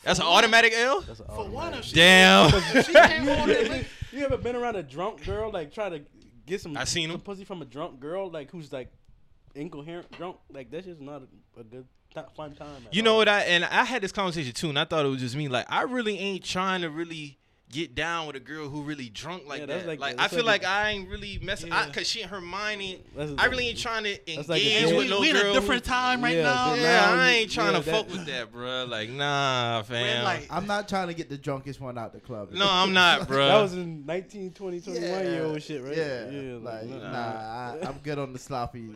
That's an automatic L. that's an For one, automatic. if she, Damn. if she can't hold it, like, *laughs* you ever been around a drunk girl like try to get some I seen some 'em. pussy from a drunk girl like who's like incoherent drunk like that's just not a, a good ti- fun time. You know all. what I and I had this conversation too, and I thought it was just me. Like I really ain't trying to really get down with a girl who really drunk like Yeah, that. that's Like, like- I feel like like, I ain't really messing. Yeah. I, Cause she her mind ain't. That's- I really ain't trying to That's like a engage with we, no we in a different time right Yeah, now. yeah, now I ain't trying yeah, to that- fuck with that, bro. Like nah, Red fam. light. I'm not trying to get the drunkest one out the club. No, I'm not, *laughs* bro. That was in 19, 20, 21 year old shit, right? Yeah, yeah like, nah. nah, I, I'm good on the sloppy.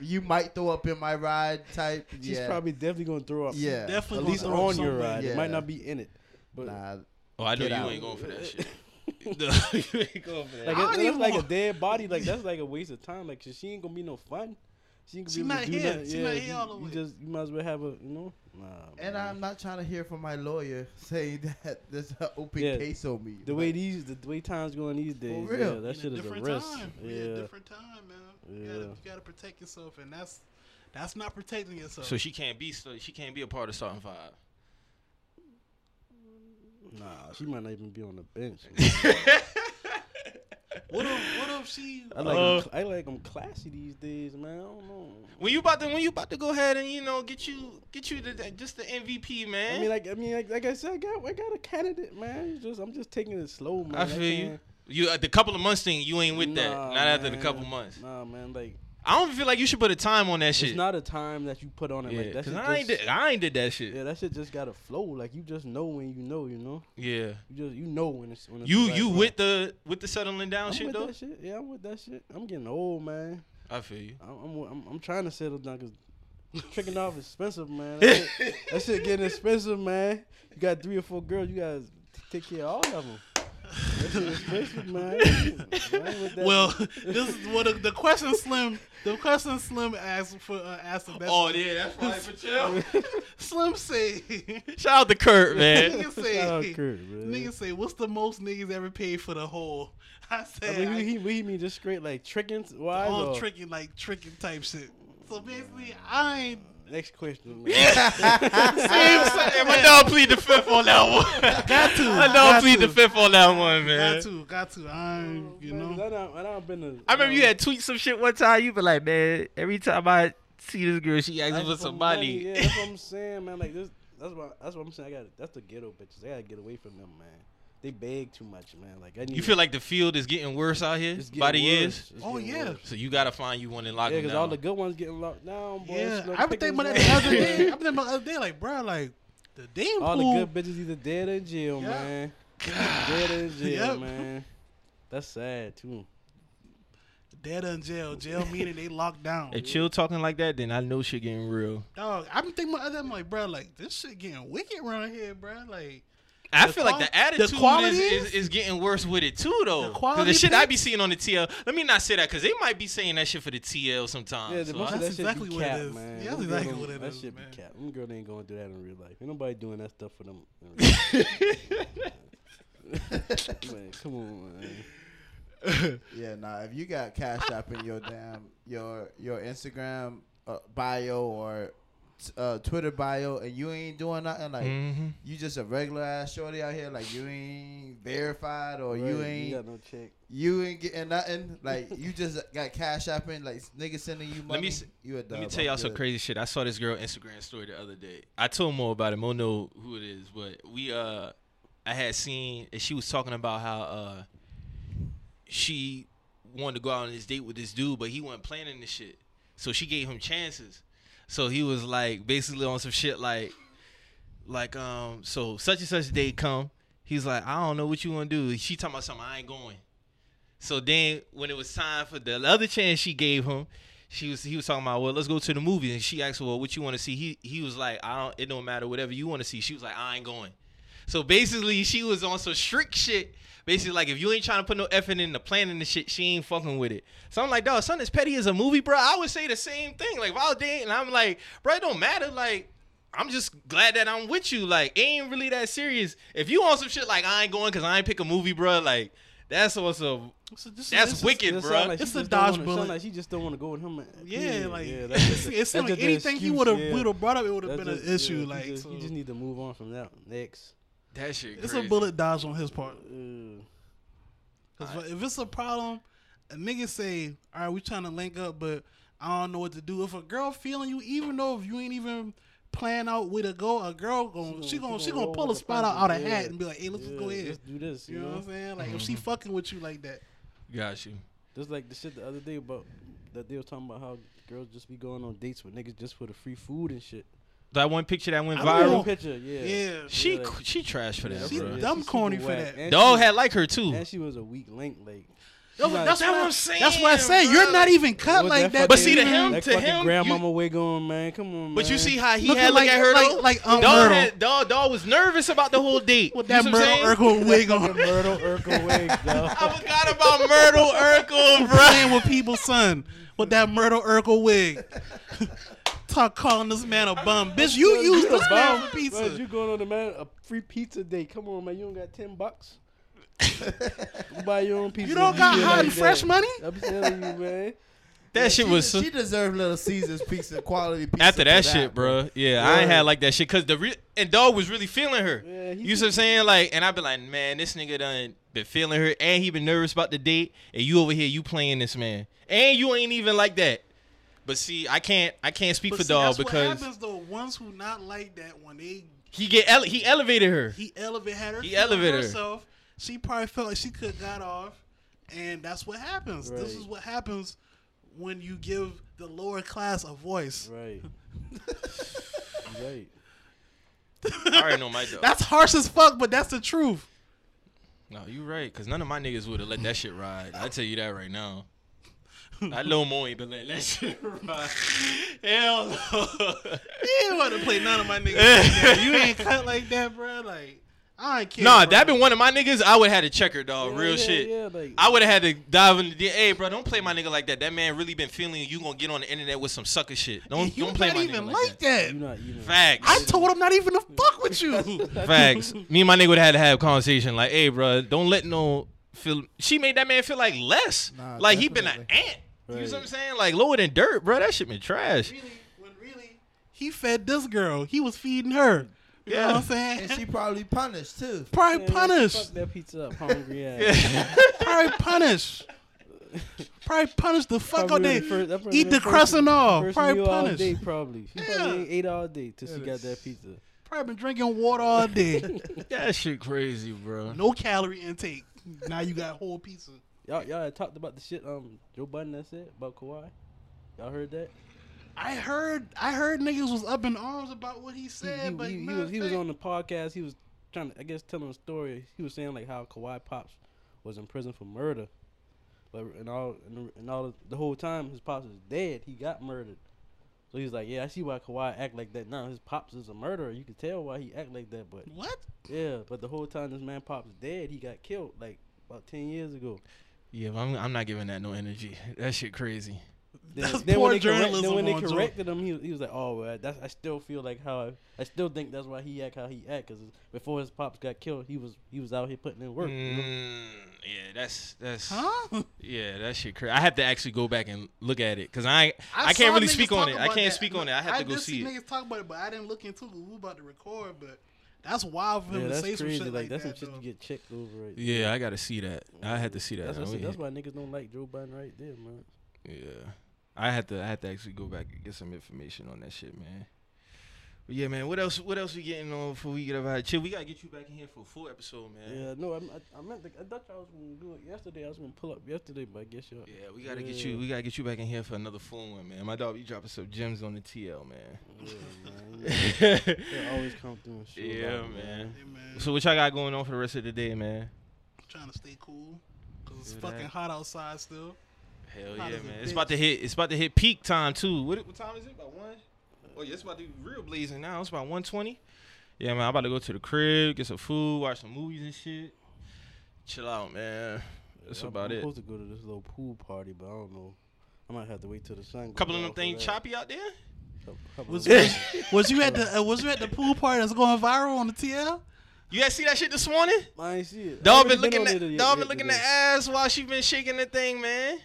Yeah, You might throw up in my ride type. She's yeah. probably definitely gonna throw up. Yeah. definitely At least throw up on your ride. Yeah. It might not be in it. But Nah, oh, I know you out. ain't going for that shit. *laughs* *laughs* No, you ain't going for that. like I it, don't that's even like a dead body. Like that's like a waste of time. Like she ain't gonna be no fun. She ain't gonna She be able not here. nothing. She yeah, not here you, all the you way. just you might as well have a you know. Nah, and man. I'm not trying to hear from my lawyer *laughs* saying that there's an open Yeah. case on me. the way these the, way times going these days. real. Yeah, that In shit is a risk. Time. We a Yeah. different time, man. You, gotta, Yeah. you gotta protect yourself, and that's that's not protecting yourself. So she can't be so she can't be a part of starting five. Nah, she might not even be on the bench. *laughs* what if what if she? I like Uh, 'em cl- I like them classy these days, man. I don't know. When you about to when you about to go ahead and you know get you get you the just the MVP man. I mean, like I mean, like, like I said, I got I got a candidate, man. It's just I'm just taking it slow, man. I feel you. You uh, the couple of months thing, you ain't with that. Nah, Not after the man. couple months. Nah, man. Like I don't feel like you should put a time on that shit. it's not a time that you put on it. yeah, like that cause shit I ain't just, did, I ain't did that shit. yeah, that shit just gotta flow. Like you just know when you know, you know. Yeah. You just you know when it's when it's You right you with the with the settling down I'm shit with though. that shit. Yeah, I'm with that shit. I'm getting old, man. I feel you. I'm I'm, I'm, I'm trying to settle down because tricking off is expensive, man. *laughs* That shit, that shit getting expensive, man. You got three or four girls, you guys take care of all of them. *laughs* That shit expensive, man. I ain't with that. Well, this is what the, the question Slim. The question Slim asked for uh, asked the best. Oh yeah, that's right for chill. Slim say, Shout out to Kurt, *laughs* man. nigga say, Shout out Kurt, man. nigga say, what's the most niggas ever paid for the whole? I *laughs* I said, mean, I, he, he, he mean just straight like tricking wise all or tricking like tricking type shit. So basically, I ain't. Next question. Man. Hey, my dog plead the fifth on that one. Got to. *laughs* My got dog plead to. the fifth on that one, man. Got to. Got to. I ain't. Oh, you know. I done, I done been to, I remember you uh, had tweet some shit one time. You been like, man, every time I see this girl, she asks Asking for for some money, money. Yeah, that's what I'm saying, man. Like this, that's what that's what I'm saying. I got that's the ghetto bitches. I gotta get away from them, man. They beg too much, man. Like I need You feel like the field is getting worse out here it's by the years? Oh, yeah. worse. So you gotta find you one and lock Yeah, because all the good ones getting locked down, boy. Yeah, Slim I've been thinking about that the other day. I've been thinking about the other day, like, bro, like the damn All pool. the good bitches either dead or in jail, Yeah. man. *laughs* Dead or in jail, Yep. man. That's sad too. Dead in jail. Jail meaning they locked down. If chill talking like that, then I know shit getting real. Dog, I've been thinking about that. I'm like, bro, like this shit getting wicked around here, bro. Like, I The feel like the attitude the quality is, is, is- is getting worse with it too, though. The 'Cause quality the shit I be seeing on the TL. Let me not say that because they might be saying that shit for the TL sometimes. Yeah, the so most I- that That's exactly what it cap, is. man. Yeah, that's exactly don't- what it that is, shit man. be cap. Them girl ain't gonna do that in real life. Ain't nobody doing that stuff for them. in real life. *laughs* *laughs* man, come on, man. *laughs* Yeah, nah. If you got Cash App in your damn your your Instagram uh, bio or uh, Twitter bio, and you ain't doing nothing, like Mhm. you just a regular ass shorty out here, like you ain't verified or you Right, ain't got no check. you ain't getting nothing. Like you just got Cash App in, like niggas sending you money. Let me s- you a Let me tell y'all some crazy shit. I saw this girl Instagram story the other day. I told Mo about it. Mo know who it is, but we uh, I had seen and she was talking about how uh, she wanted to go out on this date with this dude, but he wasn't planning this shit. So she gave him chances. So he was like basically on some shit like, like um, so such and such day come. He's like, I don't know what you want to do. She talking about something. I ain't going. So then when it was time for the other chance she gave him, she was he was talking about well let's go to the movie and she asked well what you want to see he he was like I don't it don't matter whatever you want to see she was like I ain't going so basically she was on some strict shit basically like if you ain't trying to put no effort in the planning the shit she ain't fucking with it so I'm like dog something as petty as a movie bro I would say the same thing like if I was dating and I'm like bro it don't matter like I'm just glad that I'm with you like it ain't really that serious if you want some shit like I ain't going because I ain't pick a movie bro like that's also So this that's this wicked It bro like It's she a just don't wanna- dodge sound bullet. Like she just don't want to go with him. Yeah, period. like yeah, *laughs* that's just- it that's like just the anything he would have yeah. would have brought up, it would have That's been an issue. yeah, like you just, so he just need to move on from that next. That shit it's crazy. a bullet dodge on his part. Uh, 'Cause if it's a problem, a nigga say, "All right, we trying to link up, but I don't know what to do." If a girl feeling you, even though if you ain't even plan out where to go, a girl gon' she gonna she gonna, roll pull a spot out, out of punches, hat and be like, "Hey, let's just yeah, go ahead." Let's do this. You know what I'm saying? Like if she Mhm. fucking with you like that, got you Just like the shit the other day about that they was talking about how girls just be going on dates with niggas just for the free food and shit. That one picture that went I viral know. Picture, yeah. yeah, She Yeah, like- she trash for that, She bro. dumb super corny for that. And Dog she- had like her too. And she was a weak link, like. That's, what- like- that's That's what what I I'm saying. That's what I saying, say. You're not even cut With like that that. But see, to him- that to fucking him, grandmama wig on, man. Come on, But you see how he Looking had like- look at her like- though. like Aunt dog, Myrtle. had, dog, dog was nervous about the whole date. *laughs* with that see I'm Myrtle? Urkel wig on. Myrtle Urkel wig, dog. I forgot about Myrtle Urkel, bro. playing with people's son with that Myrtle Urkel wig. *laughs* Talk calling this man a bum, bitch. You used a this man bum. for pizza. Man, you going on the man a free pizza day? Come on, man. You don't got ten bucks. you *laughs* buy your own pizza. You don't got feel hot like and fresh that. money. I'm telling you, man. *laughs* That shit she, was She deserved Little Caesars pizza, quality pizza. after for that shit, bro. Yeah, I ain't had like that shit because the re- and dog was really feeling her. Yeah, he You see what I'm saying? Like, and I be like, man, this nigga done been feeling her, and he been nervous about the date, and you over here, you playing this man, and you ain't even like that. But see, I can't, I can't speak But for see, dog that's what because happens though. Ones who not like that when they he get ele- he elevated her. he elevated had her. He feeling elevated her. herself. She probably felt like she could have got off, and that's what happens. This is what happens when you give the lower class a voice. Right. *laughs* right. I already know my dog. That's harsh as fuck, but that's the truth. No, you right, cause none of my niggas would have let that shit ride. I tell you that right now. I know more ain't been letting that shit *laughs* ride. Hell no. You ain't want to play none of my niggas. *laughs* like that. You ain't cut like that, bro. Like I ain't care. nah, bro. that been one of my niggas. I would have had to check her, dog. Yeah, Real yeah, shit. Yeah, like, I would have had to dive in the D- Hey, bro, don't play my nigga like that. That man really been feeling you. You gonna get on the internet with some sucker shit. Don't you don't play not my even nigga like like that. you not even. Facts. I told him not even to fuck with you. *laughs* Facts. Me and my nigga would have had to have a conversation. Like, hey, bro, don't let no feel. She made that man feel like less. Nah, like he been an definitely. Ant. You know what I'm saying? Like lower than dirt, bro. That shit been trash. really, when really, he fed this girl. He was feeding her. You know Yeah. what I'm saying? And she probably punished too. probably Man, punished. Fuck that pizza up, hungry ass. Yeah. *laughs* probably punish. Probably punish the fuck out Probably there. the first- Eat the first- crust and all. first Probably meal all day, probably. She Yeah. probably ate, ate all day till she got that pizza. Probably been drinking water all day. *laughs* That shit crazy, bro. no calorie intake. Now you got whole pizza. Y'all, y'all had talked about the shit um Joe Budden that said about Kawhi. Y'all heard that? I heard I heard niggas was up in arms about what he He, said, he- but he- he was he was on the podcast. He was trying to, I guess, telling a story. He was saying like how Kawhi pops was in prison for murder, but and all and, and all the whole time his pops was dead. He got murdered. So he's like, yeah, I see why Kawhi act like that now. His pops is a murderer. You can tell why he act like that, but what? yeah, but the whole time this man pops dead, he got killed like about ten years ago. Yeah, but I'm, I'm not giving that no energy. *laughs* That shit crazy. Then, That's then poor when they correct, journalism then when they corrected him, he, he was like, "Oh, well, that's I still feel like how I, I still think that's why he act how he act because before his pops got killed, he was he was out here putting in work." you know? Mm, yeah, that's that's Huh? *laughs* yeah, that shit crazy. I have to actually go back and look at it because I I, saw can't really speak on it. I can't that. speak on it. I have to go see it. Niggas talk about it, but I didn't look into it. We about to record, but that's wild for him Yeah, to that's say some shit like, like, that's that. some shit though. you get checked over. Right Yeah, I gotta see that. I had to see that. That's, I oh, that's, mean, that's why niggas don't like Joe Budden right there, man. Yeah, I had to. I had to actually go back and get some information on that shit, man. But yeah, man. What else? What else we getting on before we get up out? Chill. We gotta get you back in here for a full episode, man. Yeah, no, I, I, I meant to, I thought I was gonna do it yesterday. I was gonna pull up yesterday, but I guess y'all. Yeah, we gotta get you. We gotta get you back in here for another full one, man. My dog, you dropping some gems on the TL, man. Yeah, man. *laughs* They always come through and show Yeah, out, man. Hey, man, so what y'all got going on for the rest of the day, man? trying to stay cool because it's fucking that. hot outside still. Hell Hot yeah, man. It's bitch. about to hit. It's about to hit peak time too. What, what time is it? About one. Oh yeah, it's about to be real blazing now. It's about one twenty. Yeah, man. I'm about to go to the crib, get some food, watch some movies and shit. Chill out, man. That's I'm- about I'm it. supposed to go to this little pool party, but I don't know. I might have to wait till the sun. goes Couple of them things that. choppy out there. Couple- couple Was, *laughs* was you at the uh, was you at the pool party that's going viral on the TL? You guys see that shit this morning? I ain't see it. I Dog been looking at it dog been looking at ass while she been shaking the thing, man.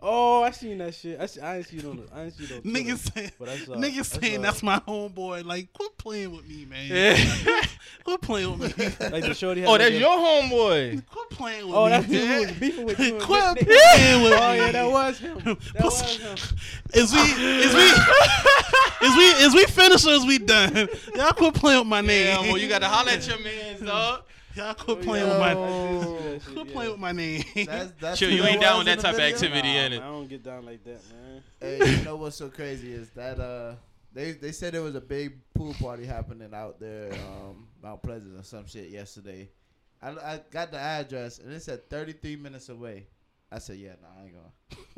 Oh, I seen that shit. I, see, I ain't seen it on the. I ain't see it on Niggas uh, saying, but I saw, niggas saw saying that's my homeboy. Like, quit playing with me, man. Yeah. *laughs* quit playing with me. *laughs* like the shorty. oh, like that's your homeboy. quit playing with Oh, me. Oh, that's dude who was beefing with you. *laughs* and Quit Nick- Nick- playing with oh, me. Oh yeah, that was him. That was him. Is we is we is we is we finished or is we done? Y'all quit playing with my name. Yeah, well, you got to holler at your man's dog. Y'all quit playing yeah, with my did see that shit, quit yeah. playing with my name. That's, *laughs* that's Chill, you ain't down with that type of activity, Nah, ain't it? I don't get down like that, man. Hey, you know what's so crazy is that uh they they said there was a big pool party happening out there, um, Mount Pleasant or some shit yesterday. I, I got the address and it said 33 minutes away. I said, yeah, nah, I ain't going.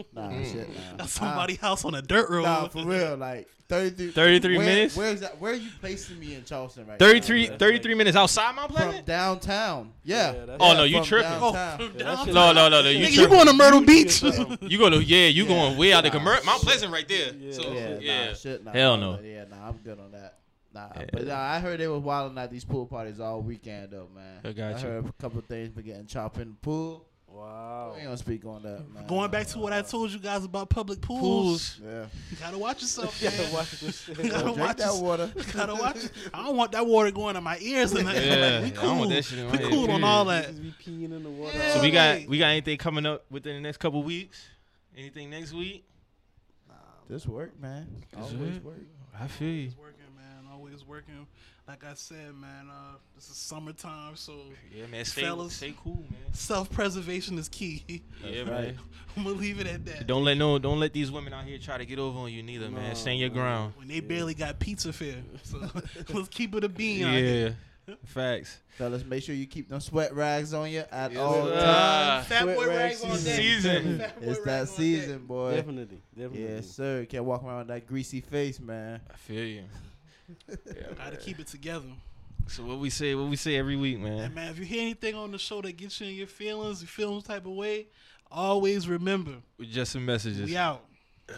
*laughs* Nah, Mm. shit, nah. That's somebody's house on a dirt road. Nah, for real, like 33. *laughs* 33 where, minutes? Where's that? Where are you placing me in Charleston right 33, now? 33 minutes outside Mount From downtown. Yeah. Yeah, that's- Oh, no, you from tripping. Oh, downtown. from Yeah, downtown. No, no, no, no. You, Nigga, you going to Myrtle Beach? get something. *laughs* You go to yeah, you Yeah. going way out the Nah, Mount. Pleasant right there. Yeah. So Yeah, yeah, nah, shit, nah, Hell no. Yeah, nah, I'm good on that. Nah, Yeah. but nah, I heard they was wilding at these pool parties all weekend though, man. I got you. heard a couple things been getting chopped in the pool. Wow. We ain't gonna speak on that, man. Going back to what I told you guys about public pools. pools. Yeah. You gotta watch yourself, *laughs* Yeah, man. watch this *laughs* shit. You gotta Drink watch that this- water. You gotta watch. it. I don't want that water going in my ears and nothing. Yeah, like, we I cool. don't want that shit in my we head, cool on all that. Niggas be peeing in the water. Yeah. So we got we got anything coming up within the next couple weeks? Anything next week? Nah, This work, man. This Always it? work. I feel you. Always working, man. Always working. Like I said, man. Uh, this is summertime, so Yeah, man. Stay Fellas. stay cool, man. self-preservation is key. Yeah, right. *laughs* man. I'm gonna leave it at that. Don't let no don't let these women out here try to get over on you neither, man. No, Stand your ground. When they barely got pizza fare, so *laughs* *laughs* let's keep it a bean. out here. Yeah. Facts. Fellas, make sure you keep them sweat rags on you at Yes, all sir. times. Fat Sweat boy rag rags on season. Season. It's that season, boy. Definitely, definitely. Yes, sir. Can't walk around with that greasy face, man. I feel you. Yeah, Gotta keep it together. So what we say, what we say every week, And man. man, if you hear anything on the show that gets you in your feelings, you feel some type of way, always remember With just some messages. we out. *clears throat*